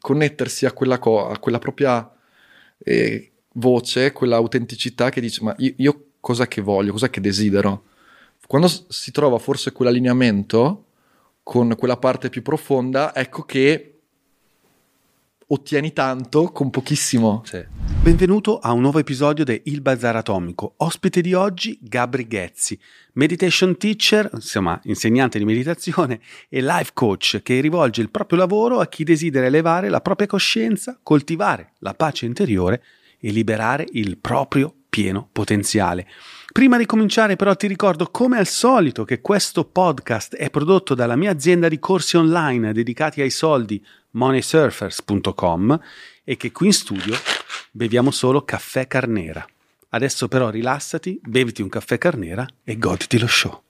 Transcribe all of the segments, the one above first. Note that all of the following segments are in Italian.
Connettersi a quella, co- a quella propria eh, voce, quella autenticità che dice ma io, io cosa che voglio, cosa che desidero. Quando si trova forse quell'allineamento con quella parte più profonda, ecco che ottieni tanto con pochissimo. Benvenuto a un nuovo episodio di Il Bazar Atomico. Ospite di oggi Gabri Ghezzi, meditation teacher, insomma insegnante di meditazione e life coach che rivolge il proprio lavoro a chi desidera elevare la propria coscienza, coltivare la pace interiore e liberare il proprio pieno potenziale. Prima di cominciare però ti ricordo come al solito che questo podcast è prodotto dalla mia azienda di corsi online dedicati ai soldi moneysurfers.com e che qui in studio beviamo solo caffè carnera. Adesso però rilassati, beviti un caffè carnera e goditi lo show.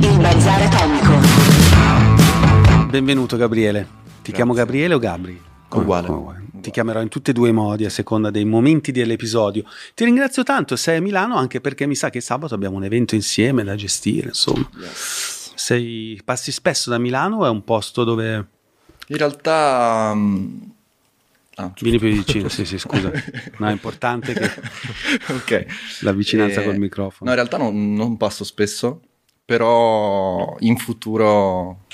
Il Bazar Atomico. Benvenuto Gabriele. Ti chiamo Gabriele o Gabri? Uguale. Oh, Ti chiamerò in tutti e due i modi a seconda dei momenti dell'episodio. Ti ringrazio tanto, sei a Milano anche perché mi sa che sabato abbiamo un evento insieme da gestire, insomma. Sei, passi spesso da Milano è un posto dove In realtà... mm, ah, vieni più vicino? sì, sì, scusa. No, è importante che ok. la vicinanza Eh, col microfono. No, in realtà non, non passo spesso, però in futuro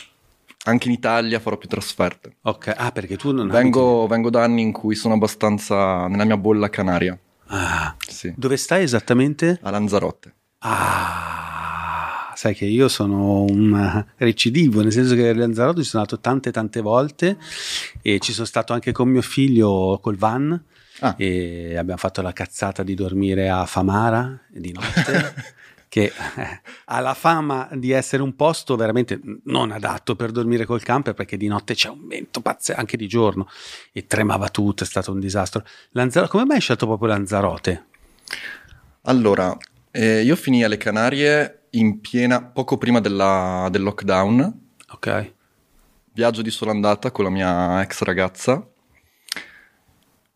anche in Italia farò più trasferte. Ok, ah, perché tu non Vengo, vengo da anni in cui sono abbastanza nella mia bolla canaria, Ah, sì, dove stai esattamente? a Lanzarote. Ah, sai che io sono un recidivo, nel senso che a Lanzarote ci sono andato tante tante volte e ci sono stato anche con mio figlio col van Ah. e abbiamo fatto la cazzata di dormire a Famara di notte. che eh, ha la fama di essere un posto veramente non adatto per dormire col camper perché di notte c'è un vento pazzesco, anche di giorno, e tremava tutto, è stato un disastro. Lanzarote, come mai hai scelto proprio Lanzarote? Allora, eh, io finì alle Canarie in piena, poco prima della- del lockdown, Ok. viaggio di sola andata con la mia ex ragazza.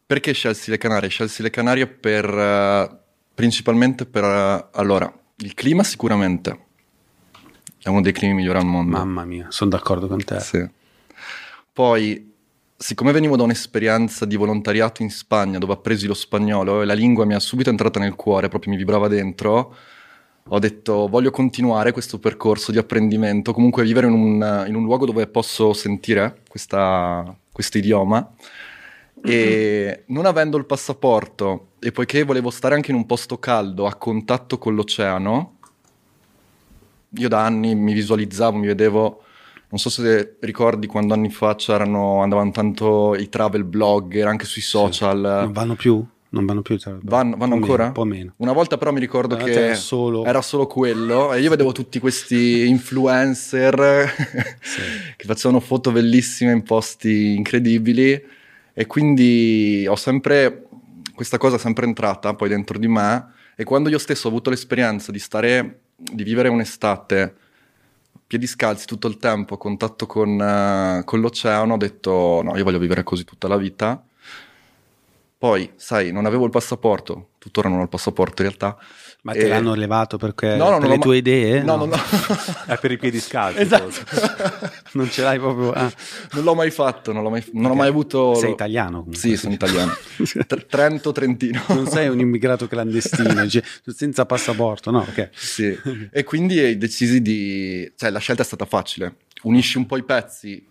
Perché scelsi le Canarie? Scelsi le Canarie per, eh, principalmente per, eh, allora, il clima sicuramente, è uno dei climi migliori al mondo. Mamma mia, sono d'accordo con te. Sì. Poi, siccome venivo da un'esperienza di volontariato in Spagna dove ho preso lo spagnolo e la lingua mi è subito entrata nel cuore, proprio mi vibrava dentro, ho detto voglio continuare questo percorso di apprendimento, comunque vivere in un, in un luogo dove posso sentire questo idioma. E non avendo il passaporto e poiché volevo stare anche in un posto caldo a contatto con l'oceano, io da anni mi visualizzavo, mi vedevo, non so se ricordi quando anni fa c'erano, andavano tanto i travel blogger anche sui social. Non vanno più? Non vanno più? cioè, Vanno, vanno un po' ancora? un po' meno. Una volta però mi ricordo che era solo- era solo quello e io vedevo tutti questi influencer che facevano foto bellissime in posti incredibili e quindi ho sempre, questa cosa sempre entrata poi dentro di me e quando io stesso ho avuto l'esperienza di stare, di vivere un'estate piedi scalzi tutto il tempo a contatto con, eh, con l'oceano ho detto no, io voglio vivere così tutta la vita. Poi, sai, non avevo il passaporto, tuttora non ho il passaporto in realtà. Ma te E- l'hanno levato perché No, no, per le tue ma- idee? No, no, no. È per i piedi scalzi. Esatto. non ce l'hai proprio. ah. Non l'ho mai fatto, non, l'ho mai, non ho mai avuto... Sei italiano comunque. Sì, sono italiano. Tr- Trento, Trentino. Non sei un immigrato clandestino, cioè, senza passaporto, no? Ok. Sì. E quindi hai decisi di... Cioè, la scelta è stata facile. Unisci un po' i pezzi.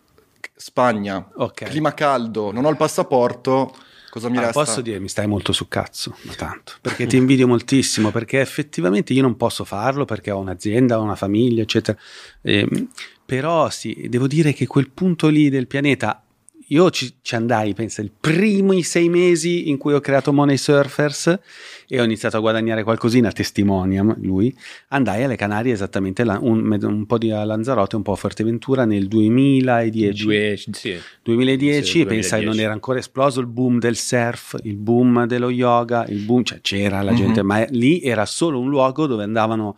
Spagna, Ok. clima caldo, non ho il passaporto, cosa mi Ah, resta? posso dire, mi stai molto sul cazzo, ma tanto, perché ti invidio moltissimo, perché effettivamente io non posso farlo perché ho un'azienda, ho una famiglia, eccetera. Ehm, però sì, devo dire che quel punto lì del pianeta, io ci, ci andai, pensa, i primi sei mesi in cui ho creato Money Surfers e ho iniziato a guadagnare qualcosina, testimoniam lui, andai alle Canarie esattamente la- un, un po' di a Lanzarote, un po' a Fuerteventura nel 2010. Due, sì. 2010, Sì, pensa 2010. non era ancora esploso il boom del surf, il boom dello yoga, il boom, cioè c'era la Mhm. gente, ma lì era solo un luogo dove andavano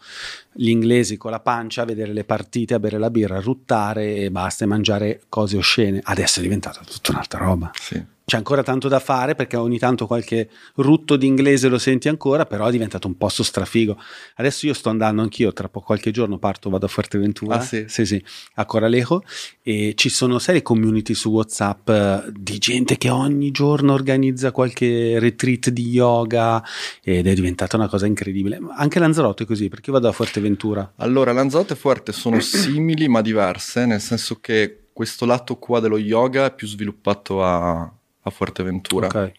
gli inglesi con la pancia a vedere le partite, a bere la birra, a ruttare e basta e mangiare cose oscene. Adesso è diventata tutta un'altra roba. Sì. C'è ancora tanto da fare perché ogni tanto qualche rutto di inglese lo senti ancora, però è diventato un posto strafigo. Adesso io sto andando anch'io, tra qualche giorno parto, vado a Fuerteventura, Ah, sì? sì, sì, a Coralejo e ci sono serie community su WhatsApp eh, di gente che ogni giorno organizza qualche retreat di yoga ed è diventata una cosa incredibile. Anche Lanzarote è così, perché io vado a Fuerteventura. Allora, Lanzarote e Fuerte sono simili ma diverse, nel senso che questo lato qua dello yoga è più sviluppato a, a Fuerteventura. Ok.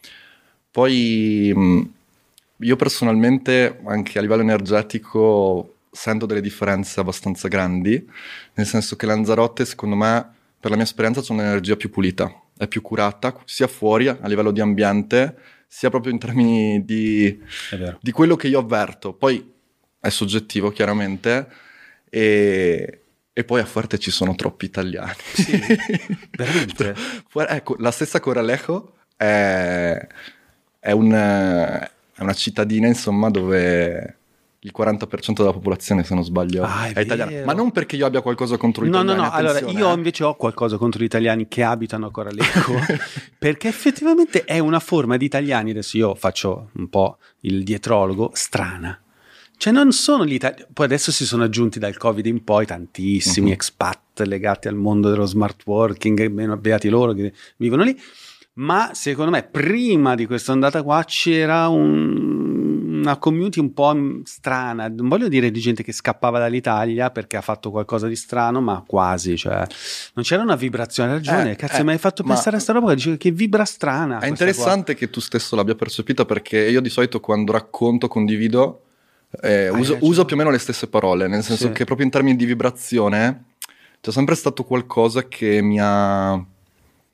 Poi mh, io personalmente, anche a livello energetico, sento delle differenze abbastanza grandi, nel senso che Lanzarote, secondo me, per la mia esperienza, c'è un'energia più pulita, è più curata, sia fuori a livello di ambiente, sia proprio in termini di, di quello che io avverto. Poi è soggettivo, chiaramente, e, e poi a Fuerte ci sono troppi italiani. Veramente? Fu- ecco, la stessa Coralejo è, è un- è una cittadina, insomma, dove il 40% della popolazione, se non sbaglio, Ah, è è, italiana. Ma non perché io abbia qualcosa contro gli No, no, italiani. no, allora io eh. invece ho qualcosa contro gli italiani che abitano a Coralejo, perché effettivamente è una forma di italiani, adesso io faccio un po' il dietrologo, strana. Cioè non sono gli italiani, poi adesso si sono aggiunti dal Covid in poi tantissimi Mhm. expat legati al mondo dello smart working, meno beati loro che vivono lì, ma secondo me prima di questa ondata qua c'era un- una community un po' strana, non voglio dire di gente che scappava dall'Italia perché ha fatto qualcosa di strano, ma quasi, cioè non c'era una vibrazione, hai ragione, Eh, cazzo eh, mi hai fatto pensare a sta roba che dicevo che vibra strana. È interessante che tu stesso l'abbia percepita perché io di solito quando racconto, condivido, eh, uso, uso più o meno le stesse parole, nel senso Sì. che proprio in termini di vibrazione c'è sempre stato qualcosa che mi ha...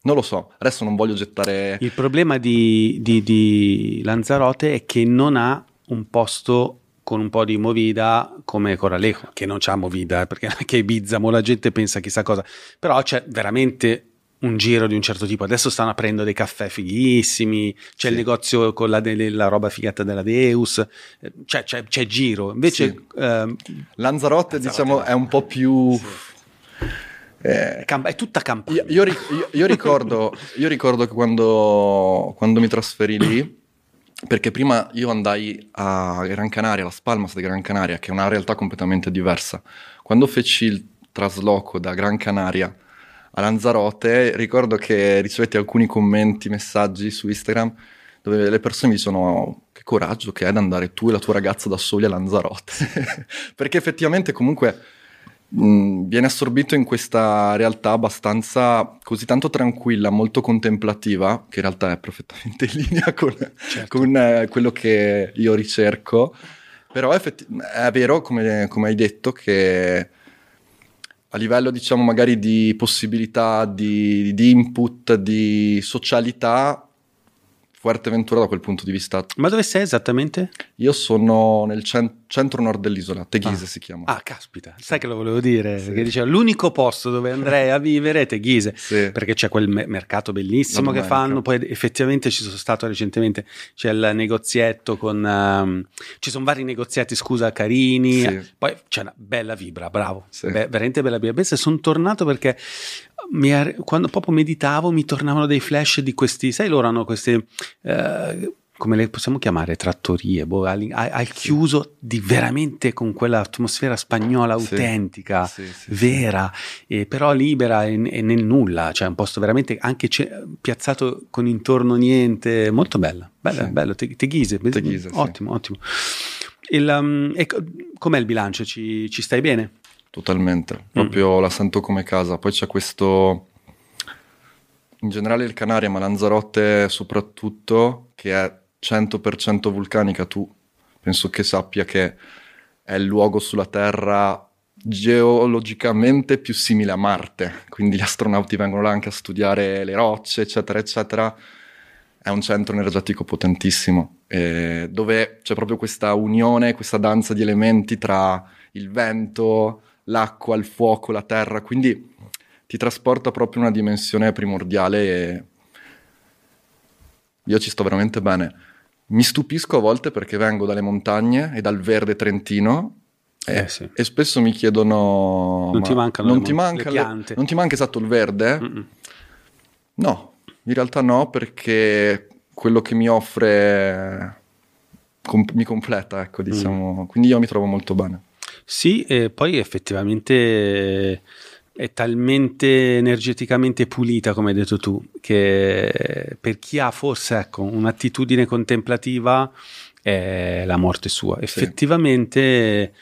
Non lo so, adesso non voglio gettare... Il problema di, di- di Lanzarote è che non ha un posto con un po' di movida come Coralejo, che non c'ha movida, perché anche Ibiza, mo la gente pensa chissà cosa, però c'è veramente un giro di un certo tipo. Adesso stanno aprendo dei caffè fighissimi, c'è il Sì. negozio con la, de- la roba figata della Deus, eh, c'è, c'è- c'è giro. Invece Sì. ehm, Lanzarote, diciamo, è un po' più... eh, è, tutta campagna. Io, io io- io ricordo, io ricordo che quando, quando mi trasferì lì, perché prima io andai a Gran Canaria, Las Palmas di Gran Canaria, che è una realtà completamente diversa. Quando feci il trasloco da Gran Canaria a Lanzarote, ricordo che ricevetti alcuni commenti, messaggi su Instagram dove le persone mi dicono che coraggio che è ad andare tu e la tua ragazza da soli a Lanzarote. perché effettivamente comunque mh, viene assorbito in questa realtà abbastanza così tanto tranquilla, molto contemplativa, che in realtà è perfettamente in linea con, Certo. con, eh, quello che io ricerco. Però effetti- è vero, come, come hai detto, che a livello, diciamo, magari di possibilità, di, di input, di socialità, Fuerteventura da quel punto di vista. Ma dove sei esattamente? Io sono nel cen- centro-nord dell'isola, Teghise Ah. si chiama. Ah, caspita, sai che lo volevo dire? Perché diceva l'unico posto dove andrei a vivere è Teghise. Sì. perché c'è quel me- mercato bellissimo che fanno, poi effettivamente ci sono stato recentemente, c'è il negozietto con, ehm, ci sono vari negozietti, scusa, carini, Sì. poi c'è una bella vibra, bravo, Sì. Be- veramente bella vibra. Pensa, sono tornato perché mi quando proprio meditavo mi tornavano dei flash di questi, sai loro hanno questi... eh, come le possiamo chiamare, trattorie, boh, al, al chiuso di veramente con quell'atmosfera spagnola Sì. autentica, Sì, sì, sì. vera, e però libera e, e nel nulla, cioè un posto veramente anche piazzato con intorno niente, molto bella, bella, Sì. bello, te, Teghise, Teghise, sì. ottimo, ottimo. Il, um, e co- com'è il bilancio? Ci, ci stai bene? Totalmente, proprio la sento come casa. Poi c'è questo, in generale il Canaria, ma Lanzarote soprattutto, che è 100% vulcanica. Tu penso che sappia che è il luogo sulla Terra geologicamente più simile a Marte, quindi gli astronauti vengono là anche a studiare le rocce, eccetera, eccetera. È un centro energetico potentissimo, eh, dove c'è proprio questa unione, questa danza di elementi tra il vento, l'acqua, il fuoco, la terra, quindi ti trasporta proprio in una dimensione primordiale e io ci sto veramente bene. Mi stupisco a volte perché vengo dalle montagne e dal verde trentino e, Eh, sì. e spesso mi chiedono... Non "Ma ti mancano non le ti mon- manca le le- piante?" non ti manca esatto il verde? Mm-mm. No, in realtà no, perché quello che mi offre com- mi completa, ecco, diciamo. Quindi io mi trovo molto bene. Sì, e poi effettivamente eh, è talmente energeticamente pulita, come hai detto tu, che per chi ha forse ecco, un'attitudine contemplativa è la morte sua. Effettivamente eh,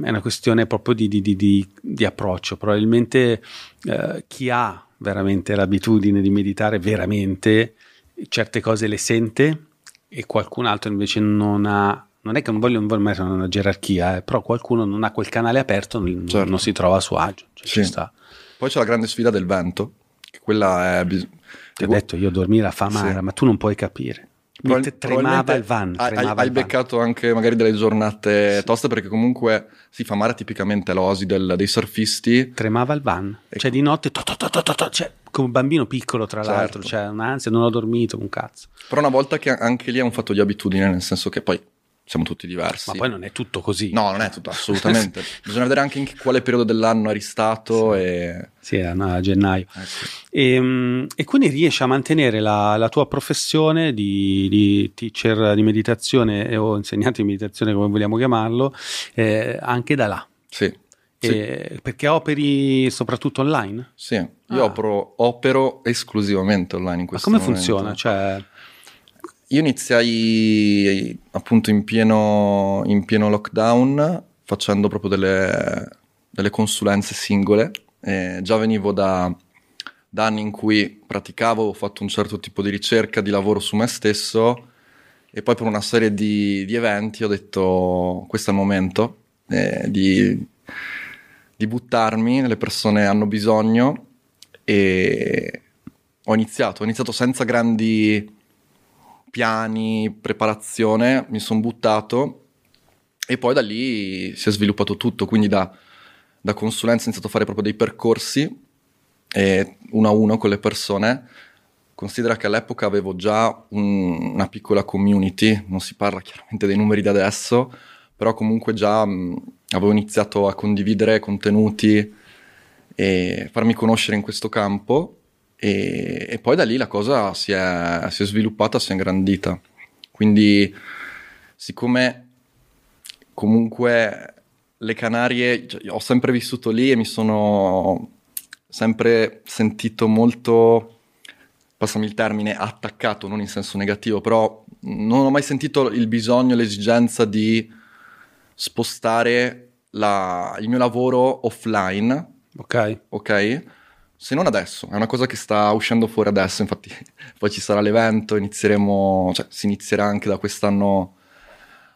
è una questione proprio di, di- di- di- di approccio. Probabilmente eh, chi ha veramente l'abitudine di meditare veramente certe cose le sente e qualcun altro invece non ha. Non è che non voglio, non voglio mettere una gerarchia, eh, però qualcuno non ha quel canale aperto, non, Certo. non si trova a suo agio. Cioè, ci Sì. sta. Poi c'è la grande sfida del vento, che quella è... bis- Ti ho detto io dormire a Famara, Sì. ma tu non puoi capire. Mentre tremava il van. Hai, tremava hai il van. beccato anche magari delle giornate toste, perché comunque si fa mare tipicamente l'osi del- dei surfisti. Tremava il van. Ecco. Cioè di notte, to, to, to, cioè, come un bambino piccolo tra Certo. l'altro, cioè un'ansia, non ho dormito, un cazzo. Però una volta che anche lì è un fatto di abitudine, nel senso che poi siamo tutti diversi. Ma poi non è tutto così. No, non è tutto, assolutamente. Bisogna vedere anche in quale periodo dell'anno eri stato e... Sì, è a gennaio. ecco. E, mm, e quindi riesci a mantenere la, la tua professione di, di teacher di meditazione eh, o insegnante di meditazione, come vogliamo chiamarlo, eh, anche da là. Sì, sì, E- perché operi soprattutto online? sì. Io Ah. opero, opero esclusivamente online in Ma questo come momento. funziona? Cioè, Io iniziai appunto in pieno, in pieno lockdown facendo proprio delle, delle consulenze singole. Eh, già venivo da, da anni in cui praticavo, ho fatto un certo tipo di ricerca, di lavoro su me stesso e poi per una serie di, di eventi ho detto questo è il momento eh, di, di buttarmi, le persone hanno bisogno e ho iniziato, ho iniziato senza grandi piani, preparazione, mi sono buttato e poi da lì si è sviluppato tutto, quindi da, da consulenza ho iniziato a fare proprio dei percorsi eh, uno a uno con le persone. Considera che all'epoca avevo già un- una piccola community, non si parla chiaramente dei numeri di adesso, però comunque già mh, avevo iniziato a condividere contenuti e farmi conoscere in questo campo e, e poi da lì la cosa si è, si è sviluppata, si è ingrandita. Quindi siccome comunque le Canarie, cioè, io ho sempre vissuto lì e mi sono sempre sentito molto, passami il termine, attaccato, non in senso negativo, però non ho mai sentito il bisogno, l'esigenza di spostare la- il mio lavoro offline ok? ok? Se non adesso, è una cosa che sta uscendo fuori adesso, infatti poi ci sarà l'evento, inizieremo, cioè si inizierà anche da quest'anno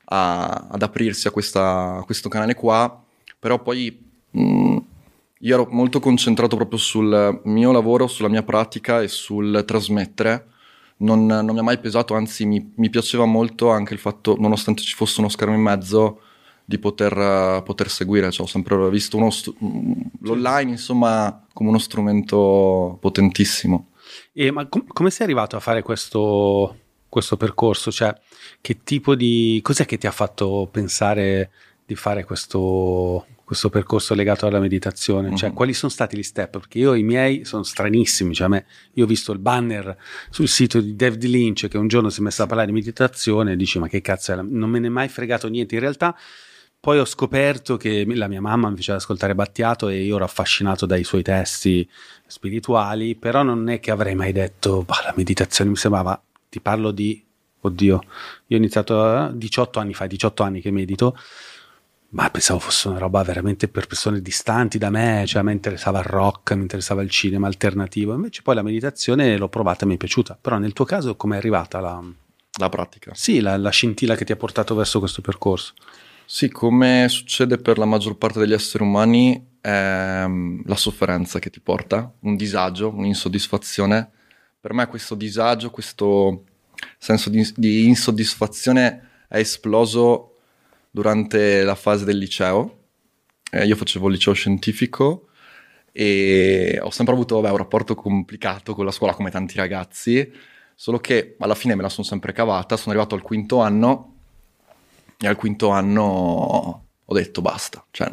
a- ad aprirsi a, questa- a questo canale qua, però poi mh, io ero molto concentrato proprio sul mio lavoro, sulla mia pratica e sul trasmettere. Non, non mi ha mai pesato, anzi mi, mi piaceva molto anche il fatto, nonostante ci fosse uno schermo in mezzo, di poter, eh, poter seguire. Cioè, ho sempre visto uno str- mm, l'online, insomma, come uno strumento potentissimo. E, ma com- come sei arrivato a fare questo, questo percorso? Cioè, che tipo di... Cos'è che ti ha fatto pensare di fare questo, questo percorso legato alla meditazione? Cioè, Mhm. quali sono stati gli step? Perché io i miei sono stranissimi. Cioè, a me, io ho visto il banner sul sito di David Lynch che un giorno si è messo a parlare di meditazione e dici: Ma che cazzo è? la-" Non me ne è mai fregato niente. In realtà, poi ho scoperto che la mia mamma mi faceva ascoltare Battiato e io ero affascinato dai suoi testi spirituali, però non è che avrei mai detto, "Bah, la meditazione mi sembrava, ti parlo di, oddio, io ho iniziato eh, 18 anni fa, 18 anni che medito, ma pensavo fosse una roba veramente per persone distanti da me, cioè me interessava il rock, mi interessava il cinema alternativo, invece poi la meditazione l'ho provata e mi è piaciuta, però nel tuo caso come è arrivata la, La pratica. sì, la, la scintilla che ti ha portato verso questo percorso? Sì, come succede per la maggior parte degli esseri umani, è mm, la sofferenza che ti porta, un disagio, un'insoddisfazione. Per me questo disagio, questo senso di, di insoddisfazione è esploso durante la fase del liceo. Eh, io facevo il liceo scientifico e ho sempre avuto vabbè, un rapporto complicato con la scuola come tanti ragazzi, solo che alla fine me la sono sempre cavata, sono arrivato al quinto anno e al quinto anno ho detto basta, cioè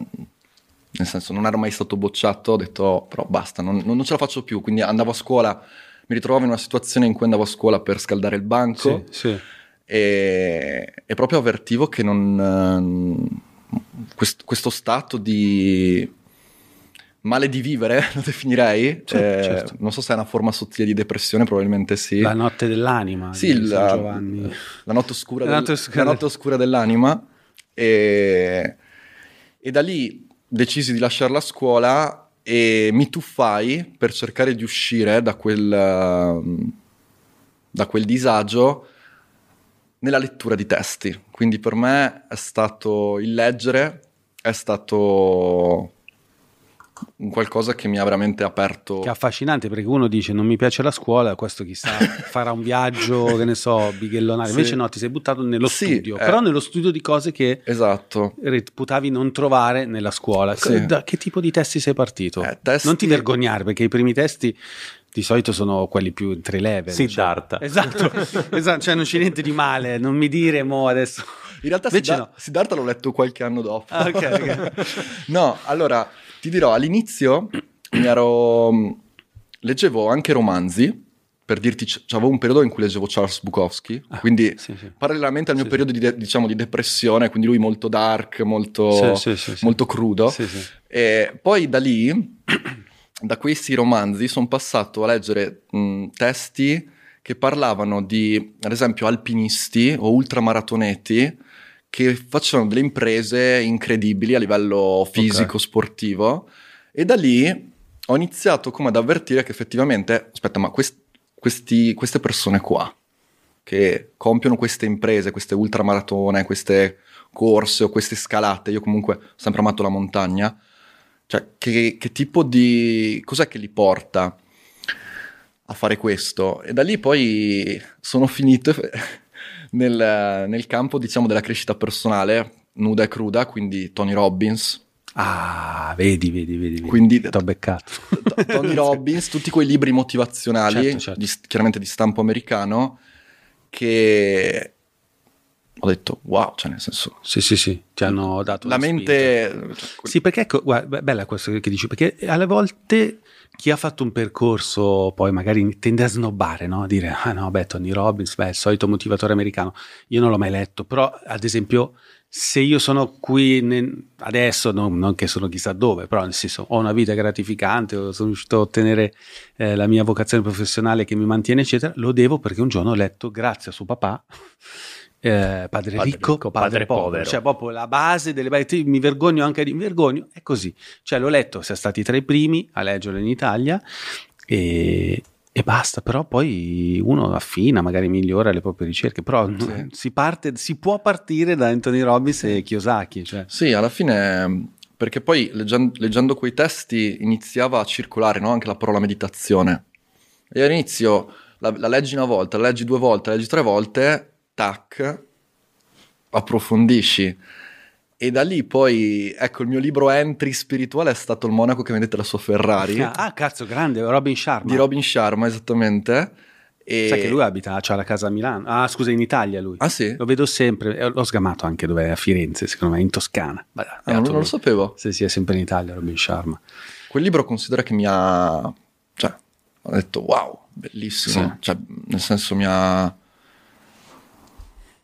nel senso non ero mai stato bocciato, ho detto "Oh, però basta, non, non ce la faccio più, quindi andavo a scuola, mi ritrovavo in una situazione in cui andavo a scuola per scaldare il banco Sì, sì. e, e proprio avvertivo che non... ehm, quest- questo stato di male di vivere, lo definirei, Certo, eh, certo. non so se è una forma sottile di depressione, probabilmente sì. La notte dell'anima Sì, di San la, Giovanni. la notte oscura, La del- notte oscura la notte oscura dell'anima e, e da lì decisi di lasciare la scuola e mi tuffai per cercare di uscire da quel, da quel disagio nella lettura di testi. Quindi per me è stato il leggere, è stato un qualcosa che mi ha veramente aperto. Che è affascinante perché uno dice non mi piace la scuola, questo chissà farà un viaggio, che ne so, bighellonare. Sì. Invece no, ti sei buttato nello Sì, studio, eh. però nello studio di cose che Esatto. reputavi non trovare nella scuola. Sì. Da che tipo di testi sei partito? Eh, testi- Non ti vergognare perché i primi testi di solito sono quelli più entry level. Siddhartha. Cioè, esatto, esatto, cioè non c'è niente di male, non mi dire mo adesso. In realtà Invece Siddha- no. Siddhartha l'ho letto qualche anno dopo. Ah, ok, ok. no, allora, ti dirò, all'inizio mi ero... leggevo anche romanzi, per dirti, c'avevo un periodo in cui leggevo Charles Bukowski, quindi Ah, Sì, sì. parallelamente al mio Sì, periodo di, de- diciamo, di depressione, quindi lui molto dark, molto, molto crudo. E poi da lì, da questi romanzi, sono passato a leggere mh, testi che parlavano di, ad esempio, alpinisti o ultramaratoneti che facevano delle imprese incredibili a livello fisico, sportivo. E da lì ho iniziato come ad avvertire che effettivamente, aspetta, ma quest- questi- queste persone qua che compiono queste imprese, queste ultramaratone, queste corse o queste scalate, io comunque ho sempre amato la montagna, cioè che, che tipo di... cos'è che li porta a fare questo? E da lì poi sono finito nel, nel campo, diciamo, della crescita personale, nuda e cruda, quindi Tony Robbins, Ah, vedi, vedi, vedi. vedi. Quindi- T'ho beccato. T- Tony Robbins, tutti quei libri motivazionali, Certo, certo. di- chiaramente di stampo americano, che ho detto wow, cioè nel senso, Sì, sì, sì, ti hanno dato la mente... spinta. cioè, Sì, perché ecco, guarda, be- bella questo che dici, perché alle volte chi ha fatto un percorso poi magari tende a snobbare, no? A dire, ah no, beh, Tony Robbins, beh, il solito motivatore americano. Io non l'ho mai letto, però ad esempio se io sono qui ne- adesso, non, non che sono chissà dove, però nel senso ho una vita gratificante, sono riuscito a ottenere eh, la mia vocazione professionale che mi mantiene, eccetera, lo devo perché un giorno ho letto, grazie a suo papà, eh, padre, Padre ricco, ricco, padre, padre povero. povero. Cioè, proprio la base delle basi. Mi vergogno anche di mi vergogno, è così. Cioè, l'ho letto, siamo stati tra i primi a leggerlo in Italia e, e basta. Però poi uno affina, magari migliora le proprie ricerche. Però Sì. si, parte, si può partire da Anthony Robbins e Kiyosaki. Cioè. Sì, alla fine, perché poi leggendo, leggendo quei testi iniziava a circolare no? anche la parola meditazione. E all'inizio la, la leggi una volta, la leggi due volte, la leggi tre volte, tac, approfondisci. E da lì poi, ecco, il mio libro entry spirituale è stato Il monaco che vendette la sua Ferrari. Ah, cazzo, grande, Robin Sharma. di Robin Sharma, esattamente. E... Sai che lui abita, c'ha la casa a Milano. Ah, scusa, in Italia lui. Ah sì? Lo vedo sempre, eh, l'ho sgamato anche dove è a Firenze, secondo me, in Toscana. Beh, Ah, non, non lo sapevo. Sì, sì, è sempre in Italia, Robin Sharma. Quel libro considera che mi ha... Cioè, ho detto wow, bellissimo. Sì. Cioè, nel senso mi ha...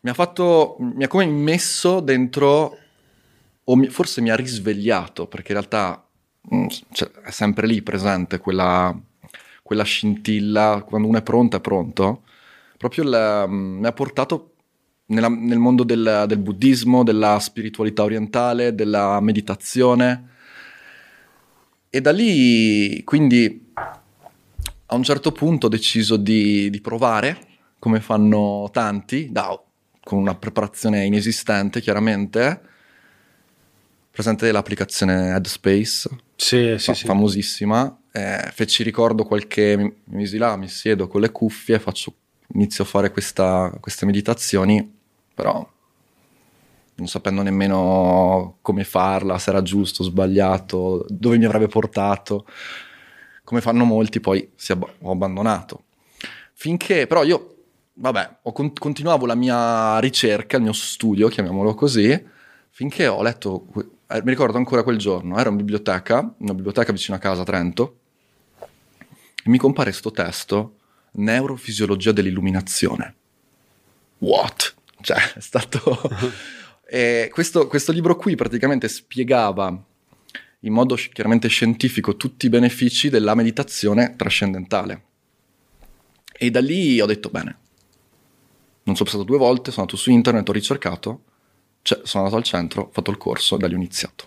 Mi ha fatto... Mi ha come messo dentro... O mi- forse mi ha risvegliato, perché in realtà mm, cioè, è sempre lì presente quella, quella scintilla. Quando uno è pronto, è pronto. Proprio il- mm, mi ha portato nella- nel mondo del, del buddismo, della spiritualità orientale, della meditazione. E da lì, quindi, a un certo punto ho deciso di, di provare, come fanno tanti, da- con una preparazione inesistente, chiaramente. Presente l'applicazione Headspace, Sì, fa- famosissima. Eh, feci ricordo qualche, mi, mi misi là, mi siedo con le cuffie, faccio, inizio a fare questa- queste meditazioni, però non sapendo nemmeno come farla, se era giusto, sbagliato, dove mi avrebbe portato. Come fanno molti, poi si abba- ho abbandonato. Finché, però io, vabbè, con- continuavo la mia ricerca, il mio studio, chiamiamolo così, finché ho letto, eh, mi ricordo ancora quel giorno, ero in biblioteca, una biblioteca vicino a casa a Trento, e mi compare sto testo, Neurofisiologia dell'illuminazione. What? Cioè, è stato... e questo, questo libro qui praticamente spiegava in modo chiaramente scientifico tutti i benefici della meditazione trascendentale. E da lì ho detto, bene, non sono passato due volte, sono andato su internet, ho ricercato, cioè, sono andato al centro, ho fatto il corso e da lì ho iniziato.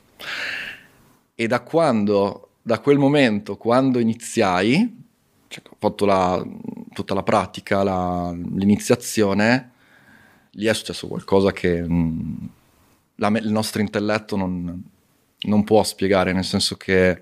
E da quando, da quel momento, quando iniziai, cioè, ho fatto la- tutta la pratica, la- l'iniziazione, lì è successo qualcosa che mh, la me- il nostro intelletto non, non può spiegare, nel senso che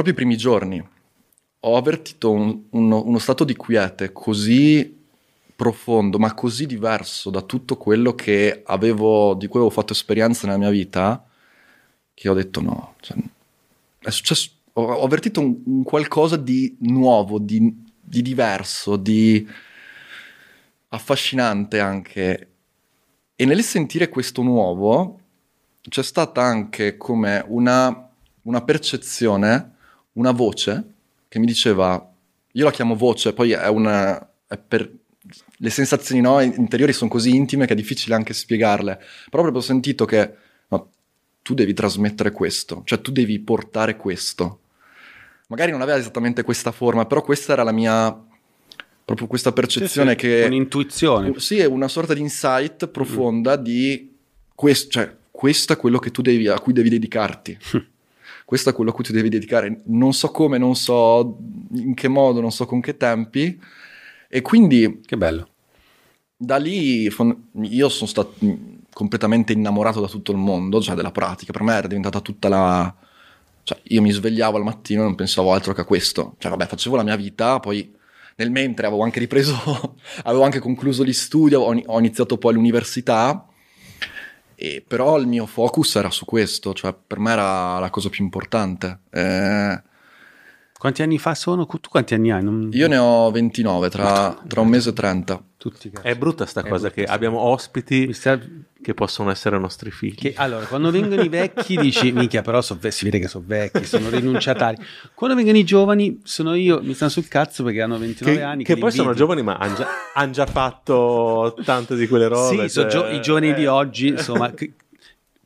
proprio i primi giorni ho avvertito un- uno, uno stato di quiete così profondo, ma così diverso da tutto quello che avevo, di cui avevo fatto esperienza nella mia vita, che ho detto no. cioè, è successo, ho, ho avvertito un, un qualcosa di nuovo, di, di diverso, di affascinante anche. E nel sentire questo nuovo c'è stata anche come una, una percezione, una voce che mi diceva, io la chiamo voce, poi è una... È per, le sensazioni no, interiori sono così intime che è difficile anche spiegarle, però proprio ho sentito che no, tu devi trasmettere questo, cioè tu devi portare questo. Magari non aveva esattamente questa forma, però questa era la mia... proprio questa percezione Sì, sì, che... Un'intuizione. Sì, è una sorta di insight profonda di questo, cioè, questo è quello che tu devi, a cui devi dedicarti. questo è quello a cui tu devi dedicare. Non so come, non so in che modo, non so con che tempi. E quindi Che bello. da lì io sono stato completamente innamorato da tutto il mondo, cioè della pratica. Per me era diventata tutta la... Cioè, io mi svegliavo al mattino e non pensavo altro che a questo. Cioè, vabbè, facevo la mia vita, poi nel mentre avevo anche ripreso, avevo anche concluso gli studi, ho iniziato poi l'università, e però il mio focus era su questo, cioè per me era la cosa più importante. Eh, Quanti anni fa sono? Tu quanti anni hai? Non- Io ne ho 29, tra, tra un mese e 30. Tutti cazzo. È brutta sta È cosa brutta che sta- abbiamo ospiti sta- che possono essere nostri figli. che- allora, quando vengono i vecchi dici, minchia, però so si vede che sono vecchi, sono rinunciatari. Quando vengono i giovani, sono io, mi stanno sul cazzo perché hanno 29 che, anni. che li poi sono giovani ma hanno già, han già fatto tante di quelle robe. Sì, sono cioè, gio- i giovani di eh. oggi, insomma, che-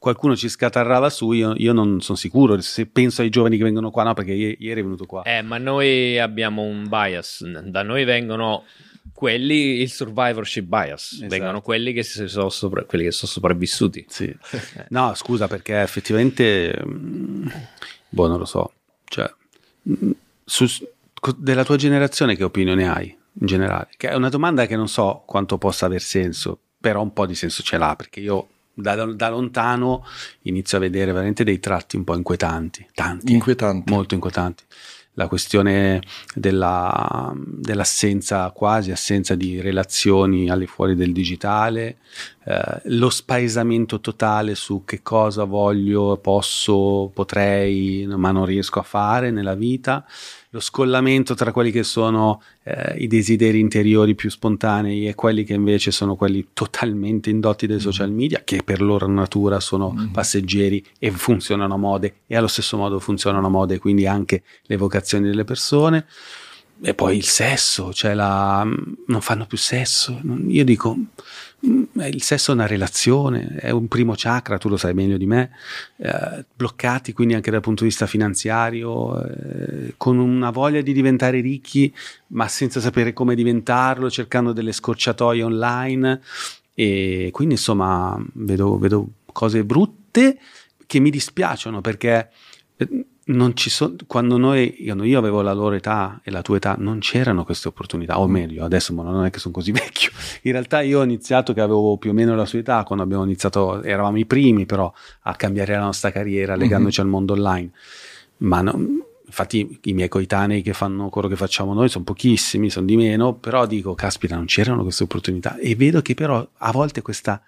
qualcuno ci scatarrava su, io, io non sono sicuro, se penso ai giovani che vengono qua, no, perché i- ieri è venuto qua. Eh, ma noi abbiamo un bias. Da noi vengono quelli, il survivorship bias. Esatto. Vengono quelli che, sono sopra- quelli che sono sopravvissuti. Sì. No, scusa, perché effettivamente, mm, boh, non lo so, cioè, mm, su- della tua generazione che opinione hai in generale? Che è una domanda che non so quanto possa aver senso, però un po' di senso ce l'ha, perché io da, da lontano inizio a vedere veramente dei tratti un po' inquietanti, tanti, Inquietanti. molto inquietanti. La questione della, dell'assenza, quasi assenza di relazioni al di fuori del digitale, eh, lo spaesamento totale su che cosa voglio, posso, potrei, ma non riesco a fare nella vita, lo scollamento tra quelli che sono eh, i desideri interiori più spontanei e quelli che invece sono quelli totalmente indotti dai social media, che per loro natura sono passeggeri e funzionano a mode e allo stesso modo funzionano a mode, quindi anche le vocazioni delle persone. E poi il sesso, cioè la, non fanno più sesso. Io dico, mm, il sesso è una relazione, è un primo chakra, tu lo sai meglio di me, eh, bloccati quindi anche dal punto di vista finanziario, eh, con una voglia di diventare ricchi, ma senza sapere come diventarlo, cercando delle scorciatoie online. E quindi insomma vedo, vedo cose brutte che mi dispiacciono perché eh, non ci sono quando noi io, io avevo la loro età e la tua età non c'erano queste opportunità o meglio adesso ma non è che sono così vecchio. In realtà io ho iniziato che avevo più o meno la sua età quando abbiamo iniziato eravamo i primi però a cambiare la nostra carriera legandoci al mondo online. Ma no- infatti i miei coetanei che fanno quello che facciamo noi sono pochissimi sono di meno però dico caspita non c'erano queste opportunità. E vedo che però a volte questa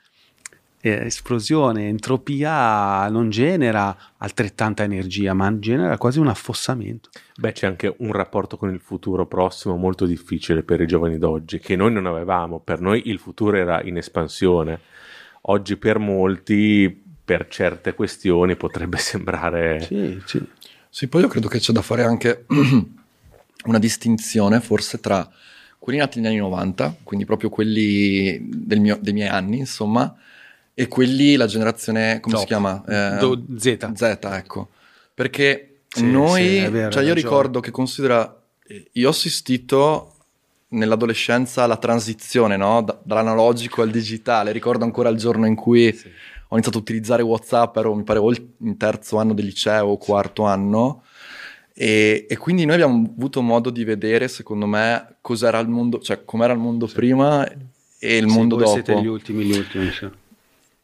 esplosione, entropia non genera altrettanta energia, ma genera quasi un affossamento. Beh, c'è anche un rapporto con il futuro prossimo molto difficile per i giovani d'oggi, che noi non avevamo. Per noi il futuro era in espansione. Oggi per molti, per certe questioni, potrebbe sembrare... Sì, sì. Sì, poi io credo che c'è da fare anche una distinzione forse tra quelli nati negli anni 90, quindi proprio quelli del mio- dei miei anni, insomma, e quelli, la generazione, come si Dopo. chiama? Eh, Do- Z. Z, ecco. Perché Sì, noi, sì, vero, cioè io ricordo che considera, eh, io ho assistito nell'adolescenza alla transizione, no? Da- dall'analogico al digitale. Ricordo ancora il giorno in cui ho iniziato a utilizzare WhatsApp, ero mi pare o in terzo anno del liceo o quarto anno. E, e quindi noi abbiamo avuto modo di vedere, secondo me, cos'era il mondo, cioè com'era il mondo prima e il Sì, mondo dopo. siete gli ultimi, gli ultimi. sì.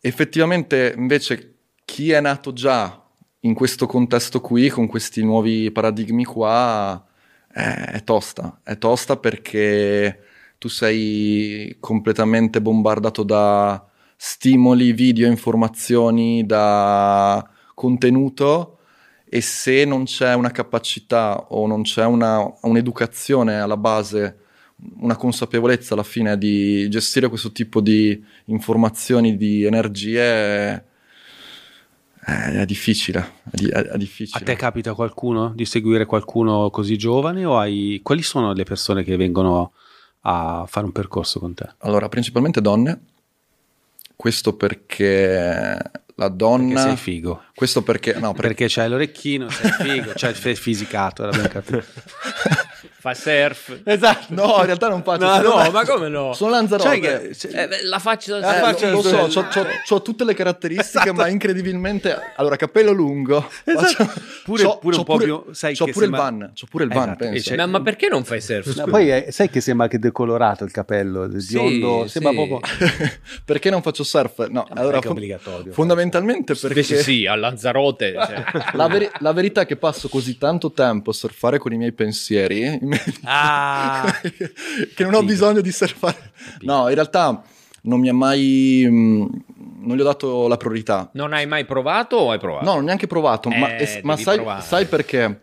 Effettivamente, invece, chi è nato già in questo contesto qui, con questi nuovi paradigmi qua, è, è tosta. È tosta perché tu sei completamente bombardato da stimoli, video, informazioni, da contenuto e se non c'è una capacità o non c'è una, un'educazione alla base, una consapevolezza alla fine di gestire questo tipo di informazioni, di energie, è, è difficile. È, è- difficile. A te capita qualcuno di seguire qualcuno così giovane o hai... quali sono le persone che vengono a fare un percorso con te? Allora, principalmente donne. Questo perché la donna... Perché sei figo. Questo perché... No, perché... Perché c'hai l'orecchino, sei figo, c'hai il fisicato, l'abbiamo capito. Fa surf. Esatto. No, in realtà non faccio... No, sono- no, ma come no? Sono Lanzarote. Sai che- cioè, Eh, la faccia Eh, da lo, lo so, c'ho, c'ho- c'ho tutte le caratteristiche, ma incredibilmente. Allora, capello lungo. Esatto. faccio- Pure- c'ho- pure c'ho un po' più- sai c'ho che pure sembra- il van. C'ho pure il van, Esatto, penso. c'è- Ma, ma perché non fai surf? No, poi eh, sai che sembra che decolorato il capello, il Sì, biondo, sembra sì. proprio... perché non faccio surf? No, allora, che è fon- obbligatorio. fondamentalmente perché Invece sì, a Lanzarote. cioè. la, veri- la verità è che passo così tanto tempo a surfare con i miei pensieri Ah, che non ho bisogno di surfare. No, in realtà non mi ha mai. mh, non gli ho dato la priorità. Non hai mai provato o hai provato? No, non ho neanche provato, ma, Eh, es- ma sai, sai perché?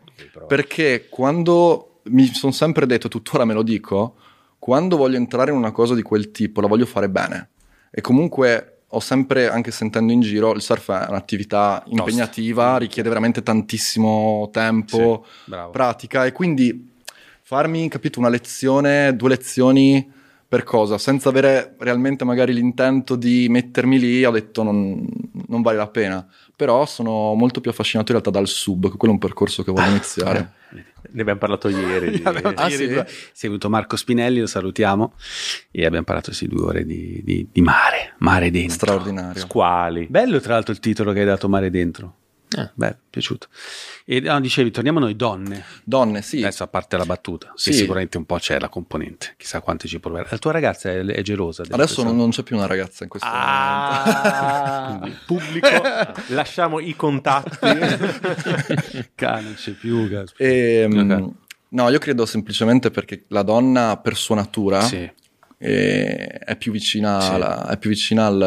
Perché quando mi sono sempre detto, tuttora me lo dico, quando voglio entrare in una cosa di quel tipo la voglio fare bene. E comunque ho sempre, anche sentendo in giro, il surf è un'attività impegnativa, richiede veramente tantissimo tempo, Sì, pratica e quindi farmi, capito, una lezione, due lezioni per cosa? Senza avere realmente magari l'intento di mettermi lì, ho detto non, non vale la pena. Però sono molto più affascinato in realtà dal sub, che quello è un percorso che voglio iniziare. Ne abbiamo parlato ieri. di- Abbiamo Ah, ieri sì? due- Si è venuto Marco Spinelli, lo salutiamo, e abbiamo parlato sì due ore di, di- di mare, mare dentro. Straordinario. Squali. Bello tra l'altro il titolo che hai dato, Mare dentro. Eh. Bello, piaciuto. E no, dicevi, torniamo a noi donne. Donne, sì. Adesso a parte la battuta, Sì. che sicuramente un po' c'è la componente, chissà quanti ci proverà. La tua ragazza è, è gelosa. Adesso non, non c'è più una ragazza in questo Ah, Quindi, pubblico, lasciamo i contatti. Ca, non c'è più. E, mm, Ok. No, io credo semplicemente perché la donna per sua natura Sì. eh, è più vicina, Sì. alla- è più vicina al,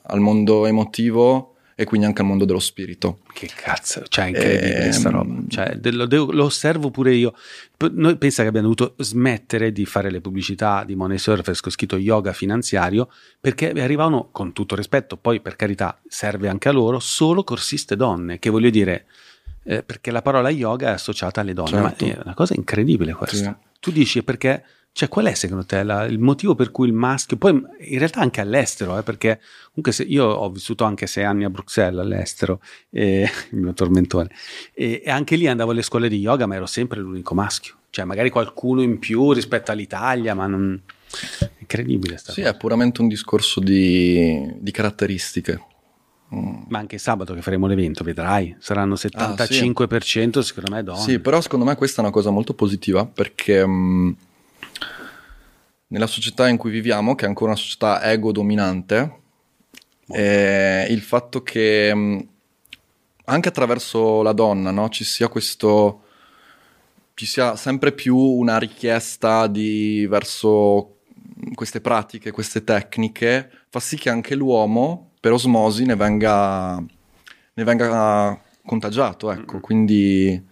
al mondo emotivo e quindi anche al mondo dello spirito. Che cazzo, cioè è incredibile Ehm, sta roba. Cioè, lo, lo osservo pure io. P- Noi pensa che abbiamo dovuto smettere di fare le pubblicità di Money Surfers con scritto yoga finanziario perché arrivavano, con tutto rispetto, poi per carità serve anche a loro, solo corsiste donne, che voglio dire, eh, perché la parola yoga è associata alle donne, Certo. ma è una cosa incredibile questa. Tu dici perché, cioè qual è secondo te la- il motivo per cui il maschio, poi in realtà anche all'estero, eh, perché comunque se, io ho vissuto anche sei anni a Bruxelles all'estero, e, il mio tormentone, e, e anche lì andavo alle scuole di yoga, ma ero sempre l'unico maschio, cioè magari qualcuno in più rispetto all'Italia, ma non... È incredibile sta Sì, cosa. è puramente un discorso di, di caratteristiche. Mm. Ma anche sabato che faremo l'evento, vedrai, saranno 75% secondo me donne. Ah, Sì, però secondo me questa è una cosa molto positiva perché mh, nella società in cui viviamo, che è ancora una società ego dominante, eh, il fatto che mh, anche attraverso la donna no, ci sia questo ci sia sempre più una richiesta di, verso queste pratiche, queste tecniche, fa sì che anche l'uomo, per osmosi, ne venga, ne venga contagiato. Ecco. Quindi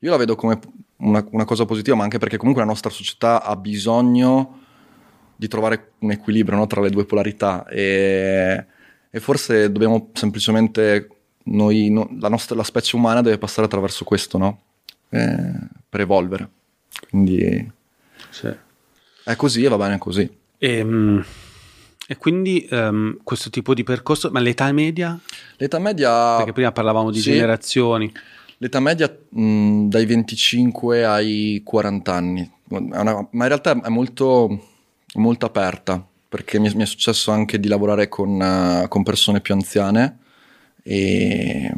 io la vedo come una, una cosa positiva, ma anche perché comunque la nostra società ha bisogno di trovare un equilibrio no, tra le due polarità e, e forse dobbiamo semplicemente, noi, no- la, nostra, la specie umana deve passare attraverso questo, no? Eh, per evolvere. Quindi Sì. è così e va bene così. E, mm, e quindi ehm, questo tipo di percorso, ma l'età media? L'età media... Perché prima parlavamo di Sì. generazioni. L'età media mh, dai 25 ai 40 anni, ma in realtà è molto, molto aperta, perché mi, mi è successo anche di lavorare con, eh, con persone più anziane e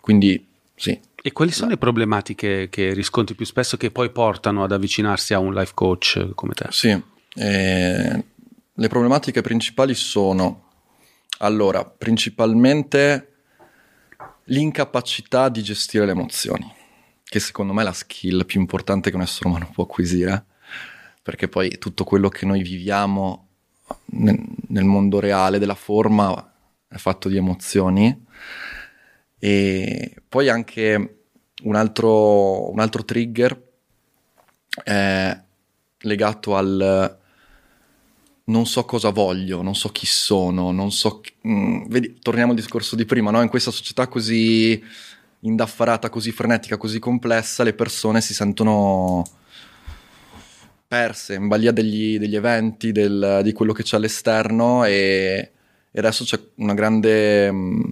quindi sì. E quali sono le problematiche che riscontri più spesso che poi portano ad avvicinarsi a un life coach come te? Sì, eh, le problematiche principali sono, allora, principalmente l'incapacità di gestire le emozioni, che secondo me è la skill più importante che un essere umano può acquisire, perché poi tutto quello che noi viviamo nel, mondo reale della forma è fatto di emozioni. E poi anche un altro, un altro trigger è legato al non so cosa voglio, non so chi sono, non so... chi- mm, vedi, torniamo al discorso di prima, no? In questa società così indaffarata, così frenetica, così complessa, le persone si sentono perse in balia degli, degli eventi, del- di quello che c'è all'esterno e, e adesso c'è una grande... mm,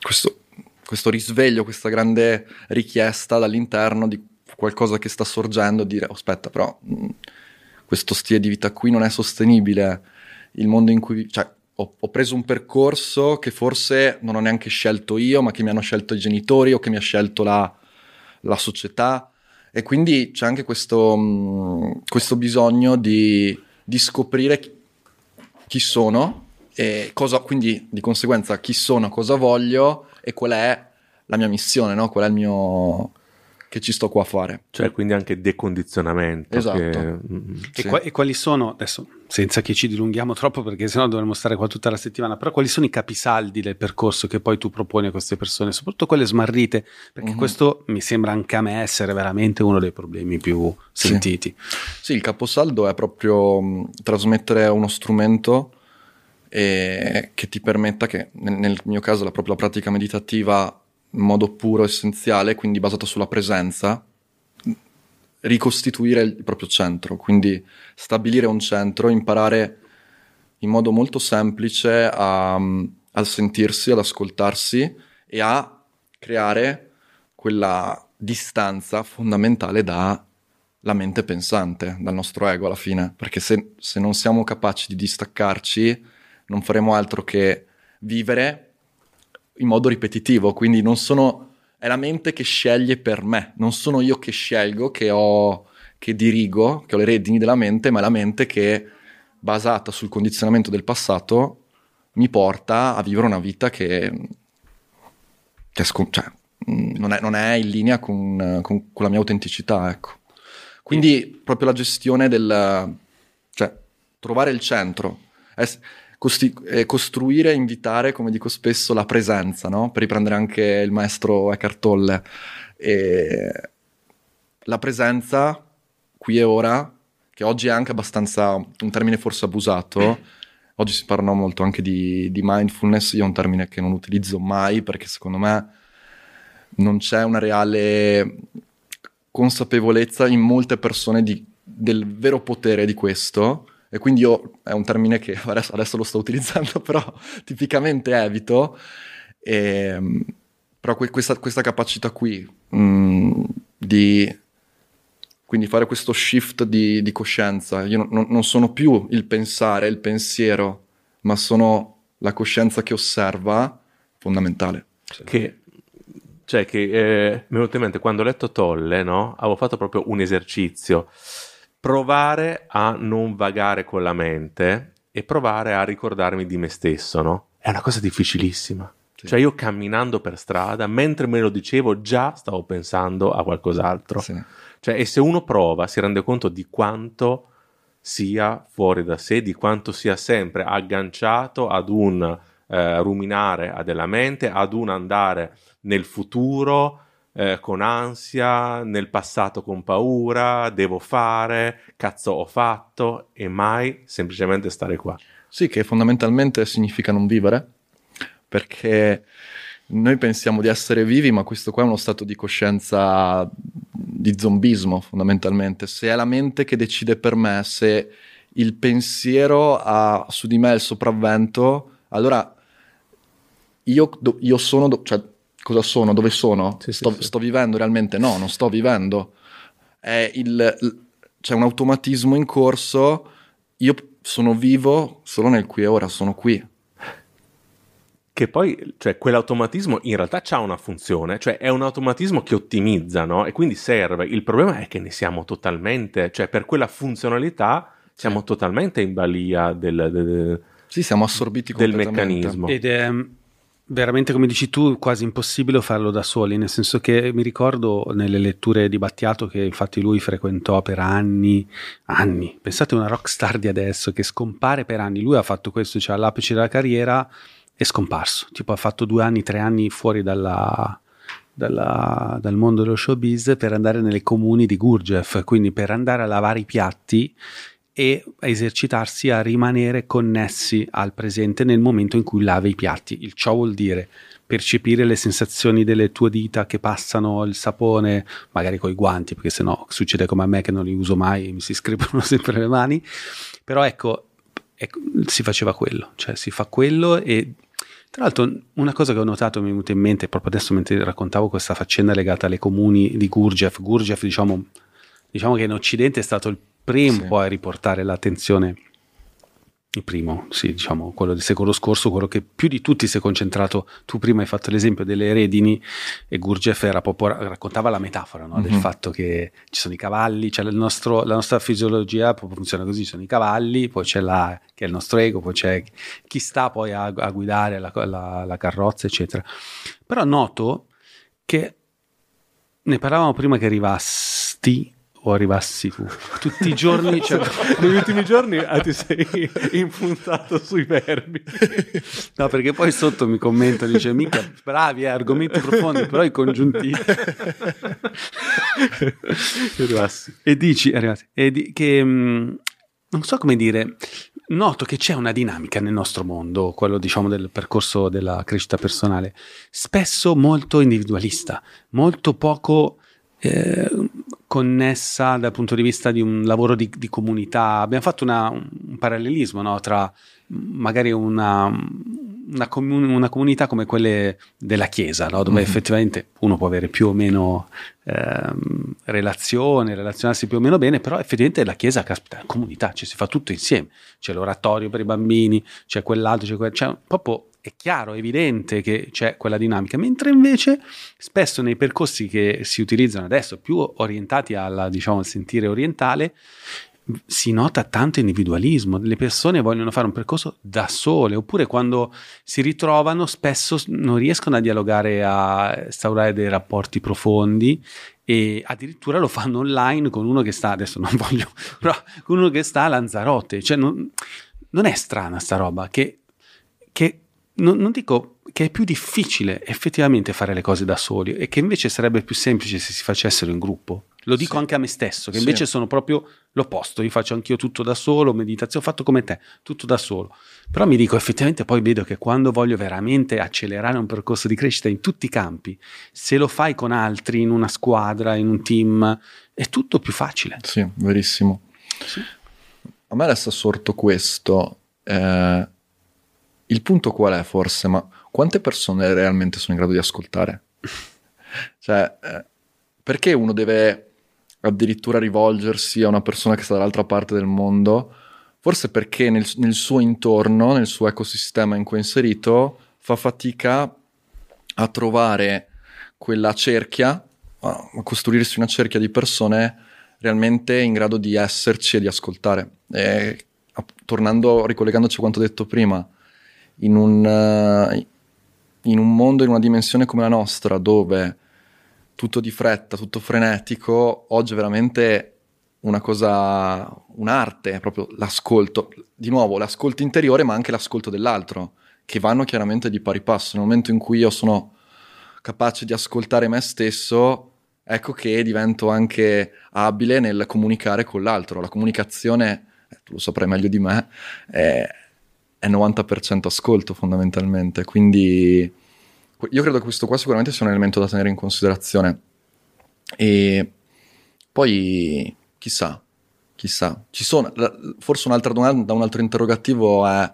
questo, questo risveglio, questa grande richiesta dall'interno di qualcosa che sta sorgendo, dire "Oh, aspetta però mm, questo stile di vita qui non è sostenibile, il mondo in cui... Cioè, ho, ho preso un percorso che forse non ho neanche scelto io, ma che mi hanno scelto i genitori o che mi ha scelto la, la società. E quindi c'è anche questo, mh, questo bisogno di, di scoprire chi, chi sono e cosa, quindi di conseguenza chi sono, cosa voglio e qual è la mia missione, no? qual è il mio, che ci sto qua a fare. Cioè, quindi anche decondizionamento. Esatto. che- mm, E, Sì. qua- e quali sono, adesso senza che ci dilunghiamo troppo perché sennò dovremmo stare qua tutta la settimana, però quali sono i capisaldi del percorso che poi tu proponi a queste persone, soprattutto quelle smarrite, perché Mhm. questo mi sembra anche a me essere veramente uno dei problemi più Sì. sentiti. Sì, il caposaldo è proprio mh, trasmettere uno strumento eh, che ti permetta che, nel, nel mio caso, la propria pratica meditativa in modo puro, essenziale, quindi basata sulla presenza, ricostituire il proprio centro, quindi stabilire un centro, imparare in modo molto semplice a, a sentirsi, ad ascoltarsi e a creare quella distanza fondamentale da la mente pensante, dal nostro ego alla fine, perché se, se non siamo capaci di distaccarci non faremo altro che vivere in modo ripetitivo, quindi non sono, è la mente che sceglie per me, non sono io che scelgo, che ho, che dirigo, che ho le redini della mente, ma è la mente che, basata sul condizionamento del passato, mi porta a vivere una vita che, che cioè, mh, non, è, non è in linea con, con- con la mia autenticità, ecco. Quindi proprio la gestione del... cioè trovare il centro, es- costi- eh, costruire, invitare, come dico spesso, la presenza, no? Per riprendere anche il maestro Eckhart Tolle. E la presenza qui e ora, che oggi è anche abbastanza un termine forse abusato, oggi si parla molto anche di, di mindfulness, io è un termine che non utilizzo mai perché secondo me non c'è una reale consapevolezza in molte persone di- del vero potere di questo e quindi io è un termine che adesso, adesso lo sto utilizzando però tipicamente evito e, però que- questa, questa capacità qui mh, di quindi fare questo shift di, di coscienza io non- non, non sono più il pensare il pensiero ma sono la coscienza che osserva fondamentale che cioè che eh, mi è venuto in mente quando ho letto Tolle, no? Avevo fatto proprio un esercizio. Provare a non vagare con la mente e provare a ricordarmi di me stesso, no? È una cosa difficilissima. Sì. Cioè io camminando per strada, mentre me lo dicevo, già stavo pensando a qualcos'altro. Sì. Cioè, e se uno prova, si rende conto di quanto sia fuori da sé, di quanto sia sempre agganciato ad un eh, ruminare della mente, ad un andare nel futuro eh, con ansia, nel passato con paura, devo fare, cazzo ho fatto e mai semplicemente stare qua. Sì, che fondamentalmente significa non vivere, perché noi pensiamo di essere vivi, ma questo qua è uno stato di coscienza di zombismo, fondamentalmente. Se è la mente che decide per me, se il pensiero ha su di me il sopravvento, allora io, io sono, cioè cosa sono, dove sono? Sì, sì, sto, sì. sto vivendo realmente? No, non sto vivendo. È il, l- c'è un automatismo in corso, io sono vivo solo nel qui e ora, sono qui. Che poi, cioè, quell'automatismo in realtà ha una funzione, cioè è un automatismo che ottimizza, no? E quindi serve. Il problema è che ne siamo totalmente, cioè per quella funzionalità siamo totalmente in balia del, del- Sì, siamo assorbiti del meccanismo. Ed è mm, veramente, come dici tu, quasi impossibile farlo da soli, nel senso che mi ricordo nelle letture di Battiato che infatti lui frequentò per anni, anni, pensate a una rockstar di adesso che scompare per anni, lui ha fatto questo, cioè all'apice della carriera è scomparso, tipo ha fatto due anni, tre anni fuori dalla... dalla- dal mondo dello showbiz per andare nelle comuni di Gurdjieff, quindi per andare a lavare i piatti e esercitarsi a rimanere connessi al presente nel momento in cui lavi i piatti. Il ciò vuol dire percepire le sensazioni delle tue dita che passano il sapone, magari coi guanti, perché sennò succede come a me che non li uso mai, mi si scrivono sempre le mani. Però ecco, ecco, si faceva quello, cioè si fa quello e tra l'altro una cosa che ho notato mi è venuta in mente proprio adesso mentre raccontavo questa faccenda legata alle comuni di Gurdjieff, Gurdjieff diciamo, diciamo che in Occidente è stato il primo Sì. poi a riportare l'attenzione il primo, sì, diciamo, quello del secolo scorso, quello che più di tutti si è concentrato. Tu prima hai fatto l'esempio delle redini e Gurdjieff era proprio, raccontava la metafora no? del Mhm. fatto che ci sono i cavalli, cioè il nostro- la nostra fisiologia funziona così, ci sono i cavalli, poi c'è la, che è il nostro ego, poi c'è chi sta poi a, a guidare la, la- la carrozza, eccetera. Però noto che ne parlavamo prima che arrivasti o arrivassi tu. Tutti i giorni, cioè, Negli ultimi giorni ah, ti sei impuntato sui verbi. no, perché poi sotto mi commentano, dice, mica, bravi, eh, argomenti profondi, però i congiuntivi. Arrivassi. e dici, arrivati, e di- che, mh, non so come dire, noto che c'è una dinamica nel nostro mondo, quello diciamo del percorso della crescita personale, spesso molto individualista, molto poco eh, connessa dal punto di vista di un lavoro di, di comunità. Abbiamo fatto una- un parallelismo no, tra magari una, una, comu- una comunità come quelle della Chiesa, no, dove Mhm. effettivamente uno può avere più o meno ehm, relazione, relazionarsi più o meno bene, però effettivamente la Chiesa, caspita, è comunità, ci si fa tutto insieme. C'è l'oratorio per i bambini, c'è quell'altro, c'è, quel, c'è proprio è chiaro, è evidente che c'è quella dinamica, mentre invece spesso nei percorsi che si utilizzano adesso, più orientati alla, diciamo, al sentire orientale, si nota tanto individualismo, le persone vogliono fare un percorso da sole, oppure quando si ritrovano spesso non riescono a dialogare, a instaurare dei rapporti profondi e addirittura lo fanno online con uno che sta, adesso non voglio, però con uno che sta a Lanzarote, cioè non, non è strana sta roba, che, che non, non dico che è più difficile effettivamente fare le cose da soli e che invece sarebbe più semplice se si facessero in gruppo. Lo dico Sì. anche a me stesso, che Sì. invece sono proprio l'opposto. Io faccio anch'io tutto da solo, meditazione, ho fatto come te, tutto da solo. Però mi dico, effettivamente poi vedo che quando voglio veramente accelerare un percorso di crescita in tutti i campi, se lo fai con altri, in una squadra, in un team, è tutto più facile. Sì, verissimo. A me adesso è sorto questo. eh, il punto qual è forse? Ma quante persone realmente sono in grado di ascoltare? Cioè, eh, perché uno deve addirittura rivolgersi a una persona che sta dall'altra parte del mondo? Forse perché nel, nel suo intorno, nel suo ecosistema in cui è inserito, fa fatica a trovare quella cerchia, a costruirsi una cerchia di persone realmente in grado di esserci e di ascoltare. E, tornando, ricollegandoci a quanto detto prima, in un, eh, in un mondo, in una dimensione come la nostra, dove tutto di fretta, tutto frenetico, oggi è veramente una cosa, un'arte, proprio l'ascolto. Di nuovo, l'ascolto interiore, ma anche l'ascolto dell'altro, che vanno chiaramente di pari passo. Nel momento in cui io sono capace di ascoltare me stesso, ecco che divento anche abile nel comunicare con l'altro. La comunicazione, eh, tu lo saprai meglio di me, è, è 90% ascolto fondamentalmente. Quindi io credo che questo qua sicuramente sia un elemento da tenere in considerazione. E poi chissà, chissà. Ci sono, forse un'altra domanda, un altro interrogativo è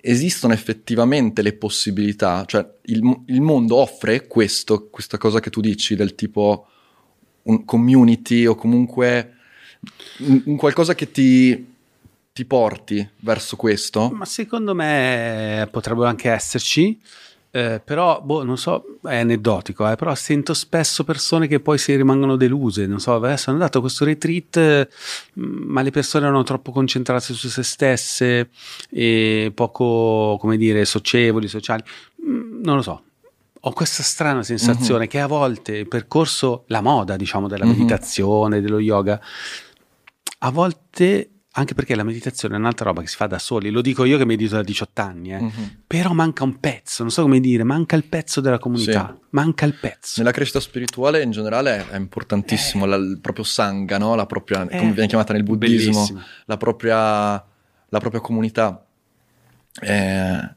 esistono effettivamente le possibilità, cioè il, il mondo offre questo, questa cosa che tu dici del tipo un community o comunque un, un qualcosa che ti, ti porti verso questo? Ma secondo me potrebbero anche esserci, eh, però, boh, non so, è aneddotico, eh, però sento spesso persone che poi si rimangono deluse, non so, adesso hanno dato questo retreat, eh, ma le persone erano troppo concentrate su se stesse e poco, come dire, socievoli, sociali, Mm, non lo so. Ho questa strana sensazione che a volte il percorso, la moda, diciamo, della Mhm. meditazione, dello yoga, a volte, anche perché la meditazione è un'altra roba che si fa da soli, lo dico io che medito da 18 anni, eh, Mhm. però manca un pezzo, non so come dire, manca il pezzo della comunità, Sì. manca il pezzo. Nella crescita spirituale in generale è importantissimo la- il proprio sangha, no? la propria, Eh, come viene chiamata nel buddismo, la propria, la propria comunità. Eh,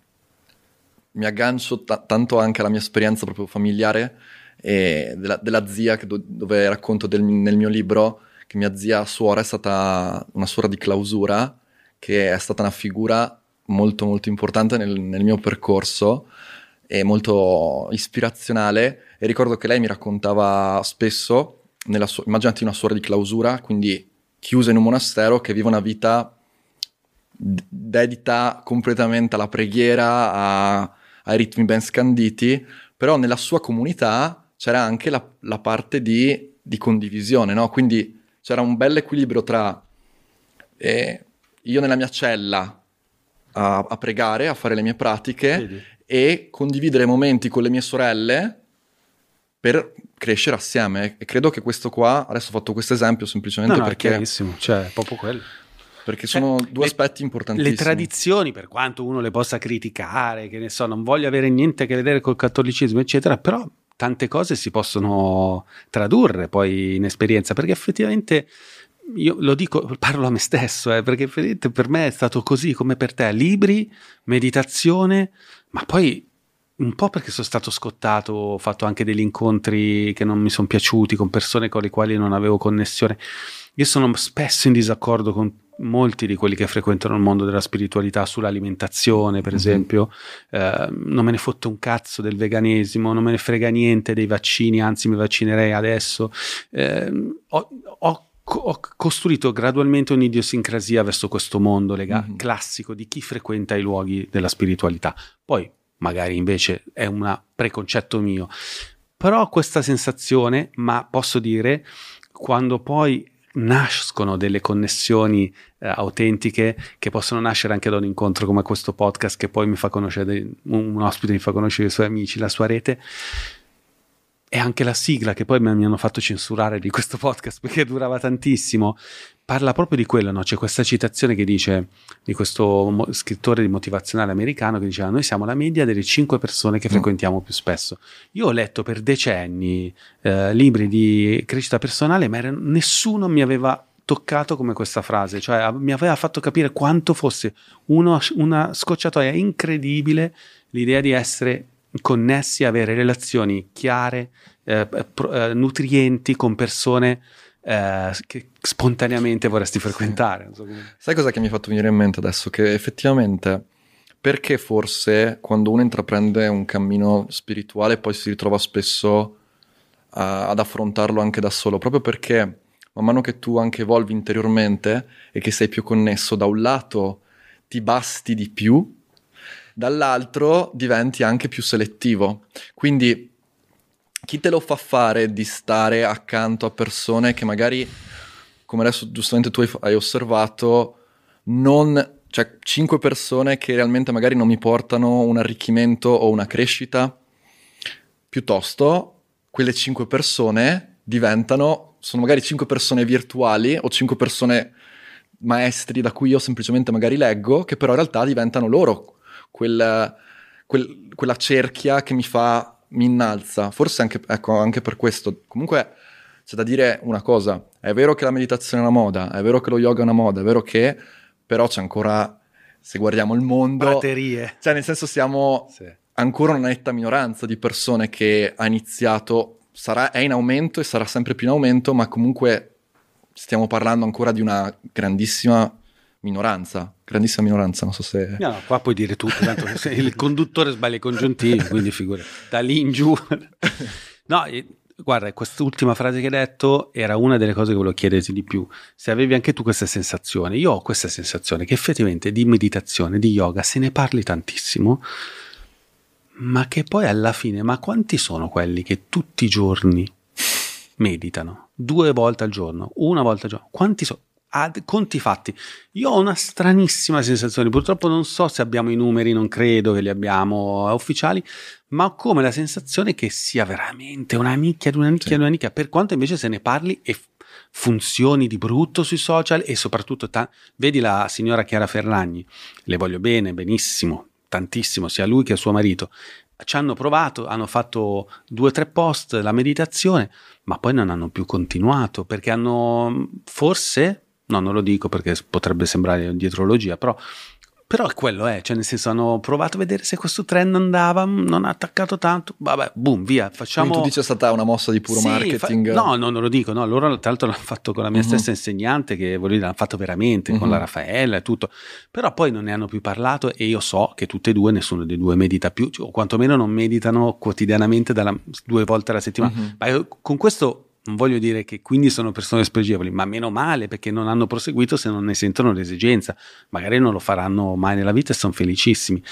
mi aggancio ta- tanto anche alla mia esperienza proprio familiare e della, della zia che do- dove racconto del- nel mio libro che mia zia suora è stata una suora di clausura che è stata una figura molto molto importante nel, nel mio percorso e molto ispirazionale e ricordo che lei mi raccontava spesso sua, immaginati una suora di clausura quindi chiusa in un monastero che vive una vita dedita completamente alla preghiera, a- ai ritmi ben scanditi, però nella sua comunità c'era anche la, la parte di, di condivisione, no? Quindi c'era un bel equilibrio tra eh, io nella mia cella a, a pregare, a fare le mie pratiche Vedi? e condividere momenti con le mie sorelle per crescere assieme. E credo che questo qua, adesso ho fatto questo esempio semplicemente No, no, è perché, chiarissimo, cioè, proprio quello. perché sono Cioè, due le- aspetti importantissimi. Le tradizioni, per quanto uno le possa criticare, che ne so, non voglio avere niente a che vedere col cattolicesimo, eccetera, però tante cose si possono tradurre poi in esperienza, perché effettivamente io lo dico, parlo a me stesso, eh, perché per me è stato così come per te, libri, meditazione, ma poi un po' perché sono stato scottato, ho fatto anche degli incontri che non mi sono piaciuti con persone con le quali non avevo connessione. Io sono spesso in disaccordo con molti di quelli che frequentano il mondo della spiritualità sull'alimentazione, per Mhm. esempio. Eh, non me ne fotte un cazzo del veganesimo, non me ne frega niente dei vaccini, anzi mi vaccinerei adesso. Eh, ho, ho- ho costruito gradualmente un'idiosincrasia verso questo mondo lega- Mhm. classico di chi frequenta i luoghi della spiritualità. Poi magari invece è un preconcetto mio. Però questa sensazione, ma posso dire, quando poi nascono delle connessioni eh, autentiche che possono nascere anche da un incontro come questo podcast che poi mi fa conoscere un, ospite mi fa conoscere i suoi amici, la sua rete. E anche la sigla che poi mi hanno fatto censurare di questo podcast perché durava tantissimo parla proprio di quello, no? c'è questa citazione che dice di questo mo- scrittore di motivazionale americano che diceva noi siamo la media delle cinque persone che Mm. frequentiamo più spesso. Io ho letto per decenni eh, libri di crescita personale, ma era- nessuno mi aveva toccato come questa frase, cioè a- mi aveva fatto capire quanto fosse uno- una scocciatoia incredibile l'idea di essere connessi, avere relazioni chiare, eh, pro- eh, nutrienti con persone eh, che spontaneamente vorresti frequentare. non so come- Sai cosa che mi ha fatto venire in mente adesso? Che effettivamente perché forse quando uno intraprende un cammino spirituale poi si ritrova spesso a- ad affrontarlo anche da solo, proprio perché man mano che tu anche evolvi interiormente e che sei più connesso, da un lato ti basti di più, dall'altro diventi anche più selettivo. Quindi chi te lo fa fare di stare accanto a persone che magari, come adesso giustamente tu hai, osservato, non, cioè cinque persone che realmente magari non mi portano un arricchimento o una crescita, piuttosto quelle cinque persone diventano, sono magari cinque persone virtuali o cinque persone maestri da cui io semplicemente magari leggo, che però in realtà diventano loro quel- quel- quella cerchia che mi fa, mi innalza. Forse anche, ecco, anche per questo. Comunque c'è da dire una cosa, è vero che la meditazione è una moda, è vero che lo yoga è una moda, è vero che però c'è ancora, se guardiamo il mondo, Praterie. cioè nel senso siamo Sì. ancora una netta minoranza di persone che ha iniziato, sarà, è in aumento e sarà sempre più in aumento, ma comunque stiamo parlando ancora di una grandissima minoranza, grandissima minoranza, non so se... No, qua puoi dire tutto, tanto se il conduttore sbaglia i congiuntivi, quindi figura. Da lì in giù. No, guarda, quest'ultima frase che hai detto era una delle cose che volevo chiederti di più. Se avevi anche tu questa sensazione, io ho questa sensazione che effettivamente di meditazione, di yoga, se ne parli tantissimo, ma che poi alla fine, ma quanti sono quelli che tutti i giorni meditano? Due volte al giorno, una volta al giorno? Quanti sono? A conti fatti. Io ho una stranissima sensazione, purtroppo non so se abbiamo i numeri, non credo che li abbiamo eh, ufficiali, ma ho come la sensazione che sia veramente una nicchia di una nicchia Sì. di una nicchia, per quanto invece se ne parli e funzioni di brutto sui social e soprattutto ta- vedi la signora Chiara Ferragni, le voglio bene, benissimo, tantissimo, sia lui che suo marito. Ci hanno provato, hanno fatto due o tre post, la meditazione, ma poi non hanno più continuato perché hanno forse, no, non lo dico perché potrebbe sembrare dietrologia, però, però quello è, cioè nel senso hanno provato a vedere se questo trend andava, mm, non ha attaccato tanto, vabbè, boom, via, facciamo... Quindi tu dici è stata una mossa di puro Sì, marketing? fa- no, no, non lo dico. No, loro tra l'altro l'hanno fatto con la mia Mhm. stessa insegnante, che voglio dire, l'hanno fatto veramente con Mhm. la Raffaella e tutto. Però poi non ne hanno più parlato e io so che tutte e due, nessuno dei due medita più, cioè, o quantomeno non meditano quotidianamente dalla- due volte alla settimana. Mhm. Ma io con questo non voglio dire che quindi sono persone spregevoli, ma meno male perché non hanno proseguito se non ne sentono l'esigenza. Magari non lo faranno mai nella vita e sono felicissimi.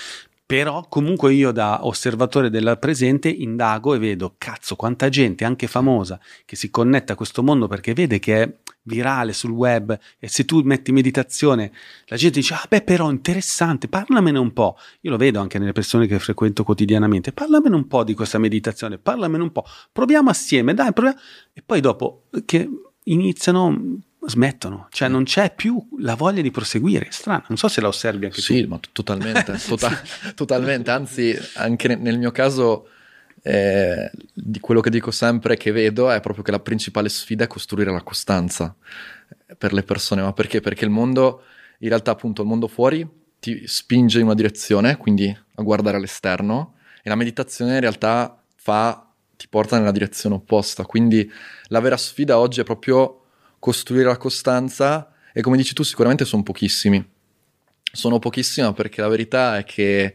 Però comunque io da osservatore del presente indago e vedo, cazzo, quanta gente, anche famosa, che si connette a questo mondo perché vede che è virale sul web e se tu metti meditazione la gente dice, ah beh però interessante, parlamene un po'. Io lo vedo anche nelle persone che frequento quotidianamente, parlamene un po' di questa meditazione, parlamene un po', proviamo assieme, dai, proviamo. E poi dopo che iniziano smettono, cioè non c'è più la voglia di proseguire, strano, non so se la osservi anche sì, tu. ma t- totalmente, tota- totalmente, anzi anche ne- nel mio caso eh, di quello che dico sempre che vedo è proprio che la principale sfida è costruire la costanza eh, per le persone, ma perché? Perché il mondo, in realtà appunto il mondo fuori ti spinge in una direzione, quindi a guardare all'esterno e la meditazione in realtà fa, ti porta nella direzione opposta, quindi la vera sfida oggi è proprio costruire la costanza e come dici tu sicuramente sono pochissimi. Sono pochissimi perché la verità è che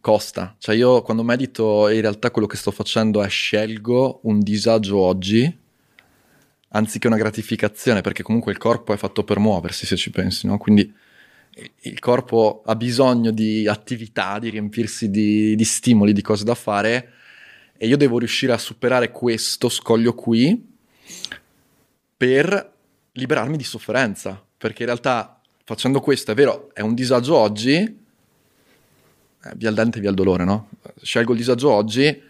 costa. Cioè io quando medito in realtà quello che sto facendo è scelgo un disagio oggi anziché una gratificazione perché comunque il corpo è fatto per muoversi se ci pensi, no? Quindi il corpo ha bisogno di attività, di riempirsi di, di stimoli, di cose da fare e io devo riuscire a superare questo scoglio qui per liberarmi di sofferenza, perché in realtà facendo questo è vero, è un disagio oggi, eh, via il dente, via il dolore, no? Scelgo il disagio oggi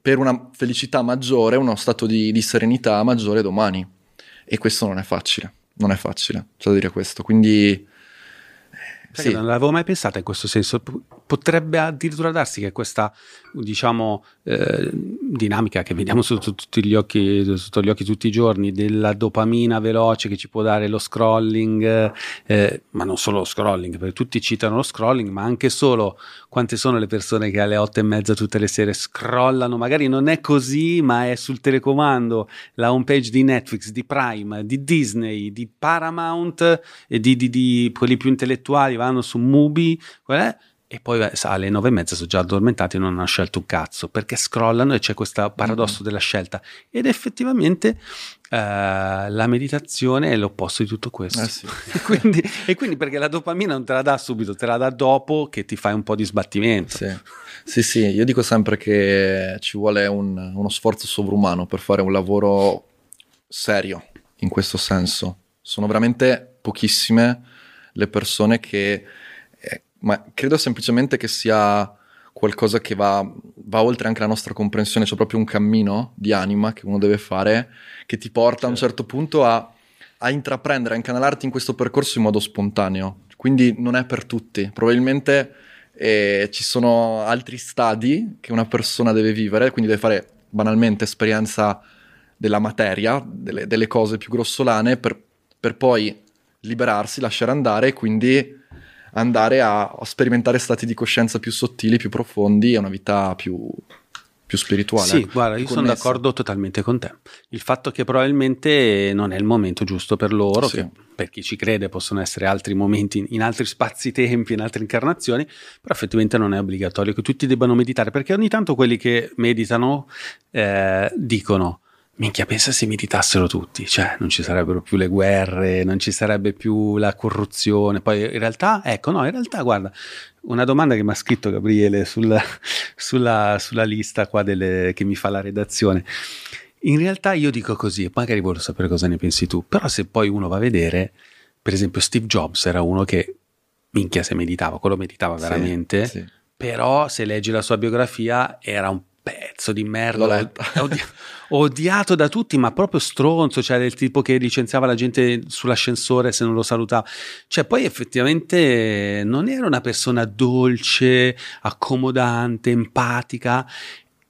per una felicità maggiore, uno stato di, di serenità maggiore domani. E questo non è facile, non è facile, c'è da dire questo. Quindi... Sì. non l'avevo mai pensata in questo senso. Potrebbe addirittura darsi che questa, diciamo, eh, dinamica che vediamo sotto gli occhi, sotto gli occhi tutti i giorni, della dopamina veloce che ci può dare lo scrolling, eh, ma non solo lo scrolling, perché tutti citano lo scrolling, ma anche solo quante sono le persone che alle otto e mezza tutte le sere scrollano, magari non è così, ma è sul telecomando, la homepage di Netflix, di Prime, di Disney, di Paramount, e di, di- di quelli più intellettuali vanno su Mubi, qual è? E poi alle nove e mezza sono già addormentati e non hanno scelto un cazzo perché scrollano e c'è questo paradosso della scelta. Ed effettivamente eh, la meditazione è l'opposto di tutto questo. Eh sì. e, quindi, e quindi perché la dopamina non te la dà subito, te la dà dopo che ti fai un po' di sbattimento. Sì. sì, sì, io dico sempre che ci vuole un- uno sforzo sovrumano per fare un lavoro serio in questo senso. Sono veramente pochissime le persone che, ma credo semplicemente che sia qualcosa che va, va oltre anche la nostra comprensione, c'è proprio un cammino di anima che uno deve fare che ti porta a un certo punto a, a intraprendere, a incanalarti in questo percorso in modo spontaneo. Quindi non è per tutti, probabilmente eh, ci sono altri stadi che una persona deve vivere, quindi deve fare banalmente esperienza della materia, delle, delle cose più grossolane, per, per poi liberarsi, lasciare andare e quindi andare a, a sperimentare stati di coscienza più sottili, più profondi e una vita più, più spirituale. Sì, ecco, guarda, io sono d'accordo totalmente con te. Il fatto che probabilmente non è il momento giusto per loro, Sì. che per chi ci crede possono essere altri momenti in, in altri spazi-tempi, in altre incarnazioni, però effettivamente non è obbligatorio che tutti debbano meditare, perché ogni tanto quelli che meditano eh, dicono Minchia, pensa se meditassero tutti, cioè non ci sarebbero più le guerre, non ci sarebbe più la corruzione. Poi in realtà, ecco, no, in realtà, guarda, una domanda che mi ha scritto Gabriele sulla, sulla- sulla lista qua delle, che mi fa la redazione. In realtà io dico così, magari voglio sapere cosa ne pensi tu, però se poi uno va a vedere, per esempio Steve Jobs era uno che, minchia se meditava, quello meditava Sì, veramente, sì. però se leggi la sua biografia era un pezzo di merda, odi- odiato da tutti, ma proprio stronzo, cioè del tipo che licenziava la gente sull'ascensore se non lo salutava. Cioè poi effettivamente non era una persona dolce, accomodante, empatica,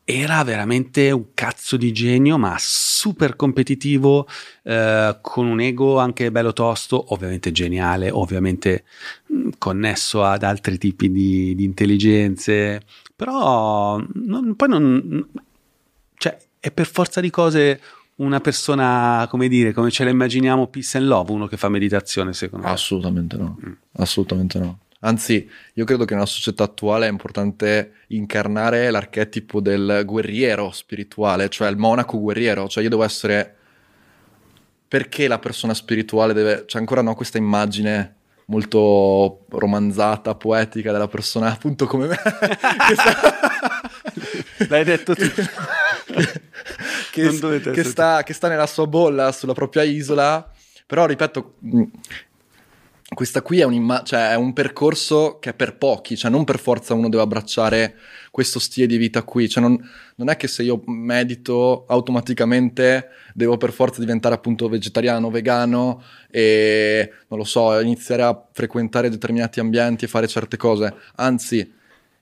era veramente un cazzo di genio, ma super competitivo, eh, con un ego anche bello tosto, ovviamente geniale, ovviamente mh, connesso ad altri tipi di, di intelligenze, però non- poi non... cioè, è per forza di cose una persona, come dire, come ce la immaginiamo, peace and love, uno che fa meditazione, secondo me. Assolutamente no, assolutamente no. Anzi, io credo che nella società attuale è importante incarnare l'archetipo del guerriero spirituale, cioè il monaco guerriero, cioè io devo essere... Perché la persona spirituale deve... C'è ancora no, questa immagine molto romanzata, poetica della persona appunto come me. che sta- L'hai detto tu. che, che essere sta, che sta nella sua bolla, sulla propria isola, però ripeto, mh, questa qui è cioè, è un percorso che è per pochi, cioè non per forza uno deve abbracciare questo stile di vita qui, cioè non, non è che se io medito automaticamente devo per forza diventare appunto vegetariano, vegano e non lo so, iniziare a frequentare determinati ambienti e fare certe cose, anzi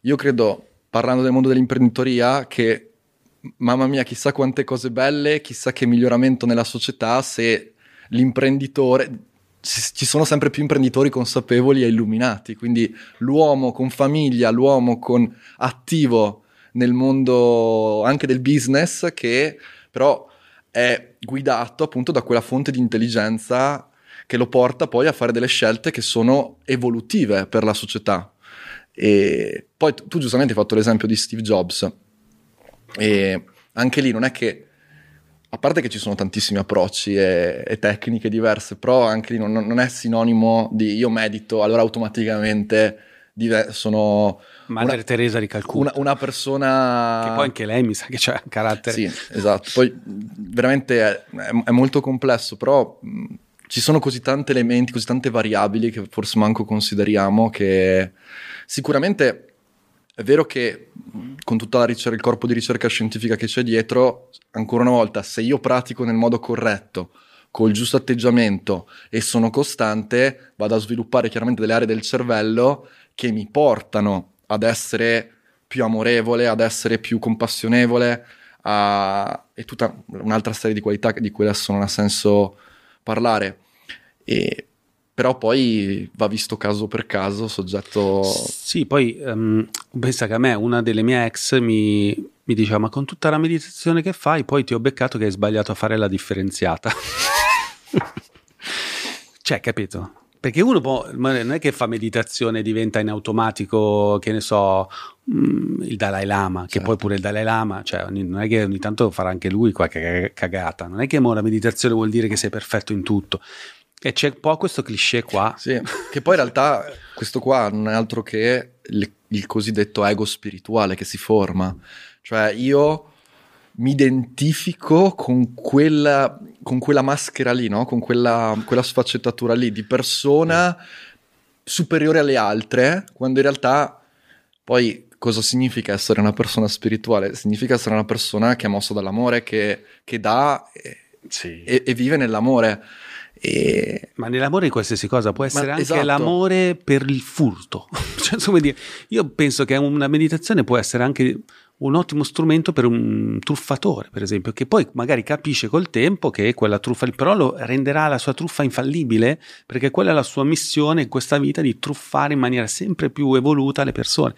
io credo, parlando del mondo dell'imprenditoria, che mamma mia, chissà quante cose belle, chissà che miglioramento nella società se l'imprenditore ci sono sempre più imprenditori consapevoli e illuminati, quindi l'uomo con famiglia, l'uomo con attivo nel mondo anche del business che però è guidato appunto da quella fonte di intelligenza che lo porta poi a fare delle scelte che sono evolutive per la società. E poi tu giustamente hai fatto l'esempio di Steve Jobs e anche lì non è che a parte che ci sono tantissimi approcci e, e tecniche diverse, però anche lì non, non è sinonimo di io medito, allora automaticamente dive- sono Madre una, Teresa di Calcutta. una, una persona... Che poi anche lei mi sa che c'ha un carattere. Sì, esatto. Poi veramente è, è- è molto complesso, però mh, ci sono così tanti elementi, così tante variabili che forse manco consideriamo che sicuramente è vero che con ricerca, il corpo di ricerca scientifica che c'è dietro, ancora una volta, se io pratico nel modo corretto, col giusto atteggiamento e sono costante, vado a sviluppare chiaramente delle aree del cervello che mi portano ad essere più amorevole, ad essere più compassionevole, a... e tutta un'altra serie di qualità di cui adesso non ha senso parlare. E... Però poi va visto caso per caso, soggetto... Sì, poi ehm, pensa che a me una delle mie ex mi, mi diceva ma con tutta la meditazione che fai poi ti ho beccato che hai sbagliato a fare la differenziata. cioè, capito? Perché uno può, non è che fa meditazione e diventa in automatico, che ne so, mm, il Dalai Lama, che Certo. poi pure il Dalai Lama, cioè non è che ogni tanto farà anche lui qualche cagata, non è che mo la meditazione vuol dire che sei perfetto in tutto. E c'è un po' questo cliché qua. Sì, che poi in realtà questo qua non è altro che il, il cosiddetto ego spirituale che si forma. Cioè io mi identifico con quella, con quella maschera lì, no? con quella, quella sfaccettatura lì di persona superiore alle altre, quando in realtà poi cosa significa essere una persona spirituale? Significa essere una persona che è mossa dall'amore, che, che dà e, e- e vive nell'amore. E Ma nell'amore di qualsiasi cosa può essere anche esatto. l'amore per il furto. Cioè, dire, io penso che una meditazione può essere anche un ottimo strumento per un truffatore, per esempio, che poi magari capisce col tempo che quella truffa, però lo renderà la sua truffa infallibile, perché quella è la sua missione in questa vita di truffare in maniera sempre più evoluta le persone.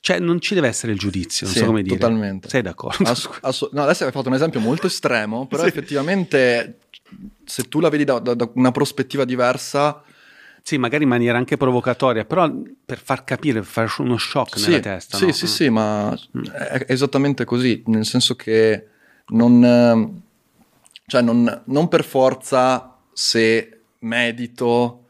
Cioè, non ci deve essere il giudizio, non Sì, so come dire. totalmente. Sei d'accordo? Ass- ass- no, adesso hai fatto un esempio molto estremo, però effettivamente se tu la vedi da, da- da una prospettiva diversa, Sì, magari in maniera anche provocatoria, però per far capire, per fare uno shock sì, nella testa. sì, no? sì, sì, ma è è esattamente così, nel senso che non, cioè non, non per forza se medito,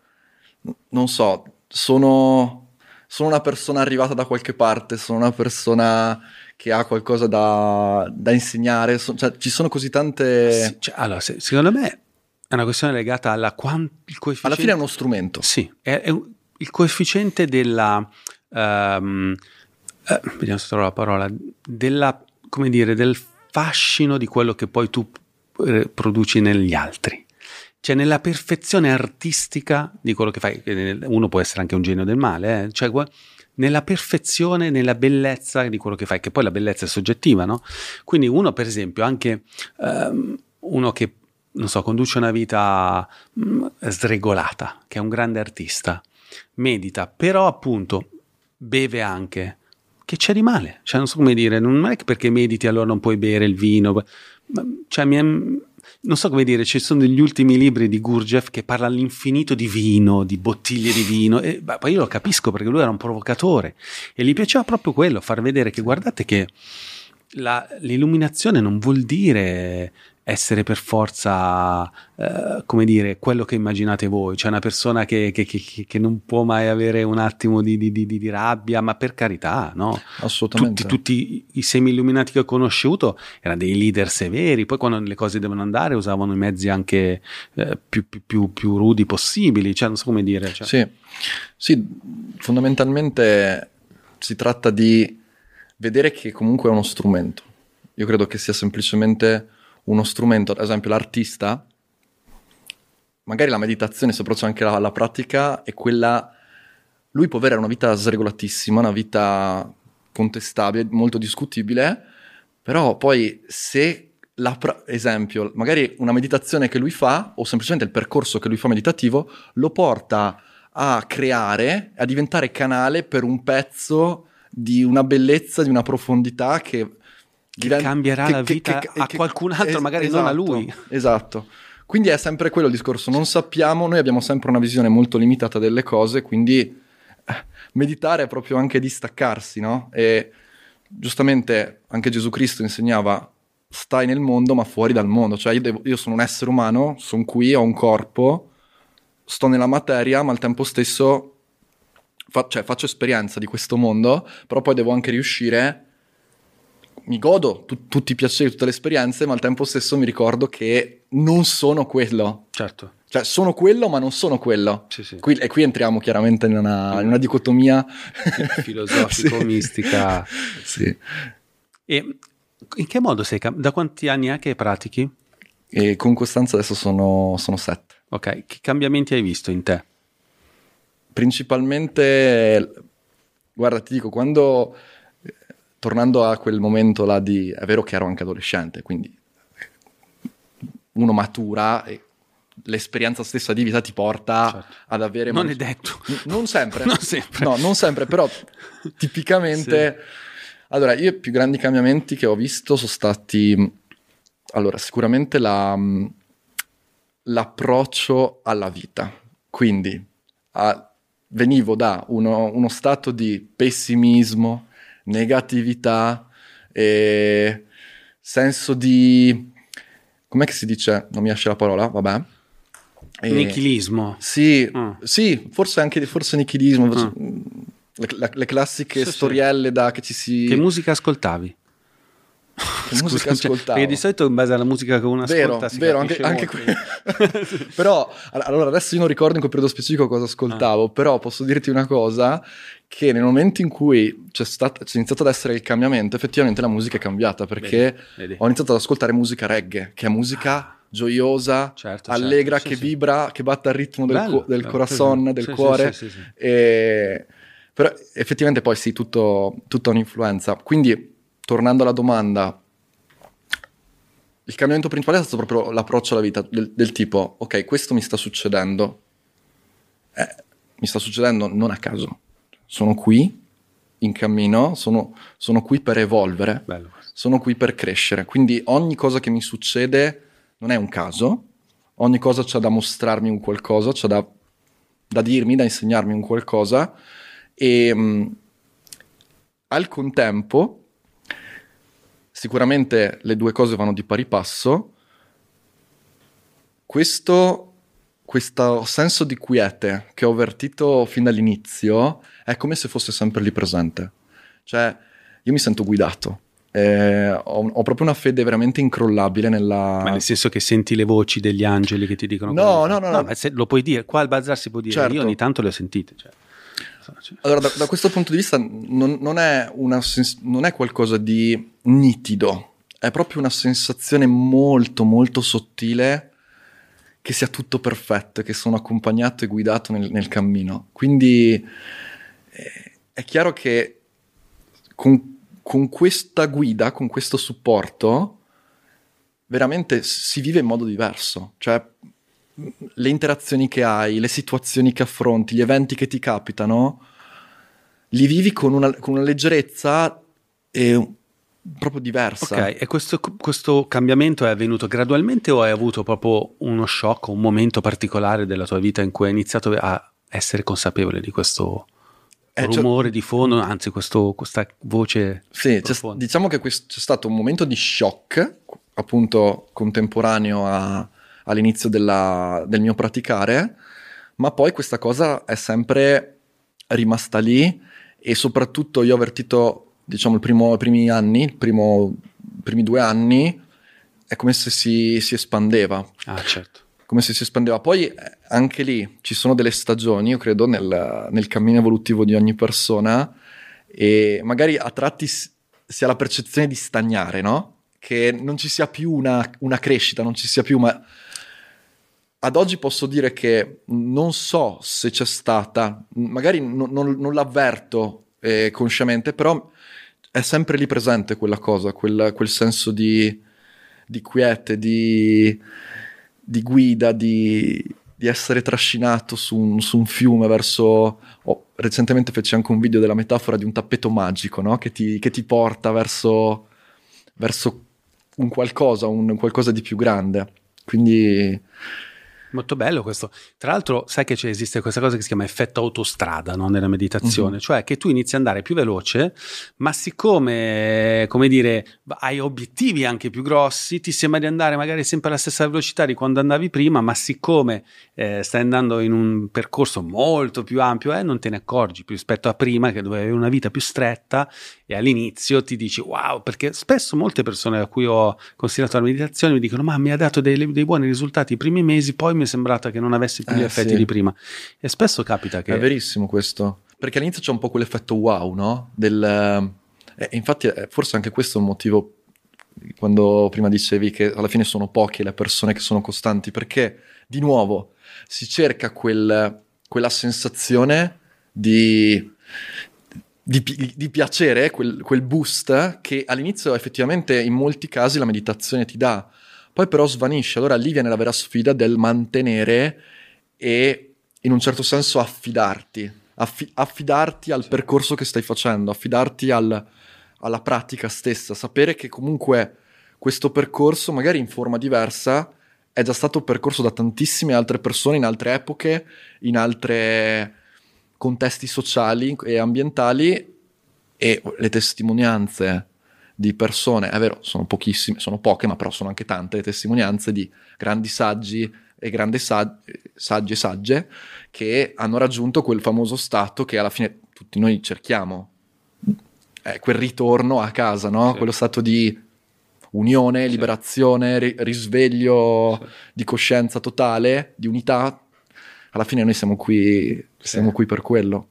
non so, sono, sono una persona arrivata da qualche parte, sono una persona che ha qualcosa da, da insegnare, so- cioè, ci sono così tante... Sì, cioè, allora, se- secondo me è una questione legata alla quan- il coefficiente. Alla fine è uno strumento. Sì, è, è un- il coefficiente della. ehm, eh, vediamo se trovo la parola. Della, come dire, del fascino di quello che poi tu eh, produci negli altri. Cioè, nella perfezione artistica di quello che fai. Uno può essere anche un genio del male, eh, cioè, nella perfezione, nella bellezza di quello che fai, che poi la bellezza è soggettiva, no? Quindi uno, per esempio, anche ehm, uno che, non so, conduce una vita mm, sregolata, che è un grande artista, medita, però appunto beve anche. Che c'è di male? Cioè, non so come dire, non è che perché mediti allora non puoi bere il vino. Cioè, mi è- non so come dire, ci sono degli ultimi libri di Gurdjieff che parla all'infinito di vino, di bottiglie di vino, e beh, poi io lo capisco perché lui era un provocatore e gli piaceva proprio quello, far vedere che guardate che la- l'illuminazione non vuol dire essere per forza, eh, come dire, quello che immaginate voi, cioè una persona che, che- che- che non può mai avere un attimo di, di- di- di- rabbia, ma per carità, no? Assolutamente. Tutti, tutti i semi illuminati che ho conosciuto erano dei leader severi, poi quando le cose devono andare usavano i mezzi anche eh, più, più- più- più rudi possibili, cioè non so come dire. cioè- Sì, sì, fondamentalmente si tratta di vedere che comunque è uno strumento. Io credo che sia semplicemente uno strumento. Ad esempio, l'artista, magari la meditazione, approccia anche alla, alla pratica, è quella. Lui può avere una vita sregolatissima, una vita contestabile, molto discutibile, però poi se la pra- esempio, magari una meditazione che lui fa, o semplicemente il percorso che lui fa meditativo, lo porta a creare, a diventare canale per un pezzo di una bellezza, di una profondità che, diven- cambierà la vita a qualcun altro, magari non a lui. Esatto. Quindi è sempre quello il discorso, non sappiamo, noi abbiamo sempre una visione molto limitata delle cose, quindi eh, meditare è proprio anche distaccarsi, no? E giustamente anche Gesù Cristo insegnava stai nel mondo ma fuori dal mondo, cioè io, devo- io sono un essere umano, sono qui, ho un corpo, sto nella materia, ma al tempo stesso fa- cioè, faccio esperienza di questo mondo, però poi devo anche riuscire, mi godo tu- tutti i piaceri, tutte le esperienze, ma al tempo stesso mi ricordo che non sono quello. Certo. Cioè, sono quello, ma non sono quello. Sì, sì. Qui- e qui entriamo chiaramente in una, in una dicotomia Filosofico, Sì. E in che modo sei cam- Da quanti anni è che pratichi? E con Costanza adesso sono, sono sette. Ok, che cambiamenti hai visto in te? Principalmente, guarda, ti dico, quando tornando a quel momento là di, è vero che ero anche adolescente, quindi eh, uno matura e l'esperienza stessa di vita ti porta Certo. ad avere... Non man- è detto. N- non sempre. Non sempre. No, non sempre, però tipicamente... Allora, io i più grandi cambiamenti che ho visto sono stati... Allora, sicuramente la, l'approccio alla vita. Quindi a- venivo da uno, uno stato di pessimismo, negatività, e senso di... Com'è che si dice? Non mi esce la parola, vabbè. E- Nichilismo. sì, Ah. sì, forse anche forse nichilismo, Ah. le, le classiche Sì, sì. storielle da che ci si... Che musica ascoltavi? Che musica Scusa, cioè, ascoltavo. perché di solito in base alla musica che uno Vero, ascolta si vero, anche, anche que- però all- allora adesso io non ricordo in quel periodo specifico cosa ascoltavo, Ah. però posso dirti una cosa che nel momento in cui c'è, stato, c'è iniziato ad essere il cambiamento, effettivamente la musica è cambiata perché Vedi, vedi. ho iniziato ad ascoltare musica reggae, che è musica gioiosa, Certo, allegra, certo, sì, che sì. vibra, che batte al ritmo del, Bello, cu- del corazon, del sì, cuore. E- Però effettivamente poi sì, tutto, tutta un'influenza. Quindi, tornando alla domanda, il cambiamento principale è stato proprio l'approccio alla vita, del, del tipo, ok, questo mi sta succedendo, Eh, mi sta succedendo non a caso, sono qui, in cammino, sono, sono qui per evolvere, Bello. sono qui per crescere, quindi ogni cosa che mi succede non è un caso, ogni cosa c'ha da mostrarmi un qualcosa, c'ha da, da dirmi, da insegnarmi un qualcosa. E mh, al contempo sicuramente le due cose vanno di pari passo. Questo, questo senso di quiete che ho avvertito fin dall'inizio è come se fosse sempre lì presente. Cioè, io mi sento guidato. eh, ho, ho proprio una fede veramente incrollabile nella... Ma nel senso che senti le voci degli angeli che ti dicono No, no, no, no. se- lo puoi dire, qua al bazar si può dire, Certo. io ogni tanto le ho sentite. Cioè. Cioè, Allora, da, da questo punto di vista non, non è sens- non è qualcosa di nitido, è proprio una sensazione molto, molto sottile che sia tutto perfetto, che sono accompagnato e guidato nel, nel cammino. Quindi eh, è chiaro che con, con questa guida, con questo supporto, veramente si vive in modo diverso. Cioè, le interazioni che hai, le situazioni che affronti, gli eventi che ti capitano, li vivi con una, con una leggerezza e proprio diversa. Ok, e questo, questo cambiamento è avvenuto gradualmente o hai avuto proprio uno shock, un momento particolare della tua vita in cui hai iniziato a essere consapevole di questo Eh, cioè- rumore di fondo, anzi questo- questa voce Sì, diciamo che questo- c'è stato un momento di shock appunto contemporaneo a- all'inizio della- del mio praticare, ma poi questa cosa è sempre rimasta lì e soprattutto io ho avvertito, diciamo, i primi anni, i primi due anni, è come se si, si espandeva Ah, certo. come se si espandeva. Poi eh, anche lì ci sono delle stagioni, io credo, nel, nel cammino evolutivo di ogni persona e magari a tratti si ha la percezione di stagnare, no? Che non ci sia più una, una crescita, non ci sia più, ma ad oggi posso dire che non so se c'è stata, magari non, non- non l'avverto eh, consciamente, però è sempre lì presente quella cosa, quel, quel senso di, di quiete, di, di guida, di, di essere trascinato su un, su un fiume verso... oh, recentemente feci anche un video della metafora di un tappeto magico, no? Che ti, che ti porta verso, verso un qualcosa, un qualcosa di più grande. Quindi Molto bello questo. Tra l'altro, sai che esiste questa cosa che si chiama effetto autostrada no? nella meditazione, Mhm. cioè che tu inizi ad andare più veloce, ma siccome, come dire, hai obiettivi anche più grossi, ti sembra di andare magari sempre alla stessa velocità di quando andavi prima, ma siccome eh, stai andando in un percorso molto più ampio, eh, non te ne accorgi più rispetto a prima che dovevi avere una vita più stretta e all'inizio ti dici wow, perché spesso molte persone a cui ho consigliato la meditazione mi dicono ma mi ha dato dei, dei buoni risultati i primi mesi, poi mi è sembrata che non avessi più gli Eh, effetti sì. di prima. E spesso capita che... È verissimo questo. Perché all'inizio c'è un po' quell'effetto wow, no? Del, eh, infatti, eh, forse anche questo è un motivo quando prima dicevi che alla fine sono poche le persone che sono costanti, perché di nuovo si cerca quel- quella sensazione di, di di piacere, quel, quel boost che all'inizio effettivamente in molti casi la meditazione ti dà, poi però svanisce. Allora lì viene la vera sfida del mantenere e in un certo senso affidarti, affi- affidarti al percorso che stai facendo, affidarti al- alla pratica stessa, sapere che comunque questo percorso, magari in forma diversa, è già stato percorso da tantissime altre persone in altre epoche, in altri contesti sociali e ambientali e le testimonianze di persone, è vero, sono pochissime, sono poche, ma però sono anche tante le testimonianze di grandi saggi e grandi sa- saggi e sagge che hanno raggiunto quel famoso stato che alla fine tutti noi cerchiamo. È quel ritorno a casa, no? Quello stato di unione, liberazione, ri- risveglio di coscienza totale, di unità. Alla fine noi siamo qui, siamo qui per quello.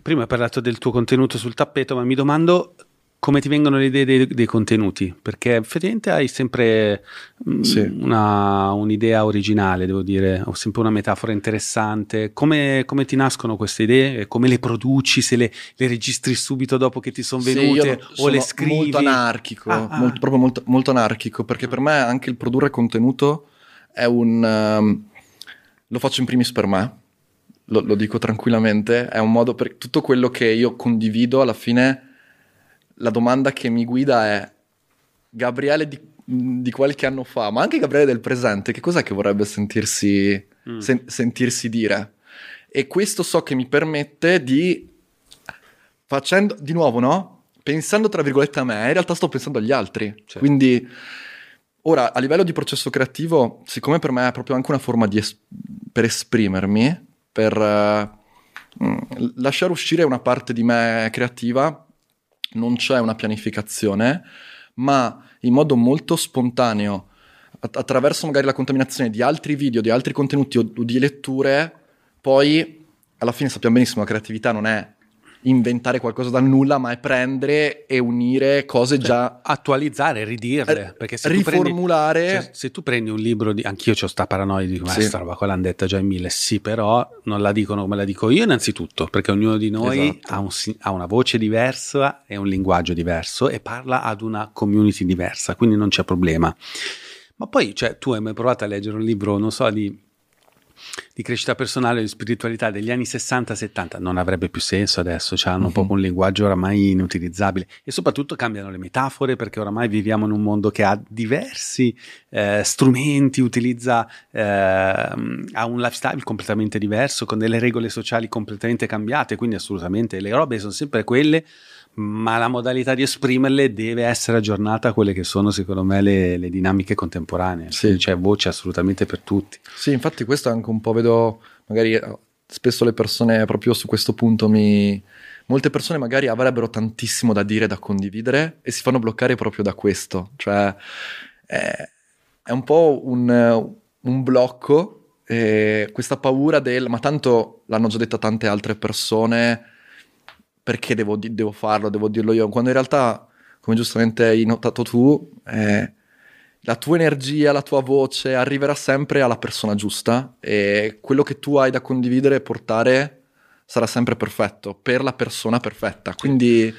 Prima hai parlato del tuo contenuto sul tappeto, ma mi domando come ti vengono le idee dei, dei contenuti, perché effettivamente hai sempre mm, Sì. una- un'idea originale, devo dire, ho sempre una metafora interessante. Come, come ti nascono queste idee? Come le produci? Se le, le registri subito dopo che ti sono Sì, venute io o sono le scrivi? Molto anarchico, Ah, ah. molto- proprio molto, molto anarchico, perché per me anche il produrre contenuto è un... ehm, lo faccio in primis per me, lo, lo dico tranquillamente, è un modo per tutto quello che io condivido alla fine, la domanda che mi guida è Gabriele di, di qualche anno fa, ma anche Gabriele del presente, che cos'è che vorrebbe sentirsi, Mm. sen- sentirsi dire? E questo so che mi permette di facendo di nuovo, no? Pensando tra virgolette a me, in realtà sto pensando agli altri. Certo. Quindi ora a livello di processo creativo, siccome per me è proprio anche una forma di es- per esprimermi, per mm, lasciare uscire una parte di me creativa, non c'è una pianificazione, ma in modo molto spontaneo, att- attraverso magari la contaminazione di altri video, di altri contenuti o o di letture, poi alla fine sappiamo benissimo la creatività non è inventare qualcosa dal nulla, ma è prendere e unire cose già attualizzare, ridirle. Eh, Perché se tu prendi, riformulare. cioè, se tu prendi un libro di. Anch'io ho sta paranoia di ma Sì. roba qua l'hanno detta già in mille. Sì, però non la dicono come la dico io, innanzitutto, perché ognuno di noi Esatto. ha, un ha una voce diversa e un linguaggio diverso e parla ad una community diversa, quindi non c'è problema. Ma poi, cioè, tu hai mai provato a leggere un libro, non so, di di crescita personale e di spiritualità degli anni 60-70 non avrebbe più senso adesso, cioè hanno Mhm. proprio un linguaggio oramai inutilizzabile e soprattutto cambiano le metafore perché oramai viviamo in un mondo che ha diversi eh, strumenti, utilizza, ehm, ha un lifestyle completamente diverso, con delle regole sociali completamente cambiate, quindi assolutamente le robe sono sempre quelle, ma la modalità di esprimerle deve essere aggiornata a quelle che sono secondo me le, le dinamiche contemporanee, Sì. C'è voce assolutamente per tutti. Sì, infatti questo è anche un po' vedo, magari eh, spesso le persone proprio su questo punto mi... Molte persone magari avrebbero tantissimo da dire, da condividere e si fanno bloccare proprio da questo. Cioè è, è un po' un, un blocco, eh, questa paura del ma tanto l'hanno già detta tante altre persone, perché devo, devo farlo, devo dirlo io? Quando in realtà, come giustamente hai notato tu, eh, la tua energia, la tua voce arriverà sempre alla persona giusta e quello che tu hai da condividere e portare sarà sempre perfetto per la persona perfetta. Quindi,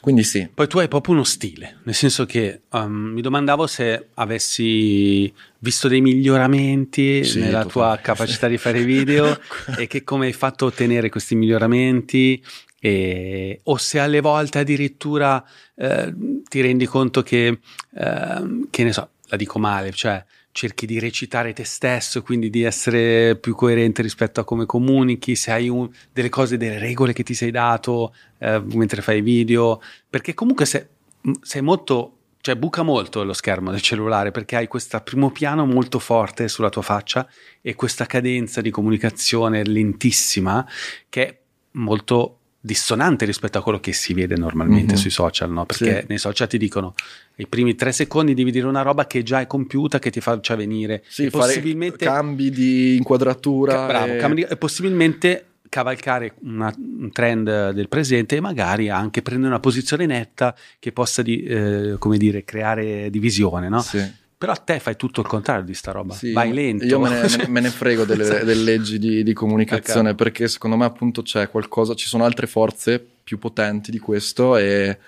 quindi sì. Poi tu hai proprio uno stile, nel senso che um, mi domandavo se avessi visto dei miglioramenti Sì, nella tua capacità di fare video e che come hai fatto a ottenere questi miglioramenti e- o se alle volte addirittura eh, ti rendi conto che, ehm, che ne so, la dico male, cioè cerchi di recitare te stesso, quindi di essere più coerente rispetto a come comunichi, se hai un- delle cose, delle regole che ti sei dato eh, mentre fai video, perché comunque se- sei molto, cioè buca molto lo schermo del cellulare perché hai questo primo piano molto forte sulla tua faccia e questa cadenza di comunicazione lentissima che è molto dissonante rispetto a quello che si vede normalmente Mhm. sui social, no? Perché Sì. nei social ti dicono i primi tre secondi devi dire una roba che già è compiuta, che ti faccia venire Sì, possibilmente cambi di inquadratura. Ca- bravo, e- cambi- e possibilmente cavalcare una- un trend del presente e magari anche prendere una posizione netta che possa di- eh, come dire, creare divisione, no? Sì. Però a te fai tutto il contrario di sta roba, Sì, vai lento. Io me ne, me ne- frego delle, Esatto. delle leggi di, di comunicazione perché secondo me appunto c'è qualcosa, ci sono altre forze più potenti di questo e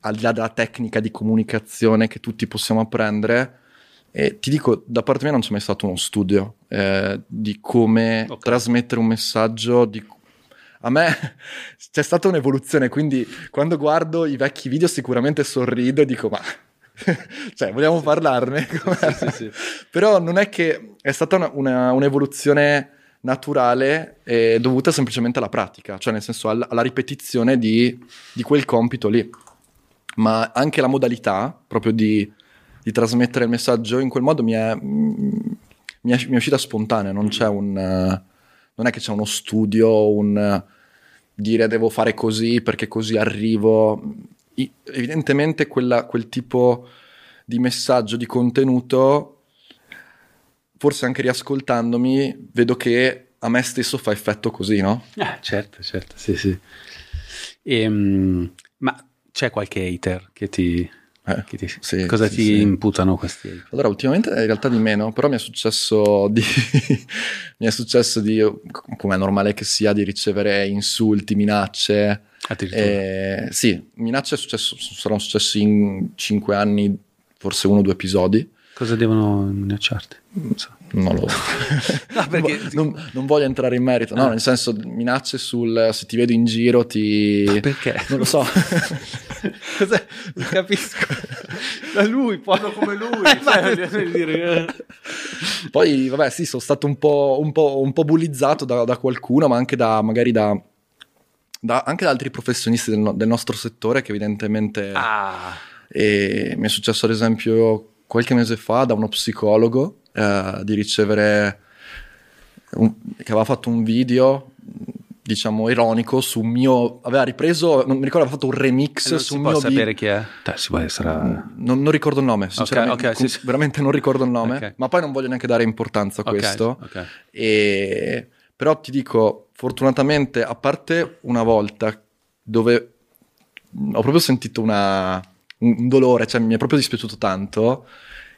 al di là della tecnica di comunicazione che tutti possiamo apprendere e ti dico, da parte mia non c'è mai stato uno studio eh, di come Ok. trasmettere un messaggio, di a me c'è stata un'evoluzione, quindi quando guardo i vecchi video sicuramente sorrido e dico ma... cioè, vogliamo parlarne? Sì, sì. Però non è che è stata una- una- un'evoluzione naturale e dovuta semplicemente alla pratica, cioè nel senso alla, alla ripetizione di, di quel compito lì. Ma anche la modalità proprio di, di trasmettere il messaggio in quel modo mi è, mi è, mi è uscita spontanea, non c'è un... eh, non è che c'è uno studio, un eh, dire devo fare così perché così arrivo. Evidentemente quella- quel tipo di messaggio, di contenuto, forse anche riascoltandomi, vedo che a me stesso fa effetto così, no? Ah, certo, certo, sì, sì. Ehm, ma c'è qualche hater che ti... Eh, che ti- sì, cosa sì, ti sì. imputano questi hater? Allora, ultimamente in realtà di meno, però mi è successo di, mi è successo di, come è normale che sia, di ricevere insulti, minacce. Addirittura. Eh, sì, minacce è successo, saranno successi in cinque anni, forse uno o due episodi. Cosa devono minacciarti? Non so. Non lo No, perché- non, non voglio entrare in merito, no, Ah. nel senso minacce sul se ti vedo in giro ti... Perché? Non lo so. Cos'è? Non capisco. Da lui, poi come lui. eh. Poi, vabbè, sì, sono stato un po', un po', un po' bullizzato da, da qualcuno, ma anche da magari da, da- anche da altri professionisti del, no- del nostro settore che evidentemente... ah, E mi è successo ad esempio qualche mese fa da uno psicologo eh, di ricevere un- che aveva fatto un video diciamo ironico su un mio aveva ripreso non mi ricordo aveva fatto un remix e non su un mio sapere video chi è? Dai, si può essere... non, non ricordo il nome sinceramente ok, sì, sì. veramente non ricordo il nome Ok. ma poi non voglio neanche dare importanza a questo e, però ti dico, fortunatamente, a parte una volta dove ho proprio sentito una, un dolore, cioè mi è proprio dispiaciuto tanto,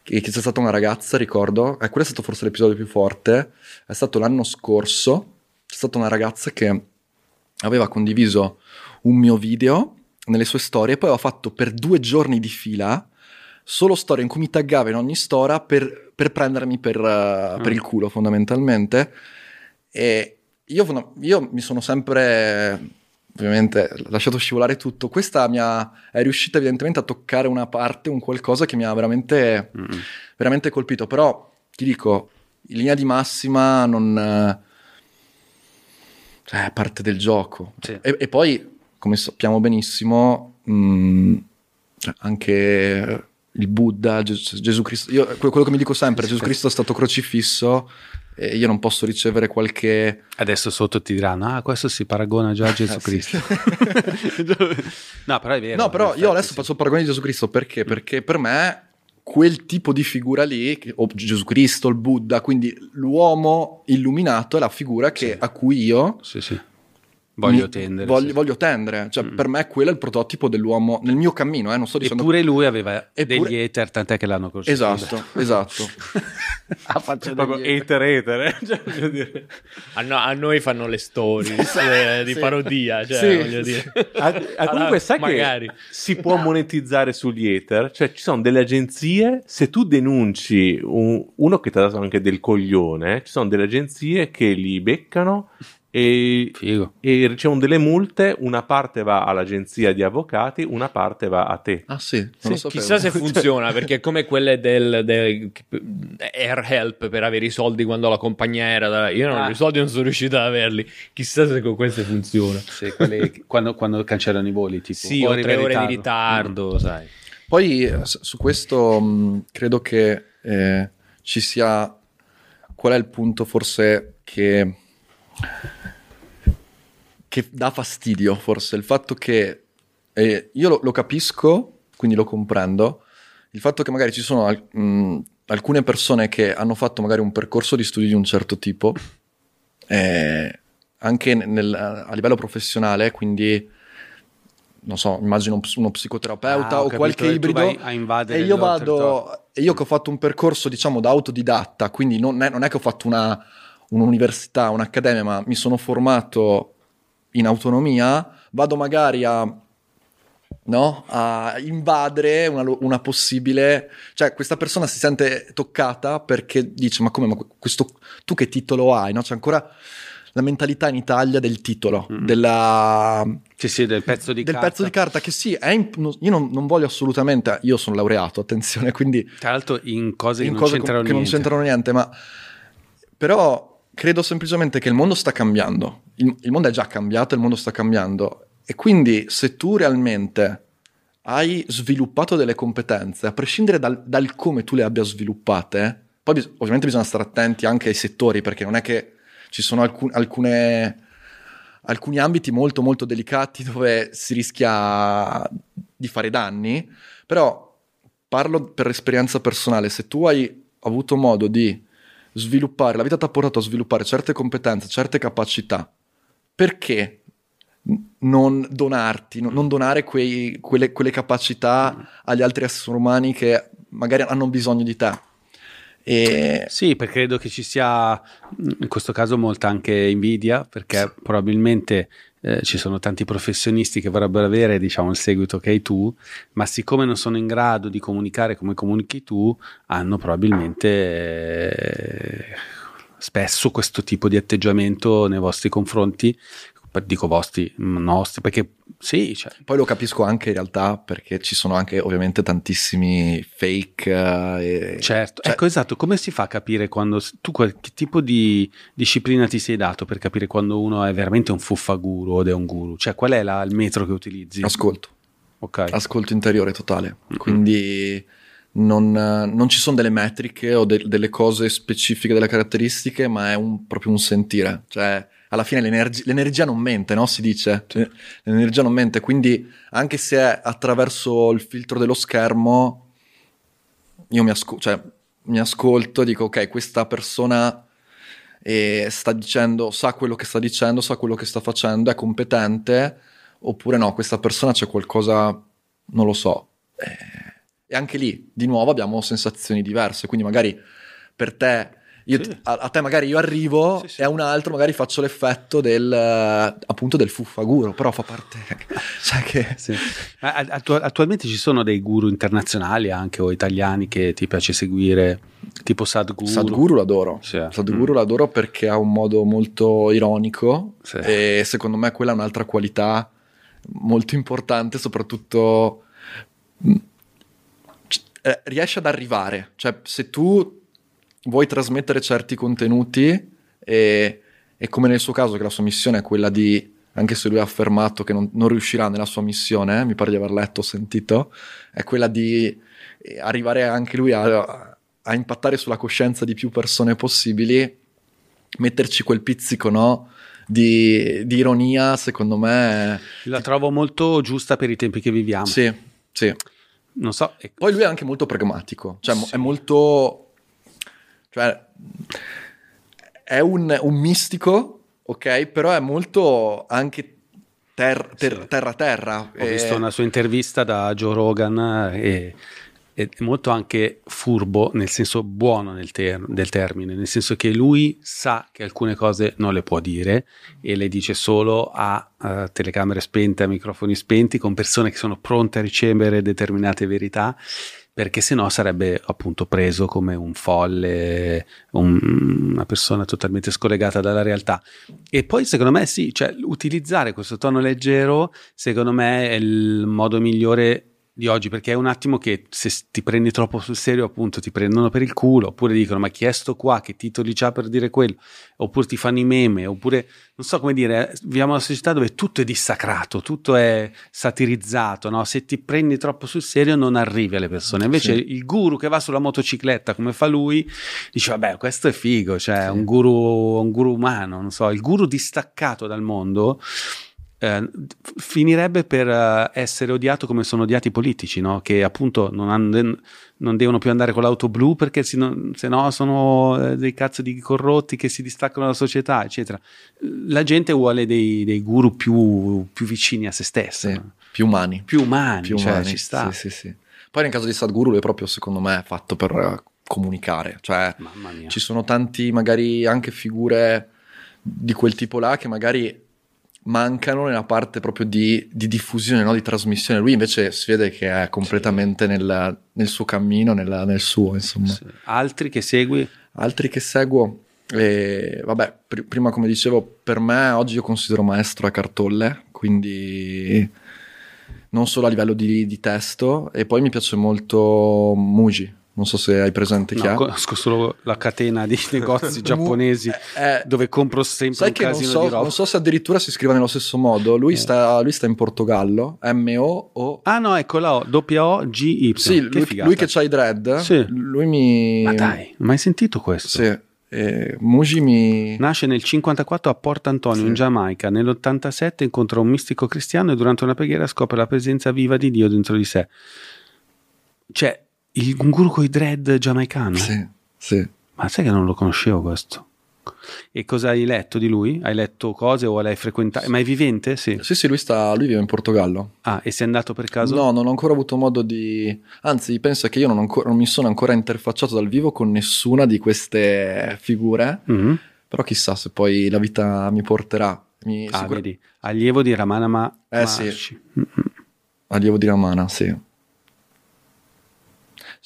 che, che c'è stata una ragazza, ricordo, e quello è stato forse l'episodio più forte, è stato l'anno scorso, c'è stata una ragazza che aveva condiviso un mio video nelle sue storie, poi aveva fatto per due giorni di fila solo storie in cui mi taggava in ogni storia per, per prendermi per, uh, per il culo fondamentalmente. E io, io mi sono sempre ovviamente lasciato scivolare tutto. Questa mi ha, è riuscita evidentemente a toccare una parte, un qualcosa che mi ha veramente, Mm. veramente colpito. Però ti dico, in linea di massima non... Cioè, è parte del gioco. Sì. E, e poi, come sappiamo benissimo, mh, cioè, anche il Buddha, Ges- Gesù Cristo, io, que- quello che mi dico sempre, Gesù Cristo è stato crocifisso e io non posso ricevere qualche... Adesso sotto ti diranno, ah, questo si paragona già a Gesù Eh, sì. Cristo. no, però è vero. No, però io adesso sì. faccio il paragone di Gesù Cristo perché? Perché per me quel tipo di figura lì, o Gesù Cristo, il Buddha, quindi l'uomo illuminato è la figura che- a cui io Sì, sì. Voglio tendere. Voglio, sì. voglio tendere. Cioè, Mm. per me quello è il prototipo dell'uomo nel mio cammino, eh, non sto dicendo... Eppure lui aveva Eppure- degli hater, tant'è che l'hanno crocifisso. Esatto, esatto. ah, faccio Proprio hater. etere etere. Cioè. A, no- a noi fanno le stories eh, di Sì. parodia, cioè, Sì, voglio dire. Ah, ah, comunque Allora, sai magari. che si può monetizzare sugli ether? Cioè ci sono delle agenzie, se tu denunci un- uno che ti ha dato anche del coglione, ci sono delle agenzie che li beccano e, Figo. e ricevono delle multe, una parte va all'agenzia di avvocati, una parte va a te. Ah sì, sapevo. Chissà se funziona perché è come quelle del, del Air Help per avere i soldi quando la compagnia era. da- Io non, Ah. i soldi non sono riuscito ad averli. Chissà se con queste funziona. Sì, quelli- quando, quando cancellano i voli, tipo Sì, o tre ore di ritardo. ritardo, sai. Poi su questo mh, credo che eh, ci sia... Qual è il punto forse che... che dà fastidio, forse? Il fatto che... eh, io lo, lo capisco, quindi lo comprendo, il fatto che magari ci sono al- mh, alcune persone che hanno fatto magari un percorso di studi di un certo tipo, eh, anche nel- a livello professionale, quindi non so, immagino uno psicoterapeuta Ah, o capito, qualche ibrido e io vado e io che ho fatto un percorso diciamo da autodidatta, quindi non è, non è che ho fatto una, un'università, un'accademia, ma mi sono formato in autonomia, vado magari a no? a invadere una, una possibile cioè questa persona si sente toccata perché dice ma come ma questo tu che titolo hai no? c'è ancora la mentalità in Italia del titolo Mm. della Sì, sì, del pezzo di del carta. pezzo di carta che sì è imp- io non, non voglio assolutamente io sono laureato attenzione quindi Tra l'altro in cose che in non cose che non c'entrano niente, ma però credo semplicemente che il mondo sta cambiando. Il, il mondo è già cambiato, il mondo sta cambiando. E quindi se tu realmente hai sviluppato delle competenze, a prescindere dal, dal come tu le abbia sviluppate, poi bis- ovviamente bisogna stare attenti anche ai settori, perché non è che ci sono alcun- alcune, alcuni ambiti molto molto delicati dove si rischia di fare danni, però parlo per esperienza personale, se tu hai avuto modo di sviluppare, la vita ti ha portato a sviluppare certe competenze, certe capacità, perché non donarti, non non donare quei- quelle, quelle capacità agli altri esseri umani che magari hanno bisogno di te? E Sì, perché credo che ci sia in questo caso molta anche invidia, perché probabilmente eh, ci sono tanti professionisti che vorrebbero avere, diciamo, il seguito che hai tu, ma siccome non sono in grado di comunicare come comunichi tu, hanno probabilmente eh, spesso questo tipo di atteggiamento nei vostri confronti. Dico vostri, nostri, perché sì, cioè, poi lo capisco anche in realtà perché ci sono anche ovviamente tantissimi fake. eh, e- Certo, cioè, ecco esatto, come si fa a capire quando tu che tipo di disciplina ti sei dato per capire quando uno è veramente un fuffaguru ed è un guru? Cioè qual è la- il metro che utilizzi? Ascolto. ok. ascolto interiore totale. Quindi non, non ci sono delle metriche o de- delle cose specifiche, delle caratteristiche, ma è un- proprio un sentire. Cioè, alla fine l'energi- l'energia non mente, no? Si dice. Cioè, l'energia non mente. Quindi, anche se attraverso il filtro dello schermo, io mi, asco- cioè, mi ascolto e dico, ok, questa persona eh, sta dicendo, sa quello che sta dicendo, sa quello che sta facendo, è competente, oppure no, questa persona c'è qualcosa, non lo so. Eh, e anche lì, di nuovo, abbiamo sensazioni diverse, quindi magari per te Io, Sì. a, a te magari io arrivo Sì, sì. e a un altro magari faccio l'effetto del eh, appunto del fuffaguro, però fa parte cioè che Sì. Ma attu- attualmente ci sono dei guru internazionali anche o italiani che ti piace seguire, tipo Sadhguru. Sadhguru l'adoro. Sì. Sadhguru Mm. l'adoro perché ha un modo molto ironico Sì. e secondo me quella è un'altra qualità molto importante, soprattutto c- eh, riesce ad arrivare, cioè se tu vuoi trasmettere certi contenuti e, e come nel suo caso che la sua missione è quella di, anche se lui ha affermato che non, non riuscirà nella sua missione, eh, mi pare di aver letto o sentito, è quella di eh, arrivare anche lui a, a impattare sulla coscienza di più persone possibili, metterci quel pizzico, no? Di, di ironia, secondo me. La trovo molto giusta per i tempi che viviamo. Sì, sì. Non so, Poi lui è anche molto pragmatico, cioè Sì. è molto... cioè è un, un mistico, ok? Però è molto anche ter- ter- Sì. terra terra. ho Eh, visto una sua intervista da Joe Rogan e è molto anche furbo nel senso buono nel ter- del termine, nel senso che lui sa che alcune cose non le può dire e le dice solo a eh, telecamere spente, a microfoni spenti, con persone che sono pronte a ricevere determinate verità, perché sennò sarebbe appunto preso come un folle, un- una persona totalmente scollegata dalla realtà. E poi secondo me sì, cioè utilizzare questo tono leggero, secondo me è il modo migliore di oggi perché è un attimo che se ti prendi troppo sul serio appunto ti prendono per il culo oppure dicono ma chi è sto qua che titoli c'ha per dire quello oppure ti fanno i meme oppure non so come dire viviamo in una società dove tutto è dissacrato tutto è satirizzato no? se ti prendi troppo sul serio non arrivi alle persone invece Sì. il guru che va sulla motocicletta come fa lui dice vabbè questo è figo cioè Sì. un guru un guru umano non so il guru distaccato dal mondo eh, finirebbe per eh, essere odiato come sono odiati i politici, no? che appunto non, hanno- non devono più andare con l'auto blu perché se no, sono eh, dei cazzo di corrotti che si distaccano dalla società, eccetera. La gente vuole dei, dei guru più, più vicini a se stessa, sì, più umani. più umani, più cioè, umani, ci sta. Sì, sì, sì. Poi nel caso di Sadhguru lui è proprio secondo me fatto per eh, comunicare, cioè Mamma mia. ci sono tanti magari anche figure di quel tipo là che magari mancano nella parte proprio di, di diffusione, no? di trasmissione. Lui invece si vede che è completamente nel, nel suo cammino, nella- nel suo, insomma. Sì. Altri che segui? Altri che seguo, eh, vabbè, pr- prima come dicevo, per me oggi io considero maestro a cartolle, quindi non solo a livello di, di testo, e poi mi piace molto Muji, non so se hai presente chi No, conosco solo la catena di negozi giapponesi Eh, dove compro sempre Sai che non so, non so se addirittura si scrive nello stesso modo. Lui, Eh. sta, lui sta in Portogallo, M-O-O. Ah no, ecco la O, W-O-G-Y. sì, Che lui, lui che c'ha i dread, Sì. lui mi... Ma dai, mai sentito questo? Sì, eh, Muji mi... Nasce nel 54 a Porto Antonio, Sì. in Giamaica. Nell'87 incontra un mistico cristiano e durante una preghiera scopre la presenza viva di Dio dentro di sé. Cioè, il guru coi dread giamaicano? Sì, sì. Ma sai che non lo conoscevo questo? E cosa hai letto di lui? Hai letto cose o l'hai frequentato? Ma è vivente? Sì. Sì, sì, lui, sta, lui vive in Portogallo. Ah, e sei andato per caso? No, non ho ancora avuto modo di... Anzi, pensa che io non, ancora- non mi sono ancora interfacciato dal vivo con nessuna di queste figure, Mhm. però chissà se poi la vita mi porterà. Mi, Ah, sicur- vedi, allievo di Ramana Ma- Eh, sì. Maharshi. Mhm. Allievo di Ramana, sì.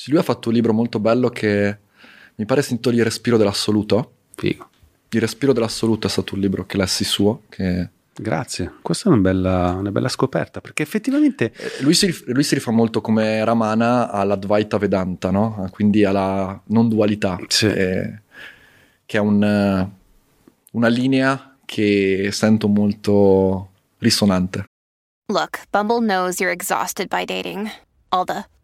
Sì, lui ha fatto un libro molto bello che mi pare si intitoli Il respiro dell'assoluto. Figo. Il respiro dell'assoluto è stato un libro che lessi suo, che Grazie, questa è una bella, una bella scoperta perché effettivamente Eh, Lui si, lui si rifà molto come Ramana all'Advaita Vedanta, no? Quindi alla non dualità, Sì. eh, che è un, una linea che sento molto risonante. Look, Bumble knows you're exhausted by dating. All the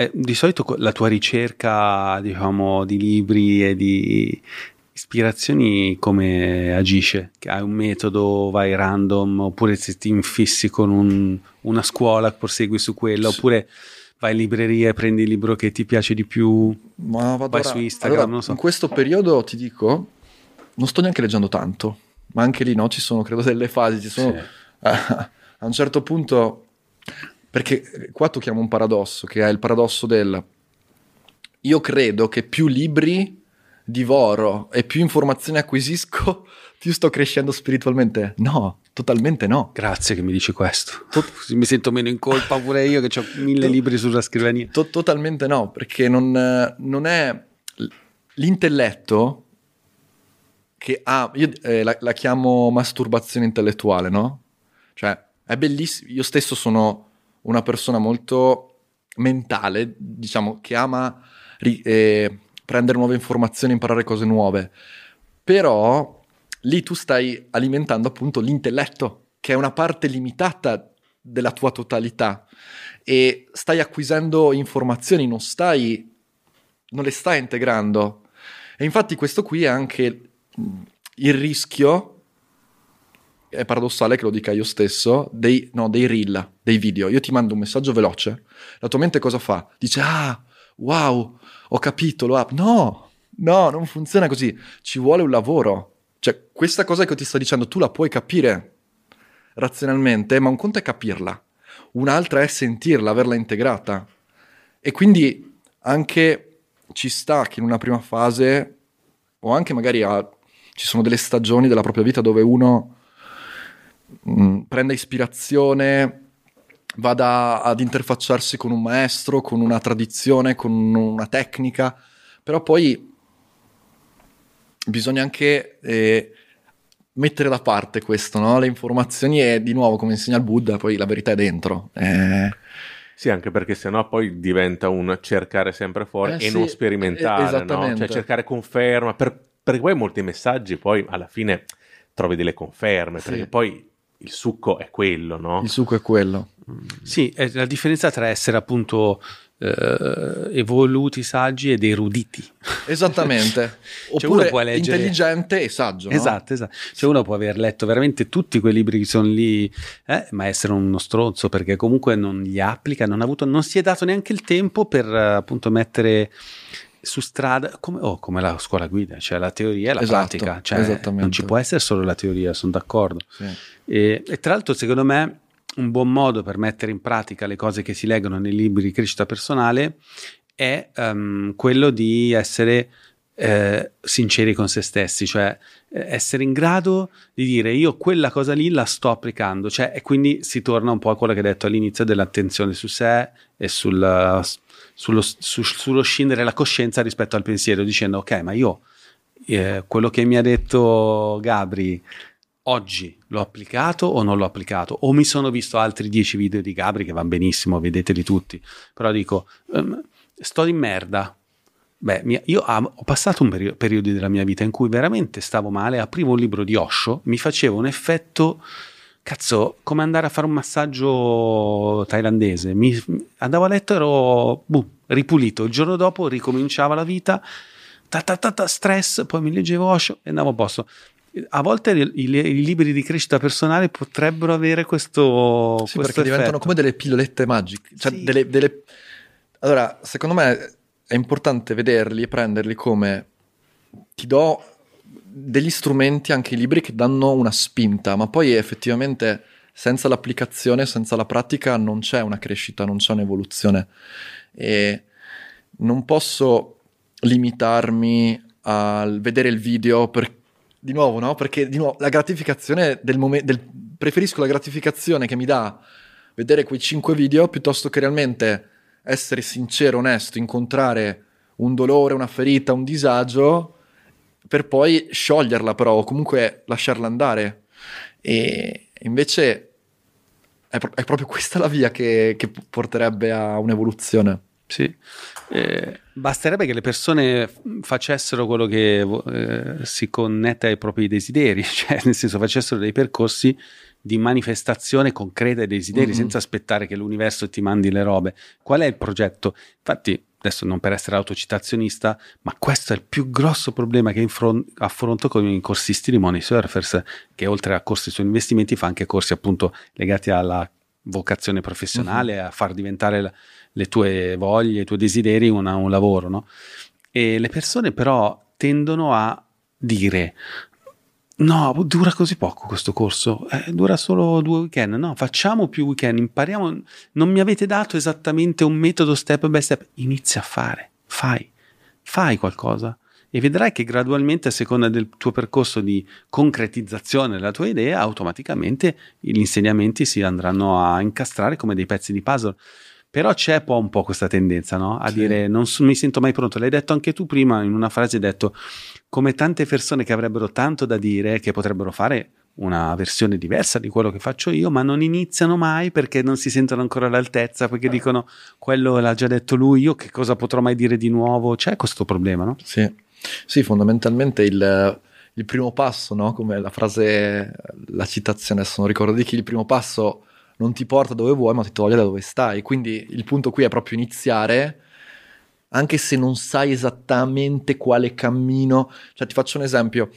Eh, di solito la tua ricerca, diciamo, di libri e di ispirazioni come agisce? Che hai un metodo, vai random, oppure se ti infissi con un- una scuola, prosegui su quella, oppure vai in libreria e prendi il libro che ti piace di più, Ma vai ora- su Instagram, allora, non so. In questo periodo ti dico, non sto neanche leggendo tanto, ma anche lì no, ci sono credo delle fasi, ci sono Sì. a un certo punto perché qua tocchiamo un paradosso che è il paradosso del io credo che più libri divoro e più informazioni acquisisco, più sto crescendo spiritualmente. No, totalmente no. Grazie che mi dici questo. Così mi sento meno in colpa pure io che ho mille libri sulla scrivania. To- totalmente no, perché non, eh, non è l'intelletto che ha, io eh, la, la chiamo masturbazione intellettuale, no? Cioè, è bellissimo, io stesso sono una persona molto mentale, diciamo, che ama ri- eh, prendere nuove informazioni, imparare cose nuove, però lì tu stai alimentando appunto l'intelletto, che è una parte limitata della tua totalità e stai acquisendo informazioni, non stai non le stai integrando. E infatti questo qui è anche il rischio è paradossale che lo dica io stesso, dei, no, dei reel, dei video. Io ti mando un messaggio veloce, la tua mente cosa fa? Dice, ah, wow, ho capito, lo app. No, no, non funziona così. Ci vuole un lavoro. Cioè, questa cosa che ti sto dicendo, tu la puoi capire razionalmente, ma un conto è capirla. Un'altra è sentirla, averla integrata. E quindi anche ci sta che in una prima fase, o anche magari a- ci sono delle stagioni della propria vita dove uno mh, prende ispirazione, vada ad interfacciarsi con un maestro, con una tradizione, con una tecnica, però poi bisogna anche eh, mettere da parte questo, no? le informazioni e di nuovo come insegna il Buddha, poi la verità è dentro. Eh, Sì, anche perché sennò poi diventa un cercare sempre fuori Eh e sì, non sperimentare, no? Cioè cercare conferma, per- perché poi molti messaggi poi alla fine trovi delle conferme, Sì. perché poi il succo è quello, no? il succo è quello. Sì, è la differenza tra essere appunto eh, evoluti, saggi ed eruditi. Esattamente. Cioè, uno Oppure può leggere- intelligente e saggio. no? Esatto, esatto. Cioè uno può aver letto veramente tutti quei libri che sono lì, eh, ma essere uno stronzo perché comunque non li applica, non, ha avuto, non si è dato neanche il tempo per appunto mettere su strada come, oh, come la scuola guida, cioè la teoria e la Esatto, pratica. Cioè, non ci può essere solo la teoria, sono d'accordo. Sì. E, e tra l'altro, secondo me, un buon modo per mettere in pratica le cose che si leggono nei libri di crescita personale è ehm, quello di essere eh, sinceri con se stessi, cioè eh, essere in grado di dire io quella cosa lì la sto applicando, cioè, e quindi si torna un po' a quello che hai detto all'inizio dell'attenzione su sé e sul, sullo, su- sullo scindere la coscienza rispetto al pensiero, dicendo ok, ma io eh, quello che mi ha detto Gabri oggi l'ho applicato o non l'ho applicato o mi sono visto altri dieci video di Gabri che vanno benissimo, vedeteli tutti, però dico ehm, sto in merda. Beh, mi- io am- ho passato un perio- periodo della mia vita in cui veramente stavo male, aprivo un libro di Osho, mi faceva un effetto, cazzo, come andare a fare un massaggio thailandese. Mi, andavo a letto, ero boom, ripulito. Il giorno dopo ricominciava la vita, ta, ta, ta, ta, stress, poi mi leggevo Osho e andavo a posto. A volte i, i- i libri di crescita personale potrebbero avere questo, Sì, questo perché diventano effetto. come delle pillolette magiche. Cioè, Sì. delle, delle- Allora, secondo me è importante vederli e prenderli come ti do degli strumenti, anche i libri che danno una spinta, ma poi effettivamente senza l'applicazione, senza la pratica non c'è una crescita, non c'è un'evoluzione. E non posso limitarmi al vedere il video per di nuovo, no? Perché di nuovo la gratificazione del momento preferisco la gratificazione che mi dà vedere quei cinque video piuttosto che realmente essere sincero, onesto, incontrare un dolore, una ferita, un disagio per poi scioglierla però o comunque lasciarla andare. E invece è, pro- è proprio questa la via che, che porterebbe a un'evoluzione. Sì. Eh, basterebbe che le persone facessero quello che eh, si connette ai propri desideri, cioè nel senso facessero dei percorsi di manifestazione concreta dei desideri, Mhm. senza aspettare che l'universo ti mandi le robe. Qual è il progetto? Infatti, adesso non per essere autocitazionista, ma questo è il più grosso problema che infron- affronto con i corsisti di Money Surfers, che oltre a corsi su investimenti fa anche corsi appunto legati alla vocazione professionale, a far diventare la- le tue voglie, i tuoi desideri una- un lavoro, no? E le persone però tendono a dire no, dura così poco questo corso, eh, dura solo due weekend, no, facciamo più weekend, impariamo, non mi avete dato esattamente un metodo step by step, inizia a fare, fai, fai qualcosa. E vedrai che gradualmente a seconda del tuo percorso di concretizzazione della tua idea, automaticamente gli insegnamenti si andranno a incastrare come dei pezzi di puzzle. Però c'è poi un po' questa tendenza no? a Sì. dire non so- mi sento mai pronto. L'hai detto anche tu prima in una frase, hai detto come tante persone che avrebbero tanto da dire, che potrebbero fare una versione diversa di quello che faccio io, ma non iniziano mai perché non si sentono ancora all'altezza, perché dicono quello l'ha già detto lui, io che cosa potrò mai dire di nuovo? C'è questo problema, no? Sì, Sì, fondamentalmente il, il primo passo, no? come la frase, la citazione, adesso non ricordo di chi, il primo passo non ti porta dove vuoi, ma ti toglie da dove stai. Quindi il punto qui è proprio iniziare, anche se non sai esattamente quale cammino. Cioè, ti faccio un esempio.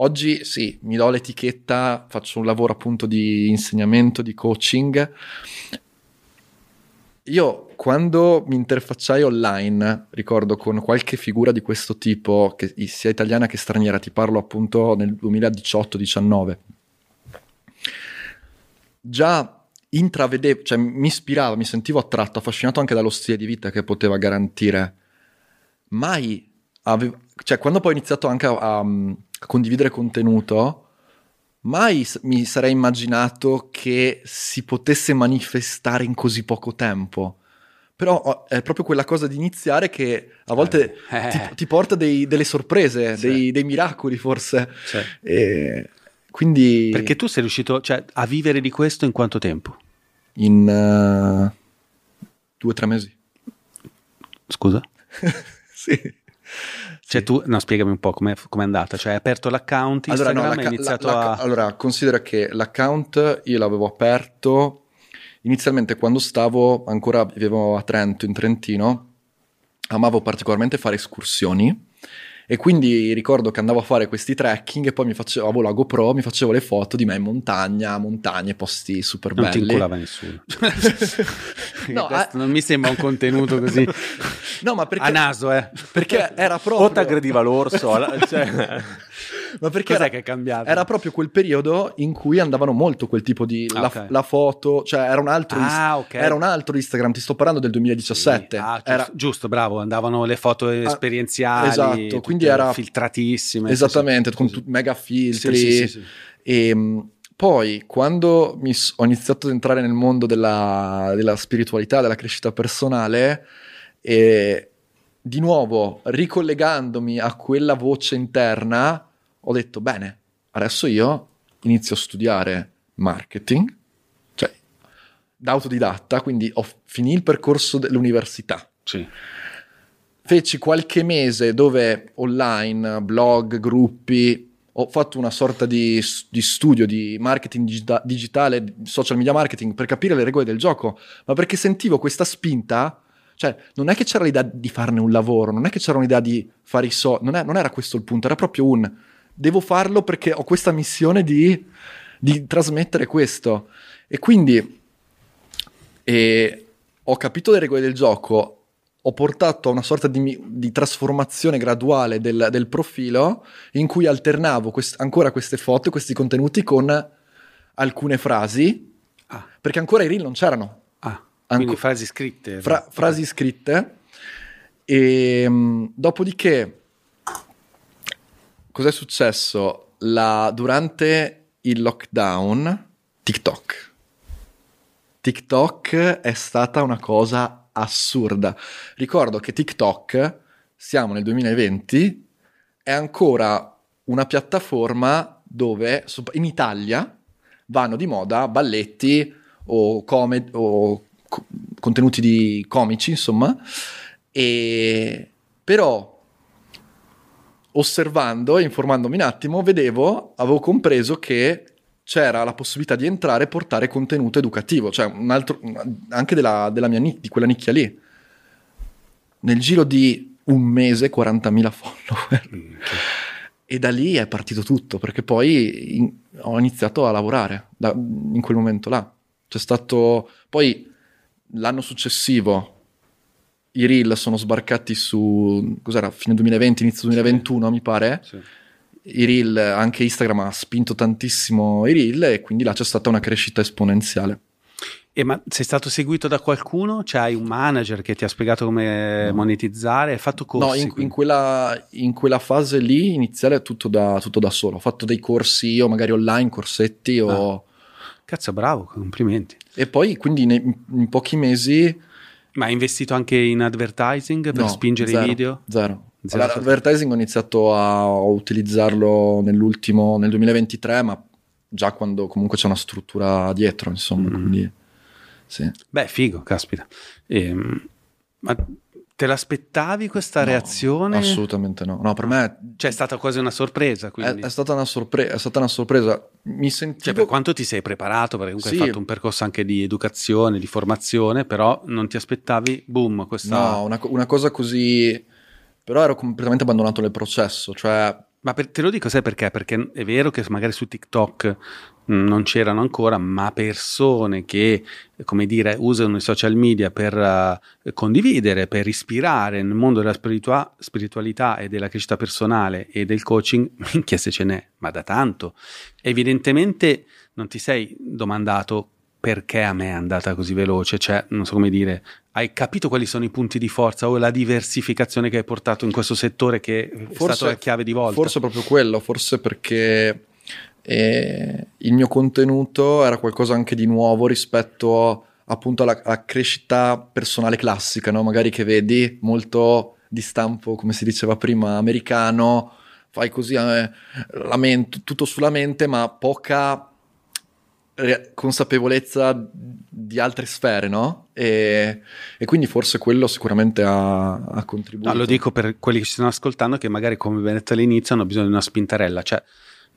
Oggi sì, mi do l'etichetta, faccio un lavoro appunto di insegnamento, di coaching. Io quando mi interfacciai online, ricordo con qualche figura di questo tipo, che sia italiana che straniera, ti parlo appunto nel 2018-19, già intravedevo, cioè mi ispirava, mi sentivo attratto, affascinato anche dallo stile di vita che poteva garantire. Mai avevo, cioè quando poi ho iniziato anche a, a- a condividere contenuto, mai mi sarei immaginato che si potesse manifestare in così poco tempo. Però è proprio quella cosa di iniziare che a volte Eh. ti, ti porta dei- delle sorprese, Sì. dei, dei miracoli forse. Cioè, E quindi perché tu sei riuscito cioè, a vivere di questo in quanto tempo? in eh, due o tre mesi. Scusa? sì. Cioè tu, no, spiegami un po' com'è, com'è andata. Cioè hai aperto l'account Allora, Instagram no, e la iniziato la- la- a... allora, considera che l'account io l'avevo aperto inizialmente quando stavo ancora vivevo a Trento, in Trentino, amavo particolarmente fare escursioni e quindi ricordo che andavo a fare questi trekking e poi mi facevo, avevo la GoPro, mi facevo le foto di me in montagna, montagne, posti super Non ti belli. inculava nessuno. No, ah- non mi sembra un contenuto così No, ma perché, a naso, eh. perché era proprio... O ti aggrediva l'orso, cioè, Ma perché Cos'è era, che è cambiato? era proprio quel periodo in cui andavano molto quel tipo di Ah, la, ok. la foto, cioè era un altro Ah, Inst- ok. era un altro Instagram, ti sto parlando del 2017. Sì. Ah, giusto, Era- giusto, bravo, andavano le foto esperienziali, esatto, quindi era- filtratissime. esattamente, sì, con tut- mega filtri. Sì. E mh, poi quando s- ho iniziato ad entrare nel mondo della, della spiritualità, della crescita personale, e di nuovo ricollegandomi a quella voce interna, ho detto bene, adesso io inizio a studiare marketing, cioè da autodidatta, quindi ho finito il percorso dell'università Sì. feci qualche mese dove online, blog, gruppi, ho fatto una sorta di, di studio di marketing digita- digitale, social media marketing per capire le regole del gioco, ma perché sentivo questa spinta, cioè non è che c'era l'idea di farne un lavoro, non è che c'era un'idea di fare i soldi, non, non era questo il punto, era proprio un devo farlo perché ho questa missione di, di trasmettere questo. E quindi e ho capito le regole del gioco, ho portato a una sorta di, di trasformazione graduale del, del profilo in cui alternavo quest- ancora queste foto, questi contenuti con alcune frasi, Ah. perché ancora i reel non c'erano. Ah, Anco- quindi frasi scritte. Fra- frasi scritte. E mh, dopodiché, cos'è successo? La- durante il lockdown, TikTok. TikTok è stata una cosa assurda. Ricordo che TikTok, siamo nel 2020, è ancora una piattaforma dove in Italia vanno di moda balletti o, come- o co- contenuti di comici, insomma, e però osservando e informandomi un attimo, vedevo, avevo compreso che c'era la possibilità di entrare e portare contenuto educativo, cioè un altro, anche della, della mia, di quella nicchia lì. Nel giro di un mese 40.000 follower. E da lì è partito tutto, perché poi in- ho iniziato a lavorare da- in quel momento là. C'è stato... Poi l'anno successivo i reel sono sbarcati su... cos'era? Fine 2020, inizio 2021 mi pare. Sì. I reel, anche Instagram ha spinto tantissimo i reel e quindi là c'è stata una crescita esponenziale. E ma sei stato seguito da qualcuno? Cioè hai un manager che ti ha spiegato come No. monetizzare? Hai fatto corsi? No, in, in quella, in quella fase lì iniziale è tutto da, tutto da solo. Ho fatto dei corsi io, magari online, corsetti o... Cazzo, bravo, complimenti. E poi quindi nei- in pochi mesi... Ma hai investito anche in advertising per no, spingere zero, i video? Zero. Zero. Allora, L'advertising ho iniziato a utilizzarlo nell'ultimo, nel 2023, ma già quando comunque c'è una struttura dietro, insomma. Mm. Quindi, sì. Beh, figo, caspita. Ehm, ma te l'aspettavi questa No, reazione? Assolutamente no. No, per me Cioè è stata quasi una sorpresa, è, quindi. è stata una sorpresa. È stata una sorpresa. Mi sentivo... Cioè, per quanto ti sei preparato, perché comunque Sì. hai fatto un percorso anche di educazione, di formazione, però non ti aspettavi, boom, questa... No, una, una cosa così... Però ero completamente abbandonato nel processo, cioè... Ma per- te lo dico, sai perché? Perché è vero che magari su TikTok non c'erano ancora, ma persone che, come dire, usano i social media per eh, condividere, per ispirare nel mondo della spiritua- spiritualità e della crescita personale e del coaching, minchia se ce n'è, ma da tanto. Evidentemente non ti sei domandato perché a me è andata così veloce, cioè non so come dire, hai capito quali sono i punti di forza o la diversificazione che hai portato in questo settore che è stato la chiave di volta? Forse proprio quello, forse perché eh, il mio contenuto era qualcosa anche di nuovo rispetto appunto alla, alla crescita personale classica, no? magari che vedi molto di stampo, come si diceva prima, americano, fai così, eh, mente, tutto sulla mente, ma poca re- consapevolezza di altre sfere, no? E, e quindi forse quello sicuramente ha, ha contribuito. No, lo dico per quelli che ci stanno ascoltando che magari come abbiamo detto all'inizio hanno bisogno di una spintarella, cioè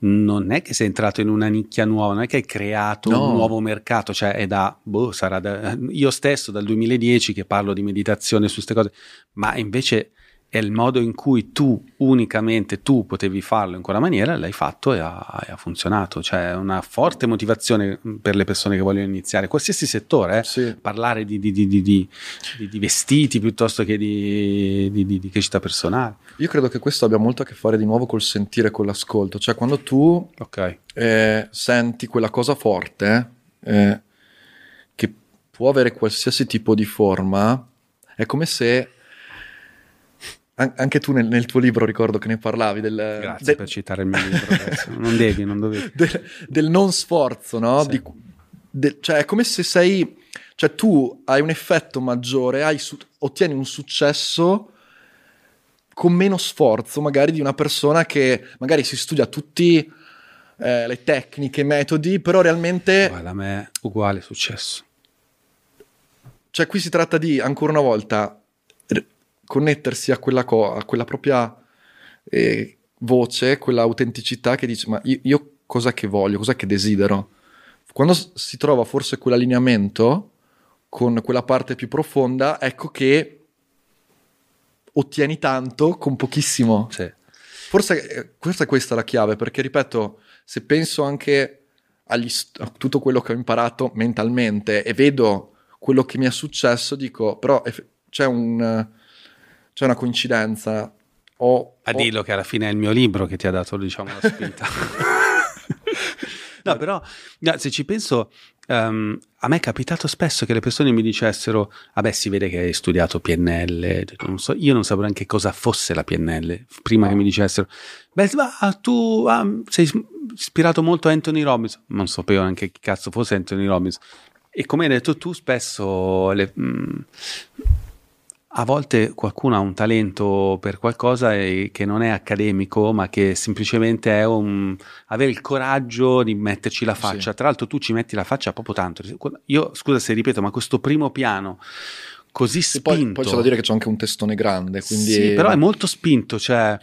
non è che sei entrato in una nicchia nuova, non è che hai creato No. un nuovo mercato, cioè è da, boh, sarà da, io stesso dal 2010 che parlo di meditazione su queste cose, ma invece è il modo in cui tu unicamente tu potevi farlo in quella maniera, l'hai fatto e ha, e ha funzionato, cioè è una forte motivazione per le persone che vogliono iniziare, qualsiasi settore, eh Sì. parlare di, di- di- di- vestiti piuttosto che di, crescita personale. Io credo che questo abbia molto a che fare di nuovo col sentire, con l'ascolto. Cioè, quando tu Ok. eh, senti quella cosa forte, eh, che può avere qualsiasi tipo di forma, è come se. An- anche tu nel, nel tuo libro ricordo che ne parlavi del, Grazie de- per citare il mio libro. adesso. Non devi, non dovevi. del, del non sforzo, no? Sì. Di- de- cioè, è come se sei. Cioè, tu hai un effetto maggiore, hai su- ottieni un successo con meno sforzo, magari di una persona che magari si studia tutti eh, le tecniche, i metodi, però realmente. Guarda, a me è uguale successo. Cioè, qui si tratta di, ancora una volta, connettersi a quella, co- a quella propria eh, voce, quella autenticità che dice, ma io, io cos'è che voglio, cos'è che desidero? Quando si trova forse quell'allineamento con quella parte più profonda, ecco che ottieni tanto con pochissimo. Sì. Forse, eh, forse è questa la chiave, perché ripeto, se penso anche st- a tutto quello che ho imparato mentalmente e vedo quello che mi è successo, dico, però eff- c'è, un, c'è una coincidenza. Ho, A ho- dirlo che alla fine è il mio libro che ti ha dato, diciamo, la spinta. no, però, no, se ci penso, ehm, a me è capitato spesso che le persone mi dicessero, vabbè, si vede che hai studiato PNL, non so, io non sapevo neanche cosa fosse la PNL, prima che mi dicessero, beh, ma tu ah, sei ispirato molto a Anthony Robbins, non sapevo neanche chi cazzo fosse Anthony Robbins. E come hai detto tu, spesso le- mm, a volte qualcuno ha un talento per qualcosa che non è accademico, ma che semplicemente è un avere il coraggio di metterci la faccia. Sì. Tra l'altro, tu ci metti la faccia proprio tanto. Io scusa se ripeto, ma questo primo piano così e spinto. poi, poi c'è da dire che c'è anche un testone grande, quindi... Sì, però è molto spinto, cioè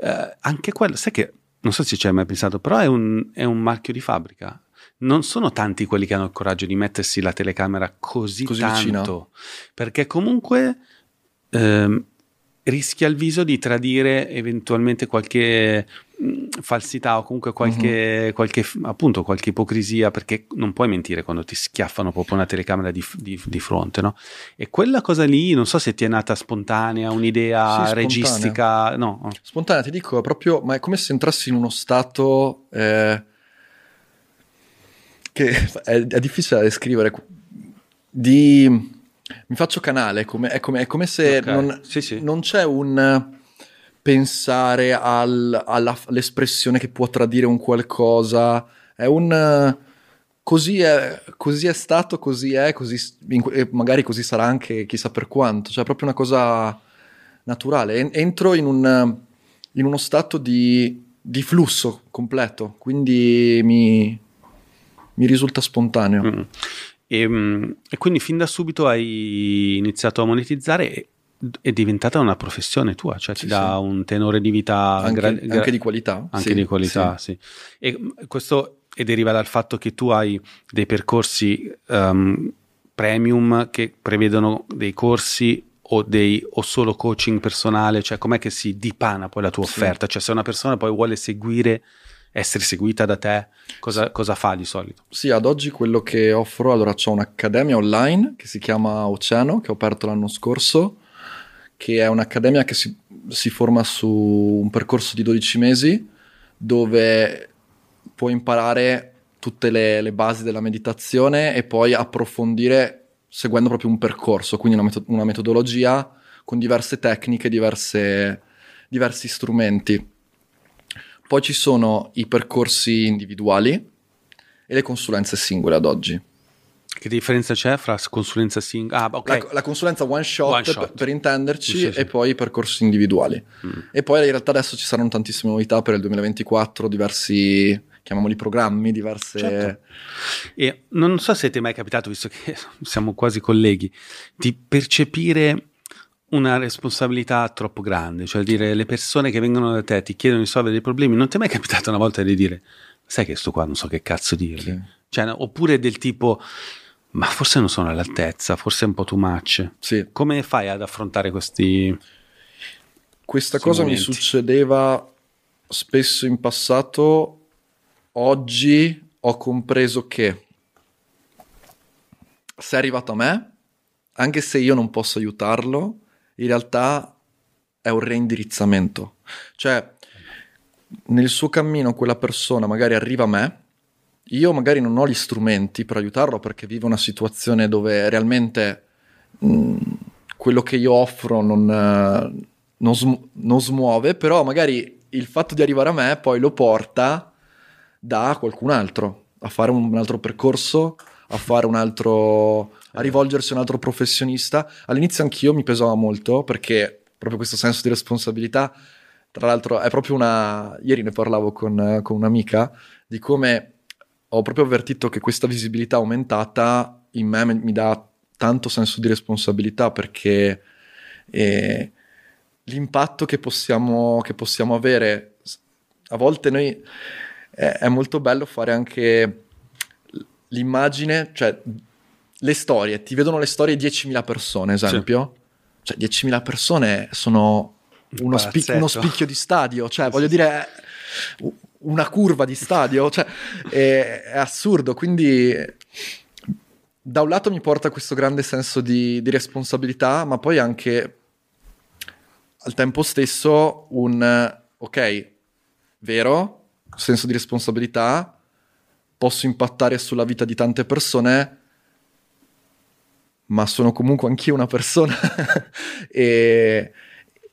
eh, anche quello, sai che non so se ci hai mai pensato, però è un, è un marchio di fabbrica. Non sono tanti quelli che hanno il coraggio di mettersi la telecamera così, Così tanto, vicina. perché comunque ehm, rischia il viso di tradire eventualmente qualche mh, falsità o comunque qualche, qualche f- appunto qualche ipocrisia perché non puoi mentire quando ti schiaffano proprio una telecamera di, di- di fronte no? e quella cosa lì non so se ti è nata spontanea Sì, un'idea spontanea. registica no Spontanea, ti dico, proprio, ma è come se entrassi in uno stato eh, che è, è difficile da descrivere. Di, mi faccio canale, è come, è come- è come se Ok, non, sì, sì. non c'è un pensare al- alla- all'espressione che può tradire un qualcosa, è un eh, così è, così è stato, così è, così, in magari così sarà anche chissà per quanto, cioè è proprio una cosa naturale. En- Entro in, un, in uno stato di, di flusso completo, quindi mi, mi risulta spontaneo. Mm. E, mm, e quindi fin da subito hai iniziato a monetizzare e è diventata una professione tua, cioè ti Sì, dà sì. un tenore di vita Anche, gra- gra- anche di qualità. anche sì, di qualità, sì. E mm, questo e deriva dal fatto che tu hai dei percorsi ehm, premium che prevedono dei corsi o, dei, o solo coaching personale, cioè com'è che si dipana poi la tua offerta? Cioè se una persona poi vuole seguire, essere seguita da te, cosa, cosa fa di solito? Sì, ad oggi quello che offro, allora c'ho un'accademia online che si chiama Oceano, che ho aperto l'anno scorso, che è un'accademia che si, si forma su un percorso di 12 mesi dove puoi imparare tutte le, le basi della meditazione e poi approfondire seguendo proprio un percorso, quindi una, meto- una metodologia con diverse tecniche, diverse- diversi strumenti. Poi ci sono i percorsi individuali e le consulenze singole ad oggi. Che differenza c'è fra consulenza singola? Ah, ok. La, la consulenza one shot, One shot. Per, per intenderci sì, sì. e poi i percorsi individuali. Mm. E poi in realtà adesso ci saranno tantissime novità per il 2024, diversi, chiamiamoli programmi, diverse... Certo. E non so se ti è mai capitato, visto che siamo quasi colleghi, di percepire una responsabilità troppo grande, cioè dire le persone che vengono da te ti chiedono di risolvere dei problemi, non ti è mai capitato una volta di dire sai che sto qua non so che cazzo dirgli, Sì. cioè, oppure del tipo ma forse non sono all'altezza, forse è un po' too much. Sì. Come fai ad affrontare questi... Questa Questi cosa mi momenti. succedeva spesso in passato, oggi ho compreso che se è arrivato a me, anche se io non posso aiutarlo, in realtà è un reindirizzamento. Cioè, nel suo cammino quella persona magari arriva a me, io magari non ho gli strumenti per aiutarlo perché vive una situazione dove realmente mh, quello che io offro non, non smu- non smuove, però magari il fatto di arrivare a me poi lo porta da qualcun altro a fare un altro percorso, a fare un altro, a rivolgersi a un altro professionista. All'inizio anch'io mi pesava molto perché proprio questo senso di responsabilità, tra l'altro è proprio una, ieri ne parlavo con, con un'amica di come ho proprio avvertito che questa visibilità aumentata in me mi dà tanto senso di responsabilità perché eh, l'impatto che possiamo, che possiamo avere, a volte noi è, è molto bello fare anche l'immagine, cioè le storie, ti vedono le storie 10.000 persone, esempio, cioè 10.000 persone sono uno, spi- palazzetto. uno spicchio di stadio, cioè voglio dire una curva di stadio, cioè è, è assurdo, quindi da un lato mi porta questo grande senso di, di responsabilità, ma poi anche al tempo stesso un ok, vero, senso di responsabilità, posso impattare sulla vita di tante persone, ma sono comunque anch'io una persona e,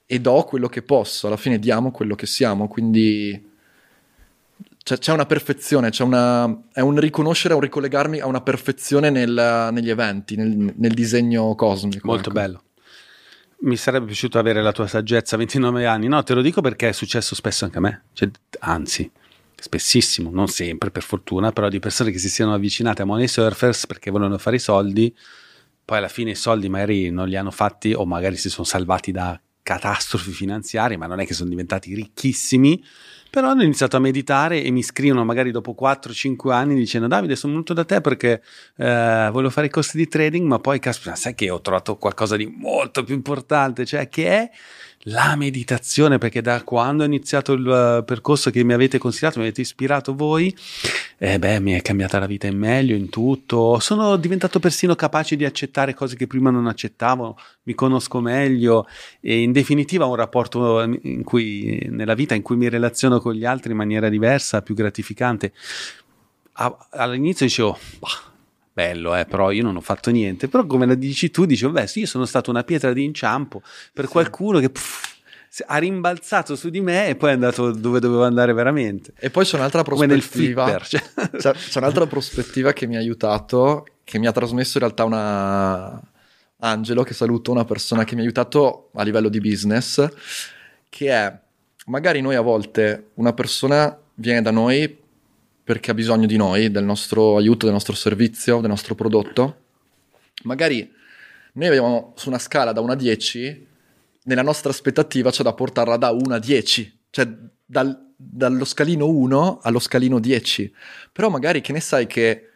e do quello che posso, alla fine diamo quello che siamo, quindi c'è, c'è una perfezione, c'è una, è un riconoscere, un ricollegarmi a una perfezione nel- negli eventi, nel, nel disegno cosmico. Molto ecco. bello. Mi sarebbe piaciuto avere la tua saggezza a 29 anni. No, te lo dico perché è successo spesso anche a me. Cioè, anzi, spessissimo, non sempre per fortuna, però di persone che si siano avvicinate a Money Surfers perché volevano fare i soldi, poi alla fine i soldi magari non li hanno fatti o magari si sono salvati da catastrofi finanziarie, ma non è che sono diventati ricchissimi. Però hanno iniziato a meditare e mi scrivono magari dopo 4-5 anni dicendo Davide sono venuto da te perché eh, volevo fare i costi di trading ma poi caspita sai che ho trovato qualcosa di molto più importante cioè che è la meditazione, perché da quando ho iniziato il uh, percorso che mi avete consigliato, mi avete ispirato voi, eh beh, mi è cambiata la vita in meglio, in tutto. Sono diventato persino capace di accettare cose che prima non accettavo, mi conosco meglio e in definitiva ho un rapporto in cui, nella vita in cui mi relaziono con gli altri in maniera diversa, più gratificante. All'inizio dicevo, bah, bello, eh, però io non ho fatto niente. Però come la dici tu, dici, vabbè, sì, io sono stato una pietra di inciampo per sì. qualcuno che pff, ha rimbalzato su di me e poi è andato dove dovevo andare veramente. E poi c'è un'altra prospettiva. Flipper, cioè. c'è, c'è un'altra prospettiva che mi ha aiutato, che mi ha trasmesso in realtà una Angelo, che saluto, una persona che mi ha aiutato a livello di business, che è magari noi a volte una persona viene da noi perché ha bisogno di noi, del nostro aiuto, del nostro servizio, del nostro prodotto. Magari noi abbiamo su una scala da 1 a 10, nella nostra aspettativa c'è da portarla da 1 a 10, cioè dal, dallo scalino 1 allo scalino 10. Però magari che ne sai che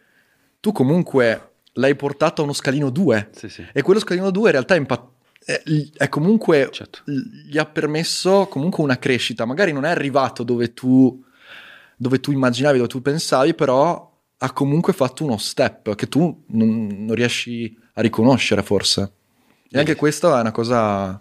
tu comunque l'hai portato a uno scalino 2 sì, sì. e quello scalino 2 in realtà è, impatt- è, è comunque certo. gli ha permesso comunque una crescita. Magari non è arrivato dove tu dove tu immaginavi, dove tu pensavi, però ha comunque fatto uno step che tu non, non riesci a riconoscere forse. E anche questa è una cosa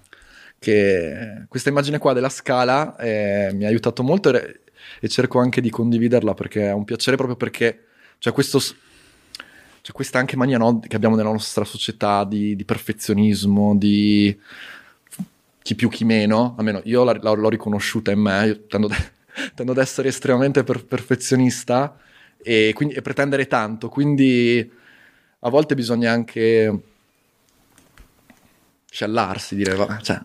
che questa immagine qua della scala eh, mi ha aiutato molto e, e, cerco anche di condividerla perché è un piacere proprio perché c'è questo c'è questa anche mania no, che abbiamo nella nostra società di, di, perfezionismo, di chi più chi meno, almeno io l'ho riconosciuta in me, io tendo, tendo ad essere estremamente per- perfezionista e, quindi, e pretendere tanto, quindi a volte bisogna anche sciallarsi, dire, cioè,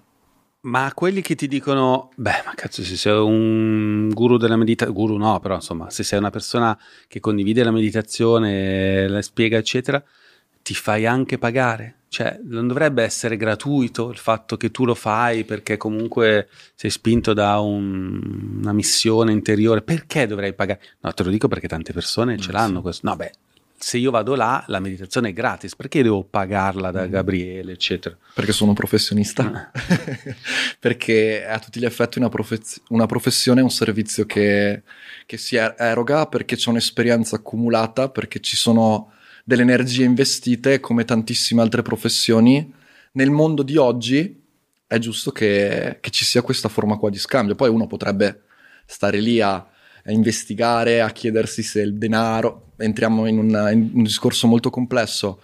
ma quelli che ti dicono, beh, ma cazzo, se sei un guru della meditazione, guru no, però insomma, se sei una persona che condivide la meditazione, la spiega, eccetera, ti fai anche pagare. Cioè, non dovrebbe essere gratuito il fatto che tu lo fai perché comunque sei spinto da un, una missione interiore. Perché dovrei pagare? No, te lo dico perché tante persone ce l'hanno sì. questo. No, beh, se io vado là, la meditazione è gratis, perché devo pagarla da mm. Gabriele, eccetera? Perché sono un professionista. Ah. perché a tutti gli effetti una, profez- una professione è un servizio che, che si eroga perché c'è un'esperienza accumulata, perché ci sono delle energie investite come tantissime altre professioni. Nel mondo di oggi è giusto che, che ci sia questa forma qua di scambio. Poi uno potrebbe stare lì a, a investigare, a chiedersi se il denaro, entriamo in, una, in un discorso molto complesso.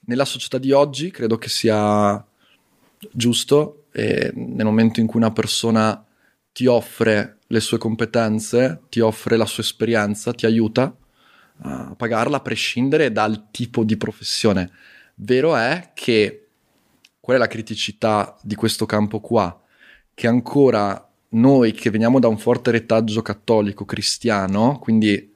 Nella società di oggi credo che sia giusto e nel momento in cui una persona ti offre le sue competenze, ti offre la sua esperienza, ti aiuta, a pagarla a prescindere dal tipo di professione. Vero è che qual è la criticità di questo campo qua? Che ancora noi che veniamo da un forte retaggio cattolico cristiano, quindi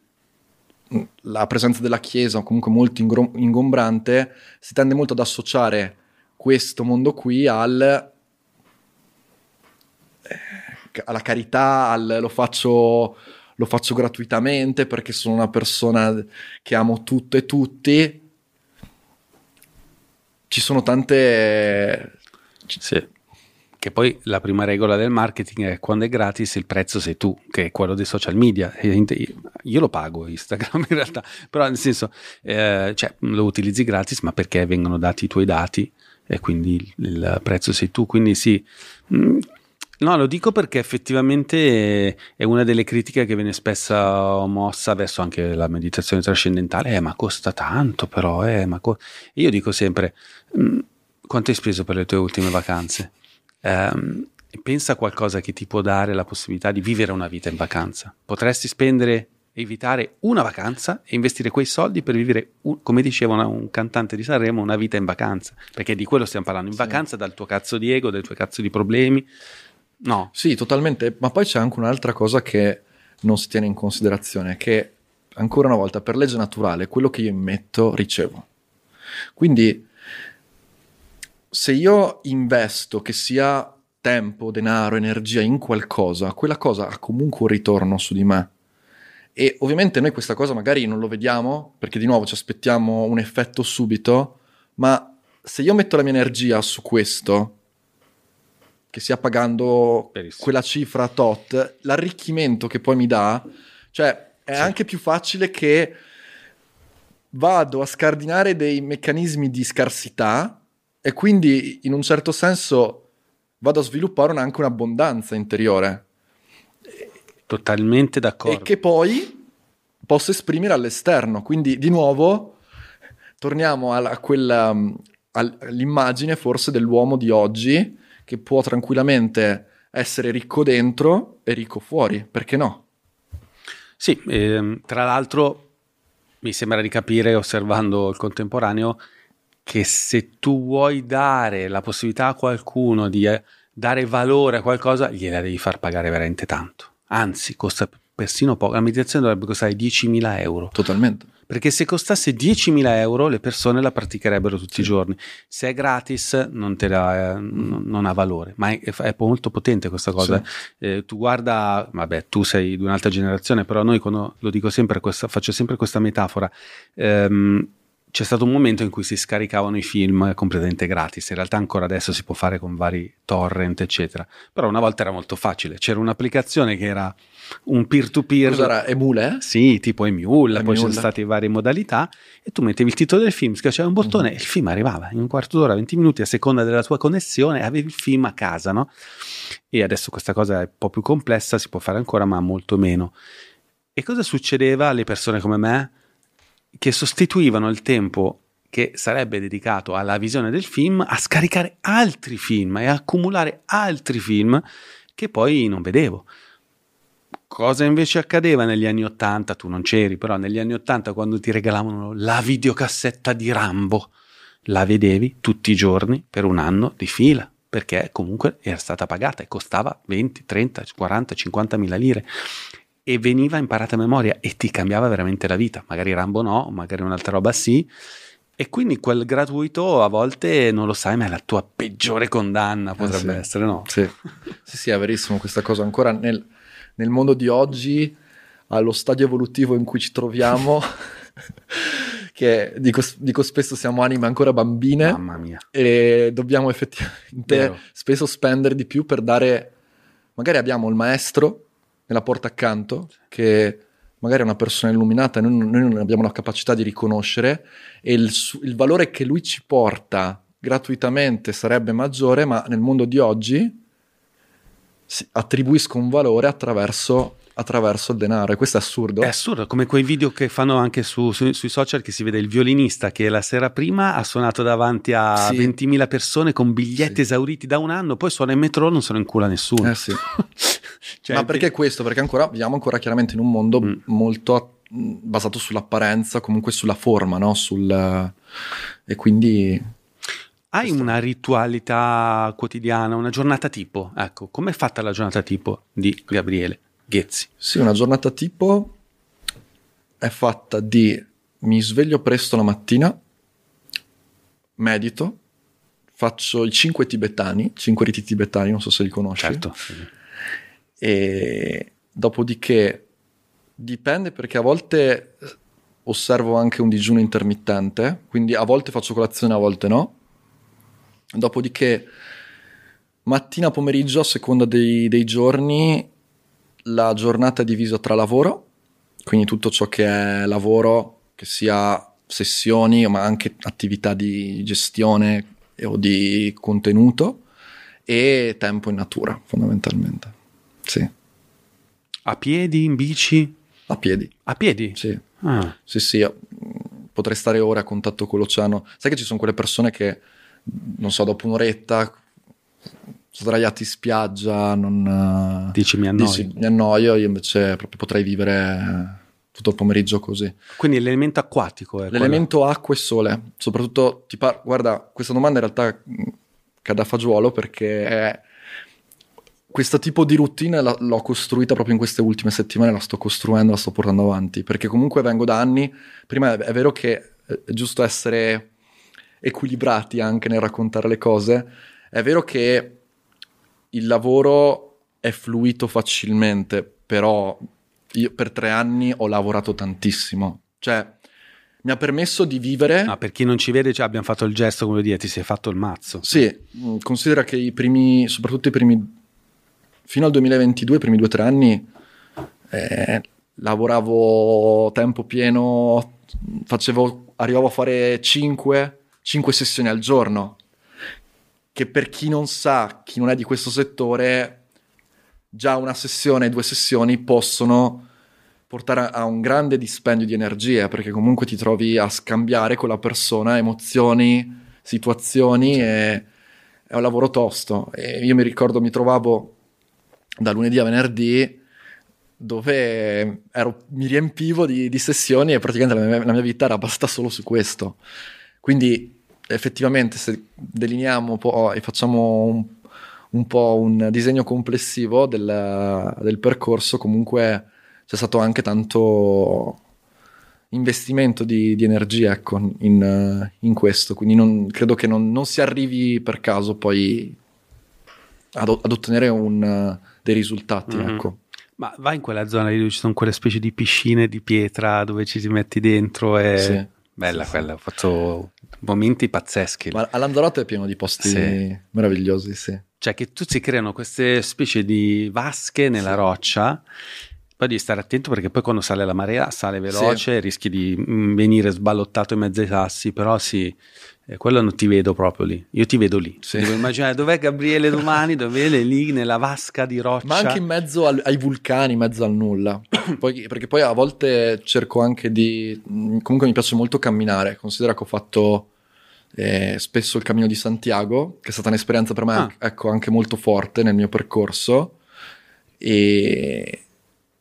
mm, la presenza della Chiesa comunque molto ingrom- ingombrante, si tende molto ad associare questo mondo qui al, eh, alla carità, al lo faccio lo faccio gratuitamente perché sono una persona che amo tutto e tutti. Ci sono tante... Sì. Che poi la prima regola del marketing è quando è gratis il prezzo sei tu, che è quello dei social media. Io lo pago Instagram in realtà, però nel senso, eh, cioè, lo utilizzi gratis, ma perché vengono dati i tuoi dati e quindi il prezzo sei tu. Quindi sì, mm, No, lo dico perché effettivamente è una delle critiche che viene spesso mossa adesso anche la meditazione trascendentale, eh, ma costa tanto però, eh, ma co-. io dico sempre, mm, quanto hai speso per le tue ultime vacanze? Um, pensa a qualcosa che ti può dare la possibilità di vivere una vita in vacanza. Potresti spendere, evitare una vacanza e investire quei soldi per vivere, un, come diceva una, un cantante di Sanremo, una vita in vacanza, perché di quello stiamo parlando, in sì. vacanza dal tuo cazzo di ego, dai tuoi cazzo di problemi No. Sì, totalmente, ma poi c'è anche un'altra cosa che non si tiene in considerazione, che ancora una volta per legge naturale quello che io immetto ricevo. Quindi se io investo che sia tempo, denaro, energia in qualcosa, quella cosa ha comunque un ritorno su di me. E ovviamente noi questa cosa magari non lo vediamo perché di nuovo ci aspettiamo un effetto subito, ma se io metto la mia energia su questo, che sia pagando Verissimo. quella cifra tot, l'arricchimento che poi mi dà, cioè è anche più facile che vado a scardinare dei meccanismi di scarsità e quindi in un certo senso vado a sviluppare anche un'abbondanza interiore Totalmente d'accordo. e che poi posso esprimere all'esterno. Quindi, di nuovo, torniamo alla- a quella, al- all'immagine forse dell'uomo di oggi che può tranquillamente essere ricco dentro e ricco fuori, perché no? Sì, ehm, tra l'altro mi sembra di capire, osservando il contemporaneo, che se tu vuoi dare la possibilità a qualcuno di eh, dare valore a qualcosa, gliela devi far pagare veramente tanto. Anzi, costa persino poco. La meditazione dovrebbe costare 10.000 euro. Totalmente. Perché se costasse 10.000 euro le persone la praticherebbero tutti i giorni. Se è gratis non, te la- eh, non- non ha valore, ma è, è molto potente questa cosa. Eh, tu guarda, vabbè, tu sei di un'altra generazione, però noi quando lo dico sempre, questa- faccio sempre questa metafora. ehm, c'è stato un momento in cui si scaricavano i film completamente gratis. In realtà ancora adesso si può fare con vari torrent, eccetera. Però una volta era molto facile. C'era un'applicazione che era un peer-to-peer. Cos'era? Emule? Sì, tipo Emule, poi Emule. ci sono state varie modalità e tu mettevi il titolo del film, schiacciavi un bottone e il film arrivava in un quarto d'ora, 20 minuti a seconda della tua connessione, avevi il film a casa, no? E adesso questa cosa è un po' più complessa, si può fare ancora, ma molto meno. E cosa succedeva alle persone come me che sostituivano il tempo che sarebbe dedicato alla visione del film a scaricare altri film e accumulare altri film che poi non vedevo. Cosa invece accadeva negli anni 80? Tu non c'eri, però negli anni 80 quando ti regalavano la videocassetta di Rambo, la vedevi tutti i giorni per un anno di fila, perché comunque era stata pagata e costava 20, 30, 40, 50 mila lire e veniva imparata a memoria e ti cambiava veramente la vita. Magari Rambo no, magari un'altra roba sì. E quindi quel gratuito a volte non lo sai, ma è la tua peggiore condanna, potrebbe sì. essere, no? Sì. sì, sì, è verissimo questa cosa. Ancora nel, nel mondo di oggi, allo stadio evolutivo in cui ci troviamo, che dico, dico spesso siamo anime ancora bambine Mamma mia. e dobbiamo effettivamente Vero. spesso spendere di più per dare... Magari abbiamo il maestro nella porta accanto che magari è una persona illuminata noi, noi non abbiamo la capacità di riconoscere e il, il valore che lui ci porta gratuitamente sarebbe maggiore, ma nel mondo di oggi attribuisco un valore attraverso, attraverso il denaro e questo è assurdo. È assurdo, come quei video che fanno anche su- su- sui social che si vede il violinista che la sera prima ha suonato davanti a Sì. 20.000 persone con biglietti Sì. esauriti da un anno, poi suona in metro non se lo incula nessuno. Eh sì. Cioè, Ma perché questo? Perché ancora viviamo ancora chiaramente in un mondo Mm. molto mh, basato sull'apparenza, comunque sulla forma, no? Sul, e quindi Hai una ritualità quotidiana, una giornata tipo? Ecco, com'è fatta la giornata tipo di Gabriele Ghezzi? sì, una giornata tipo è fatta di mi sveglio presto la mattina, medito, faccio i cinque tibetani, cinque riti tibetani, non so se li conosci. Certo. e dopodiché dipende perché a volte osservo anche un digiuno intermittente, quindi a volte faccio colazione, a volte no. Dopodiché mattina, pomeriggio, a seconda dei, dei giorni, la giornata è divisa tra lavoro, quindi tutto ciò che è lavoro, che sia sessioni, ma anche attività di gestione o di contenuto, e tempo in natura, fondamentalmente. Sì, A piedi, in bici? a piedi. A piedi? Sì, Ah, sì, sì. Potrei stare ore a contatto con l'oceano. Sai che ci sono quelle persone che, non so, dopo un'oretta, sdraiati in spiaggia, non... eh, dici mi annoio. dici, mi annoio, io invece proprio potrei vivere tutto il pomeriggio così. Quindi l'elemento acquatico è L'elemento acqua e sole, soprattutto, ti par- guarda, questa domanda in realtà mh, cade a fagiolo perché è- questo tipo di routine la- l'ho costruita proprio in queste ultime settimane, la sto costruendo, la sto portando avanti, perché comunque vengo da anni, prima è, è vero che è giusto essere equilibrati anche nel raccontare le cose, è vero che il lavoro è fluito facilmente, però io per tre anni ho lavorato tantissimo. Cioè, mi ha permesso di vivere. Ah, per chi non ci vede, cioè, abbiamo fatto il gesto, come dire, ti sei fatto il mazzo. Sì, mh, considera che i primi, soprattutto i primi, fino al 2022, i primi due o tre anni, eh, lavoravo tempo pieno, facevo, arrivavo a fare 5, 5 sessioni al giorno, che per chi non sa, chi non è di questo settore, già una sessione, due sessioni possono portare a un grande dispendio di energie, perché comunque ti trovi a scambiare con la persona emozioni, situazioni e è un lavoro tosto. E io mi ricordo, mi trovavo da lunedì a venerdì dove ero- mi riempivo di, di sessioni e praticamente la mia, la mia vita era basata solo su questo. Quindi effettivamente se delineiamo un po' e facciamo un, un po' un disegno complessivo del, del percorso, comunque c'è stato anche tanto investimento di, di energia ecco, in, in questo, quindi non- credo che non, non si arrivi per caso poi ad, ad ottenere un, dei risultati. Mhm. Ecco. Ma vai in quella zona lì dove ci sono quelle specie di piscine di pietra dove ci si metti dentro e... Sì. Bella sì. quella, ho fatto momenti pazzeschi. Ma a Lanzarote è pieno di posti Sì. meravigliosi, sì. Cioè che tu si creano queste specie di vasche nella roccia, poi devi stare attento perché poi quando sale la marea sale veloce, rischi di mm, venire sballottato in mezzo ai sassi, però sì, eh, quello non ti vedo proprio lì, io ti vedo lì. Sì. Devo immaginare dov'è Gabriele domani, dove è lì nella vasca di roccia. Ma anche in mezzo al- ai vulcani, in mezzo al nulla. Poi- perché poi a volte cerco anche di... mh, Comunque mi piace molto camminare. Considera che ho fatto eh, spesso il Cammino di Santiago, che è stata un'esperienza per me Ah. ecco, anche molto forte nel mio percorso. E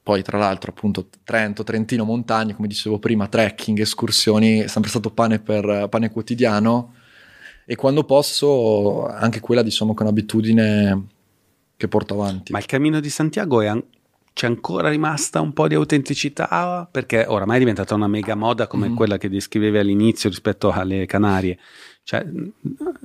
poi tra l'altro appunto Trento, Trentino, montagne, come dicevo prima, trekking, escursioni, è sempre stato pane, per, pane quotidiano. E quando posso, anche quella diciamo che è un'abitudine che porto avanti. Ma il cammino di Santiago è an- c'è ancora rimasta un po' di autenticità perché oramai è diventata una mega moda come Mhm. quella che descrivevi all'inizio rispetto alle Canarie. Cioè,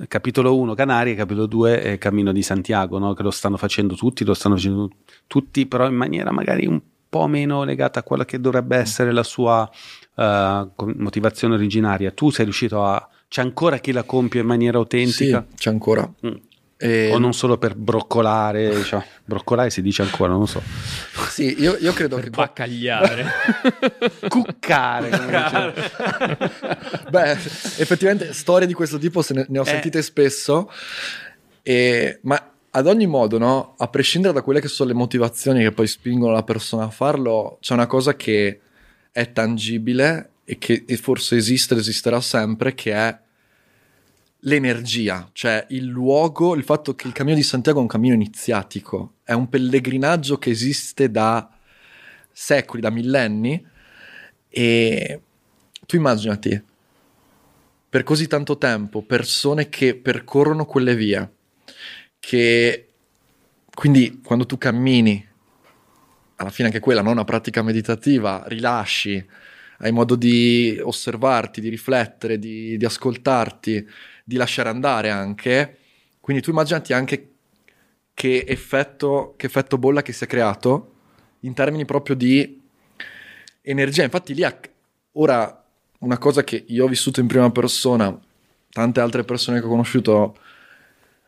capitolo 1 Canarie, capitolo 2 è Cammino di Santiago, no? che lo stanno facendo tutti, lo stanno facendo tutti, però in maniera magari un po' meno legata a quella che dovrebbe essere la sua eh, co- motivazione originaria. Tu sei riuscito a... C'è ancora chi la compie in maniera autentica? Sì, c'è ancora. Mm. E- O non solo per broccolare, cioè, broccolare si dice ancora, non lo so. Sì, io, io credo che... qua- Baccagliare. Cuccare, dicevo. Beh, effettivamente storie di questo tipo se ne, ne ho Eh. sentite spesso, e- ma ad ogni modo, no? a prescindere da quelle che sono le motivazioni che poi spingono la persona a farlo, c'è una cosa che è tangibile e che e forse esiste ed esisterà sempre, che è l'energia, cioè il luogo, il fatto che il cammino di Santiago è un cammino iniziatico, è un pellegrinaggio che esiste da secoli, da millenni, e tu immaginati per così tanto tempo persone che percorrono quelle vie, che quindi quando tu cammini, alla fine anche quella, non una pratica meditativa, rilasci, hai modo di osservarti, di riflettere, di, di ascoltarti, di lasciare andare anche. Quindi tu immaginati anche che effetto, che effetto bolla che si è creato in termini proprio di energia. Infatti lì, ha- ora, una cosa che io ho vissuto in prima persona, tante altre persone che ho conosciuto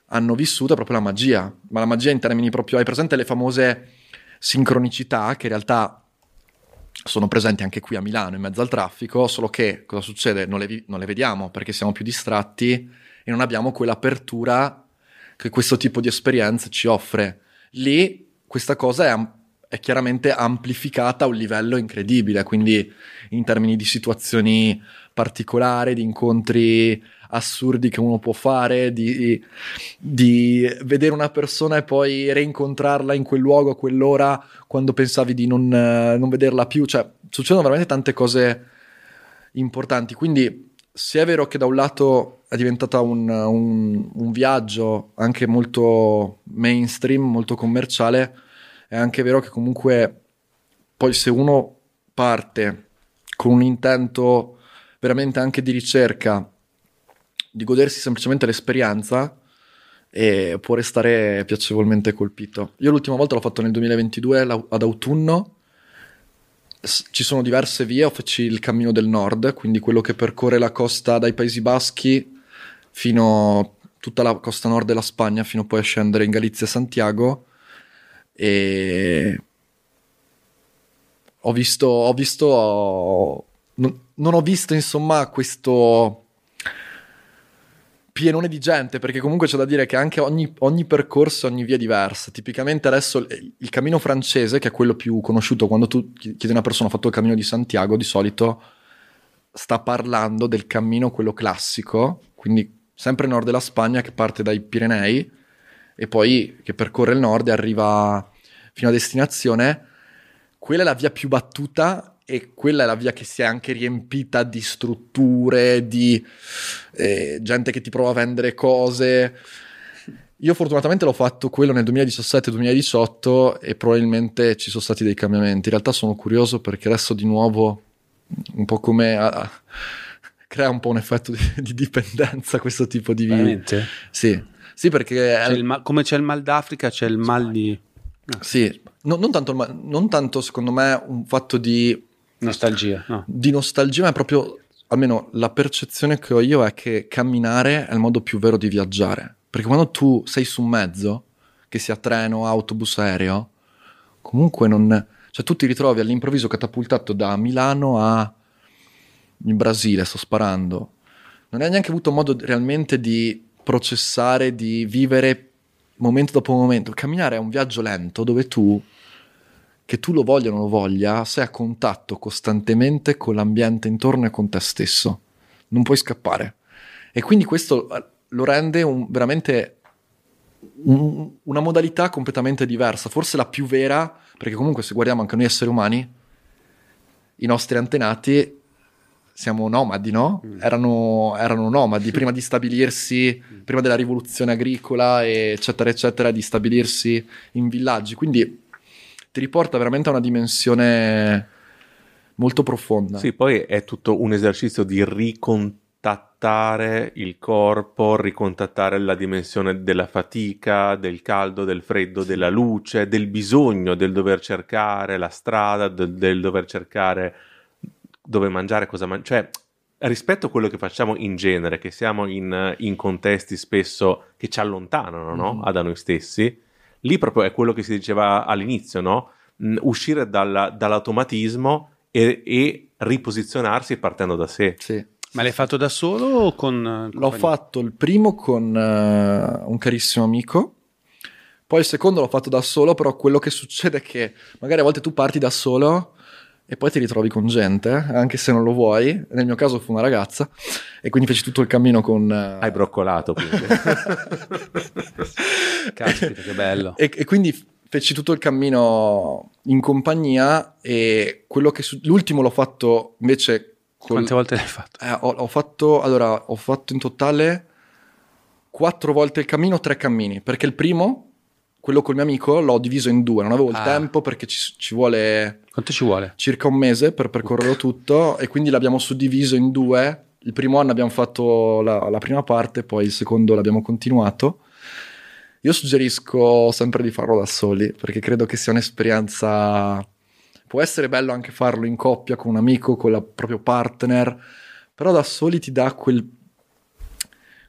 hanno vissuto è proprio la magia, ma la magia in termini proprio, hai presente le famose sincronicità che in realtà sono presenti anche qui a Milano in mezzo al traffico, solo che cosa succede? Non le, vi- non le vediamo perché siamo più distratti e non abbiamo quell'apertura che questo tipo di esperienza ci offre. Lì questa cosa è, am- è chiaramente amplificata a un livello incredibile, quindi in termini di situazioni particolari, di incontri assurdi che uno può fare, di, di vedere una persona e poi reincontrarla in quel luogo a quell'ora quando pensavi di non, non vederla più, cioè succedono veramente tante cose importanti, quindi se è vero che da un lato è diventata un, un- un viaggio anche molto mainstream, molto commerciale, è anche vero che comunque poi se uno parte con un intento veramente anche di ricerca, di godersi semplicemente l'esperienza, e può restare piacevolmente colpito. Io l'ultima volta l'ho fatto nel 2022 la- ad autunno. Ci sono diverse vie, io feci il cammino del nord, quindi quello che percorre la costa dai Paesi Baschi fino tutta la costa nord della Spagna, fino poi a scendere in Galizia e Santiago. E ho visto, ho visto, ho- non, non ho visto insomma questo pienone di gente, perché comunque c'è da dire che anche ogni, ogni percorso, ogni via è diversa. Tipicamente adesso il, cammino francese, che è quello più conosciuto, quando tu chiedi a una persona ha fatto il cammino di Santiago, di solito sta parlando del cammino, quello classico, quindi sempre nord della Spagna, che parte dai Pirenei e poi che percorre il nord e arriva fino a destinazione. Quella è la via più battuta e quella è la via che si è anche riempita di strutture, di eh, gente che ti prova a vendere cose. Io fortunatamente l'ho fatto quello nel 2017-2018 e probabilmente ci sono stati dei cambiamenti. In realtà sono curioso perché adesso di nuovo, un po' come ah, crea un po' un effetto di, di dipendenza questo tipo di. Veramente? Sì, sì perché... C'è ma- come c'è il mal d'Africa, c'è il mal di Sì, no- non, tanto, non tanto secondo me un fatto di nostalgia. No. di nostalgia, ma è proprio, almeno la percezione che ho io è che camminare è il modo più vero di viaggiare. Perché quando tu sei su un mezzo, che sia treno, autobus, aereo, comunque non... Cioè tu ti ritrovi all'improvviso catapultato da Milano a... in Brasile, sto sparando. Non hai neanche avuto modo realmente di processare, di vivere momento dopo momento. Camminare è un viaggio lento dove tu che tu lo voglia o non lo voglia, sei a contatto costantemente con l'ambiente intorno e con te stesso. Non puoi scappare. E quindi questo eh, lo rende un- veramente un- una modalità completamente diversa, forse la più vera, perché comunque se guardiamo anche noi esseri umani, i nostri antenati siamo nomadi, no? Erano, erano nomadi prima di stabilirsi, prima della rivoluzione agricola, eccetera, eccetera, di stabilirsi in villaggi. Quindi ti riporta veramente a una dimensione molto profonda. Sì, poi è tutto un esercizio di ricontattare il corpo, ricontattare la dimensione della fatica, del caldo, del freddo, della luce, del bisogno, del dover cercare la strada, del, del dover cercare dove mangiare, cosa mangiare. Cioè, rispetto a quello che facciamo in genere, che siamo in, in contesti spesso che ci allontanano no? Ah, da noi stessi, lì proprio è quello che si diceva all'inizio, no? Mm, uscire dalla- dall'automatismo e, e riposizionarsi partendo da sé. Sì. Ma l'hai fatto da solo o con... eh, L'ho compagnia? fatto il primo con eh, un carissimo amico, poi il secondo l'ho fatto da solo, però quello che succede è che magari a volte tu parti da solo e poi ti ritrovi con gente, anche se non lo vuoi. Nel mio caso fu una ragazza e quindi feci tutto il cammino con... eh, Hai broccolato quindi. Caspita, che bello. E, e quindi feci tutto il cammino in compagnia e quello che su- l'ultimo l'ho fatto invece col- Quante volte l'hai fatto? Eh, ho, ho fatto allora ho fatto in totale quattro volte il cammino, tre cammini, perché il primo, quello col mio amico, l'ho diviso in due, non avevo il Ah. tempo perché ci, ci vuole Quanto ci vuole? circa un mese per percorrerlo tutto e quindi l'abbiamo suddiviso in due. Il primo anno abbiamo fatto la, la prima parte, poi il secondo l'abbiamo continuato. Io suggerisco sempre di farlo da soli perché credo che sia un'esperienza. Può essere bello anche farlo in coppia con un amico, con il proprio partner, però da soli ti dà quel,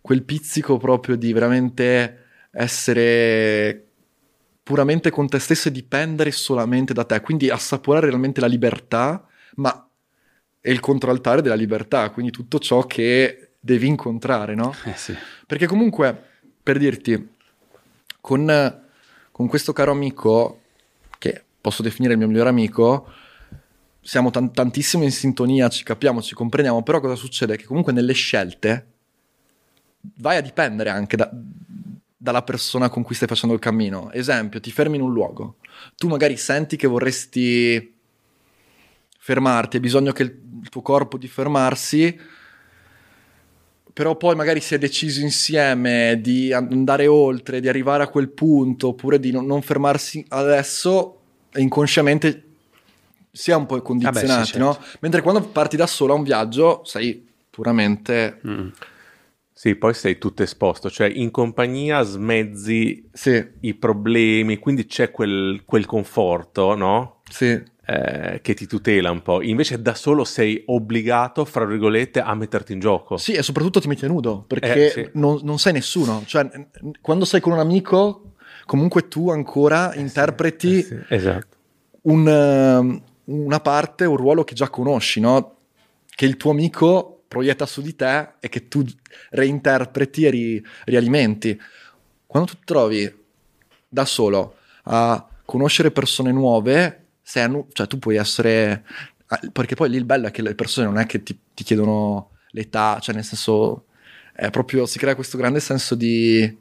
quel pizzico proprio di veramente essere puramente con te stesso e dipendere solamente da te, quindi assaporare realmente la libertà, ma è il controaltare della libertà, quindi tutto ciò che devi incontrare, no? Eh sì. Perché comunque, per dirti, con, con questo caro amico, che posso definire il mio migliore amico, siamo tan- tantissimo in sintonia, ci capiamo, ci comprendiamo, però cosa succede? Che comunque nelle scelte vai a dipendere anche da- dalla persona con cui stai facendo il cammino. Esempio, ti fermi in un luogo, tu magari senti che vorresti fermarti, hai bisogno che il, tuo corpo di fermarsi, però poi magari si è deciso insieme di andare oltre, di arrivare a quel punto, oppure di non, non fermarsi adesso, e inconsciamente si è un po' condizionati, Vabbè, sì, certo. no? Mentre quando parti da solo a un viaggio sei puramente... Mm. Sì, poi sei tutto esposto, cioè in compagnia smezzi Sì, i problemi, quindi c'è quel, quel conforto, no? sì, Eh, che ti tutela un po'. Invece da solo sei obbligato, fra virgolette, a metterti in gioco. Sì, e soprattutto ti metti nudo, perché Eh, sì. non, non sei nessuno. Cioè, quando sei con un amico, comunque tu ancora interpreti Eh sì, esatto. un, ehm, una parte, un ruolo che già conosci, no? Che il tuo amico proietta su di te e che tu reinterpreti e ri- rialimenti. Quando tu ti trovi da solo a conoscere persone nuove, sei cioè tu puoi essere... Perché poi lì il bello è che le persone non è che ti, ti chiedono l'età, cioè nel senso... È proprio, si crea questo grande senso di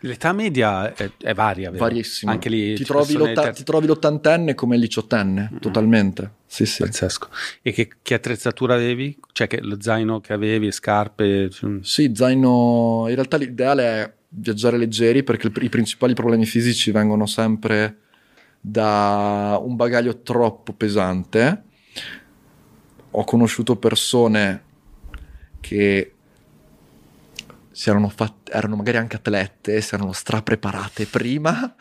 L'età media è, è varia, vero? varissimo. Anche lì ti trovi, l'otta- le ti trovi l'ottantenne come il diciottenne, totalmente. Sì, sì. Pazzesco. E che, che attrezzatura avevi? Cioè che lo zaino che avevi, scarpe? cioè- Sì, zaino. In realtà l'ideale è viaggiare leggeri perché i principali problemi fisici vengono sempre da un bagaglio troppo pesante. Ho conosciuto persone che si erano, fatte, erano magari anche atlete, si erano strapreparate prima,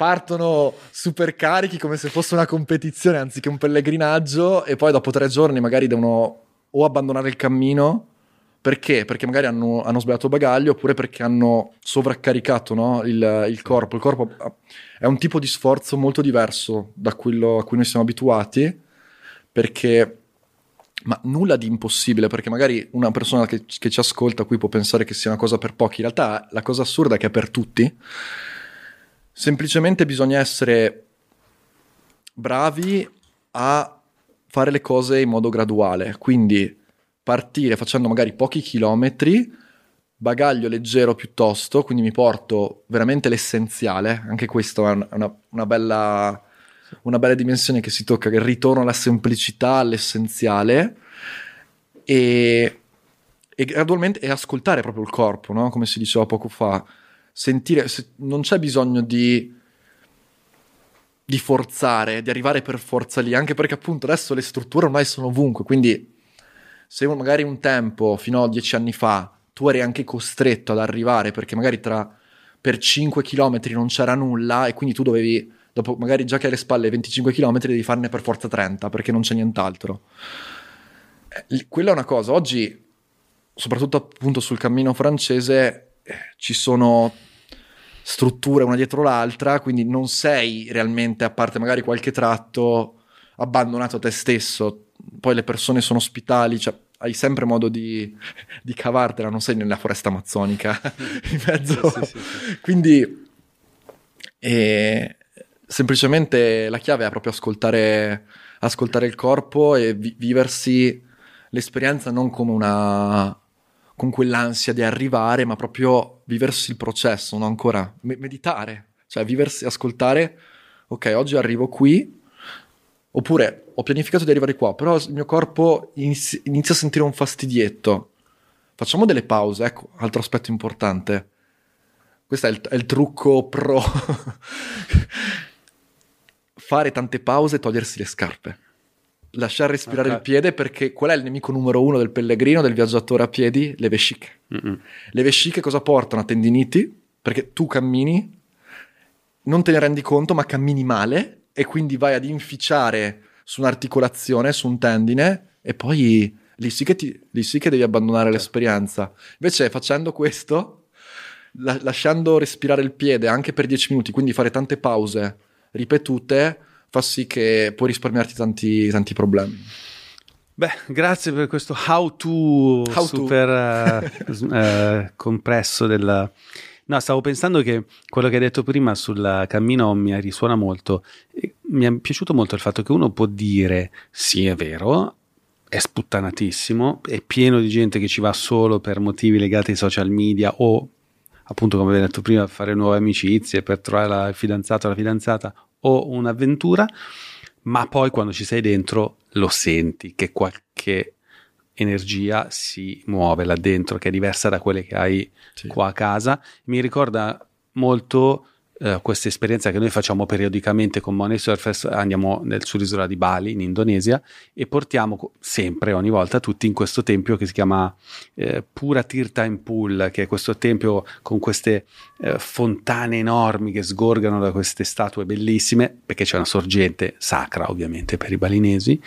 partono super carichi come se fosse una competizione anziché un pellegrinaggio e poi dopo tre giorni magari devono o abbandonare il cammino perché? Perché magari hanno, hanno sbagliato bagaglio oppure perché hanno sovraccaricato no, il, il corpo. Il corpo è un tipo di sforzo molto diverso da quello a cui noi siamo abituati perché ma nulla di impossibile, perché magari una persona che, che ci ascolta qui può pensare che sia una cosa per pochi, in realtà la cosa assurda è che è per tutti. Semplicemente bisogna essere bravi a fare le cose in modo graduale, quindi partire facendo magari pochi chilometri, bagaglio leggero piuttosto, quindi mi porto veramente l'essenziale, anche questo è un- una, una bella una bella dimensione che si tocca, il ritorno alla semplicità, all'essenziale. E, e gradualmente e ascoltare proprio il corpo, no? come si diceva poco fa, sentire, se- non c'è bisogno di, di forzare, di arrivare per forza lì, anche perché appunto adesso le strutture ormai sono ovunque, quindi se magari un tempo, fino a dieci anni fa, tu eri anche costretto ad arrivare perché magari tra per 5 km non c'era nulla e quindi tu dovevi, dopo magari già che hai alle spalle 25 km, devi farne per forza 30 perché non c'è nient'altro. Eh, Quella è una cosa, oggi, soprattutto appunto sul cammino francese, ci sono strutture una dietro l'altra, quindi non sei realmente, a parte magari qualche tratto, abbandonato a te stesso. Poi le persone sono ospitali, cioè hai sempre modo di, di cavartela, non sei nella foresta amazzonica in mezzo. Quindi eh, semplicemente la chiave è proprio ascoltare, ascoltare il corpo e vi- viversi l'esperienza non come una con quell'ansia di arrivare, ma proprio viversi il processo, non ancora me- meditare, cioè viversi, ascoltare, ok, oggi arrivo qui, oppure ho pianificato di arrivare qua, però il mio corpo inizi- inizia a sentire un fastidietto. Facciamo delle pause, ecco, altro aspetto importante. Questo è il, è il trucco pro. Fare tante pause e togliersi le scarpe. Lasciare respirare Ok. il piede perché qual è il nemico numero uno del pellegrino, del viaggiatore a piedi? Le vesciche. Mm-mm. Le vesciche cosa portano? A tendiniti, perché tu cammini, non te ne rendi conto, ma cammini male e quindi vai ad inficiare su un'articolazione, su un tendine e poi lì sì che, ti- lì sì che devi abbandonare l'esperienza. Invece facendo questo, la- lasciando respirare il piede anche per 10 minuti, quindi fare tante pause ripetute, fa sì che puoi risparmiarti tanti, tanti problemi. Beh, grazie per questo how to How to. super eh, eh, compresso del... No, stavo pensando che quello che hai detto prima sul cammino mi risuona molto. Mi è piaciuto molto il fatto che uno può dire sì, è vero, è sputtanatissimo, è pieno di gente che ci va solo per motivi legati ai social media o appunto come avevo detto prima fare nuove amicizie, per trovare la- il fidanzato o la fidanzata o un'avventura, ma poi quando ci sei dentro lo senti che qualche energia si muove là dentro, che è diversa da quelle che hai Sì. qua a casa. Mi ricorda molto eh, questa esperienza che noi facciamo periodicamente con Money Surfers, andiamo nel, sull'isola di Bali in Indonesia e portiamo sempre, ogni volta, tutti in questo tempio che si chiama eh, Pura Tirta in Pool, che è questo tempio con queste eh, fontane enormi che sgorgano da queste statue bellissime, perché c'è una sorgente sacra ovviamente per i balinesi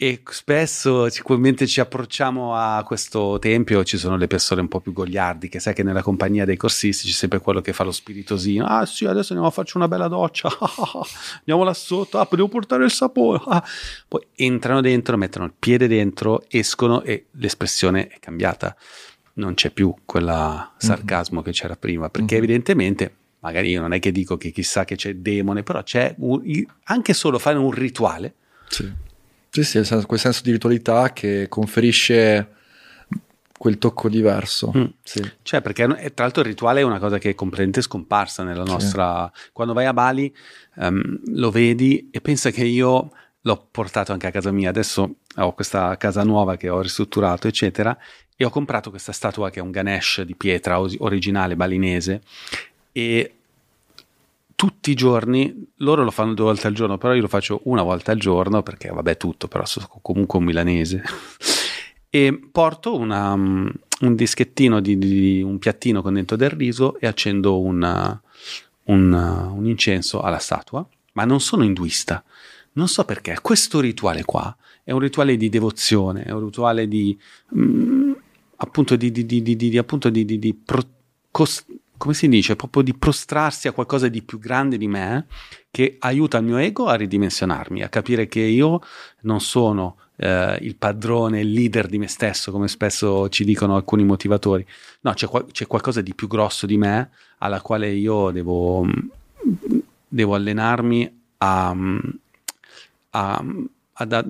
e spesso sicuramente ci approcciamo a questo tempio ci sono le persone un po' più gogliardi che sai che nella compagnia dei corsisti c'è sempre quello che fa lo spiritosino ah sì adesso andiamo a farci una bella doccia andiamo là sotto ah devo portare il sapone ah. poi entrano dentro mettono il piede dentro escono e l'espressione è cambiata non c'è più quella sarcasmo mm-hmm. che c'era prima perché mm-hmm. evidentemente magari io non è che dico che chissà che c'è demone però c'è un, anche solo fare un rituale sì sì, sì, senso, quel senso di ritualità che conferisce quel tocco diverso. Mm. Sì. Cioè, perché tra l'altro il rituale è una cosa che è completamente scomparsa nella nostra... Sì. Quando vai a Bali um, lo vedi e pensa che io l'ho portato anche a casa mia. Adesso ho questa casa nuova che ho ristrutturato, eccetera, e ho comprato questa statua che è un Ganesh di pietra originale balinese e tutti i giorni, loro lo fanno due volte al giorno, però io lo faccio una volta al giorno perché vabbè tutto, però sono comunque un milanese. e porto una, um, un dischettino di, di, un piattino con dentro del riso e accendo una, un, un incenso alla statua, ma non sono induista. Non so perché, questo rituale qua è un rituale di devozione, è un rituale di... Mm, appunto di, di, di, di, appunto di, di, di pro, come si dice, proprio di prostrarsi a qualcosa di più grande di me che aiuta il mio ego a ridimensionarmi, a capire che io non sono eh, il padrone, il leader di me stesso, come spesso ci dicono alcuni motivatori. No, c'è, c'è qualcosa di più grosso di me alla quale io devo, devo allenarmi a, a, a,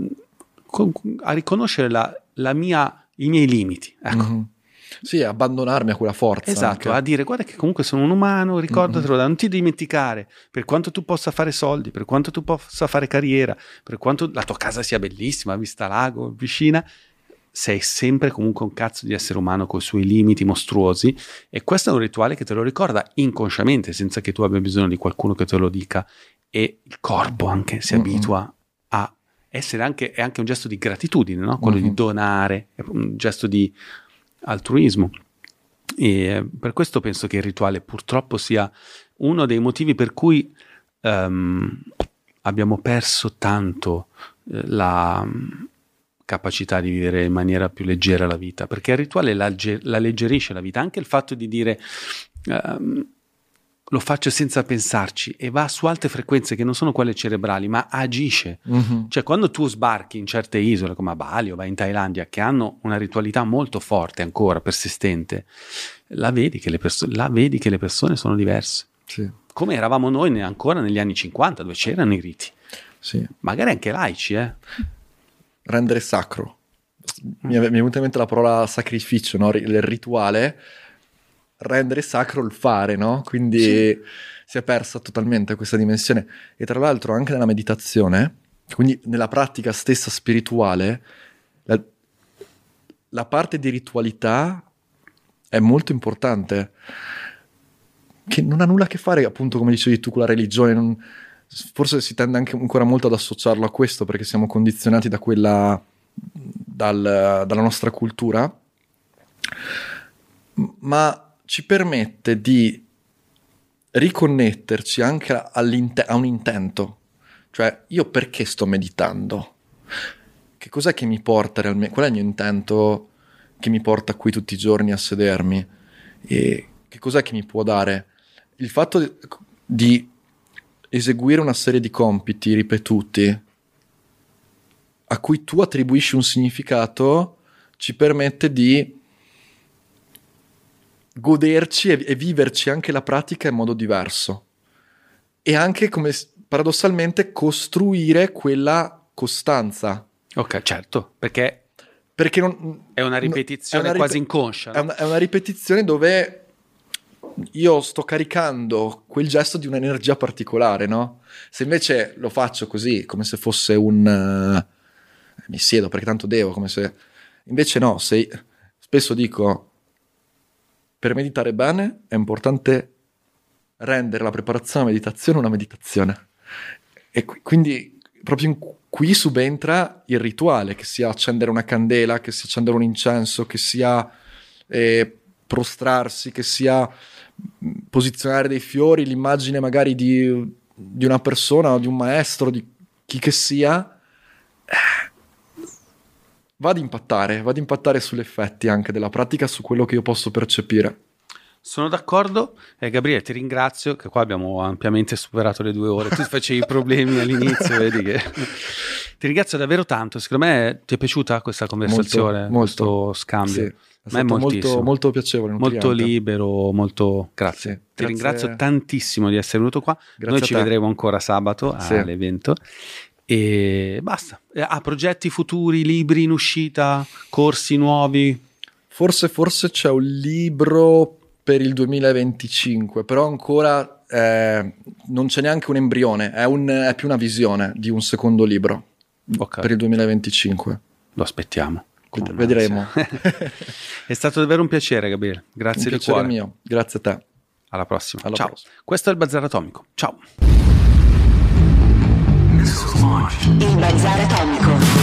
a riconoscere la, la mia, i miei limiti. Ecco. Mm-hmm sì, abbandonarmi a quella forza. Esatto, anche. a dire guarda che comunque sono un umano, ricordatelo, mm-hmm. non ti dimenticare, per quanto tu possa fare soldi, per quanto tu possa fare carriera, per quanto la tua casa sia bellissima, vista lago, piscina, sei sempre comunque un cazzo di essere umano con i suoi limiti mostruosi e questo è un rituale che te lo ricorda inconsciamente, senza che tu abbia bisogno di qualcuno che te lo dica e il corpo anche si mm-hmm. abitua a essere anche, è anche un gesto di gratitudine, no? quello mm-hmm. di donare, è un gesto di altruismo. E per questo penso che il rituale purtroppo sia uno dei motivi per cui um, abbiamo perso tanto eh, la um, capacità di vivere in maniera più leggera la vita, perché il rituale la, la leggerisce la vita, anche il fatto di dire um, lo faccio senza pensarci e va su alte frequenze che non sono quelle cerebrali, ma agisce. Mm-hmm. Cioè, quando tu sbarchi in certe isole come a Bali o vai in Thailandia, che hanno una ritualità molto forte ancora, persistente, la vedi che le, perso- la vedi che le persone sono diverse. Sì. Come eravamo noi ancora negli anni 50, dove c'erano i riti. Sì. Magari anche laici, eh. Rendere sacro. Mi è, mi è venuta in mente la parola sacrificio, no? il rituale rendere sacro il fare, no? Quindi sì. si è persa totalmente questa dimensione. E tra l'altro anche nella meditazione, quindi nella pratica stessa spirituale, la, la parte di ritualità è molto importante, che non ha nulla a che fare, appunto, come dicevi tu, con la religione. Non, forse si tende anche ancora molto ad associarlo a questo perché siamo condizionati da quella, dal, dalla nostra cultura. Ma ci permette di riconnetterci anche a un intento. Cioè, io perché sto meditando? Che cos'è che mi porta realmente? Qual è il mio intento che mi porta qui tutti i giorni a sedermi? E che cos'è che mi può dare? Il fatto di eseguire una serie di compiti ripetuti a cui tu attribuisci un significato ci permette di goderci e, e viverci anche la pratica in modo diverso. E anche come paradossalmente costruire quella costanza. Ok, certo, perché, perché non, è una ripetizione è una quasi inconscia. No? È, una, è, una, ripetizione dove io sto caricando quel gesto di un'energia particolare, no? Se invece lo faccio così, come se fosse un... Uh, mi siedo perché tanto devo, come se... Invece no, se spesso dico per meditare bene è importante rendere la preparazione alla meditazione una meditazione. E qui- quindi proprio in- qui subentra il rituale, che sia accendere una candela, che sia accendere un incenso, che sia eh, prostrarsi, che sia mh, posizionare dei fiori, l'immagine magari di, di una persona o di un maestro, di chi che sia, eh, va ad impattare, va ad impattare sugli effetti anche della pratica, su quello che io posso percepire. Sono d'accordo. Eh, Gabriele, ti ringrazio, che qua abbiamo ampiamente superato le due ore. Tu facevi i problemi all'inizio, vedi che... Ti ringrazio davvero tanto. Secondo me ti è piaciuta questa conversazione, molto. questo scambio? Sì, è A me stato molto, molto piacevole. molto libero, molto grazie. Sì, Ti grazie- ringrazio tantissimo di essere venuto qua. Grazie Noi ci vedremo ancora sabato Sì. all'evento. E basta. Eh, Ah, progetti futuri, libri in uscita, corsi nuovi. Forse, forse c'è un libro per il 2025, però ancora eh, non c'è neanche un embrione, è, un- è più una visione di un secondo libro Ok, per il 2025. lo aspettiamo. Ved- vedremo. È stato davvero un piacere, Gabriele. Grazie Un di piacere cuore. mio, grazie a te. Alla prossima. Alla Ciao. prossima. Questo è il Bazar Atomico. Ciao. Il bazar atomico.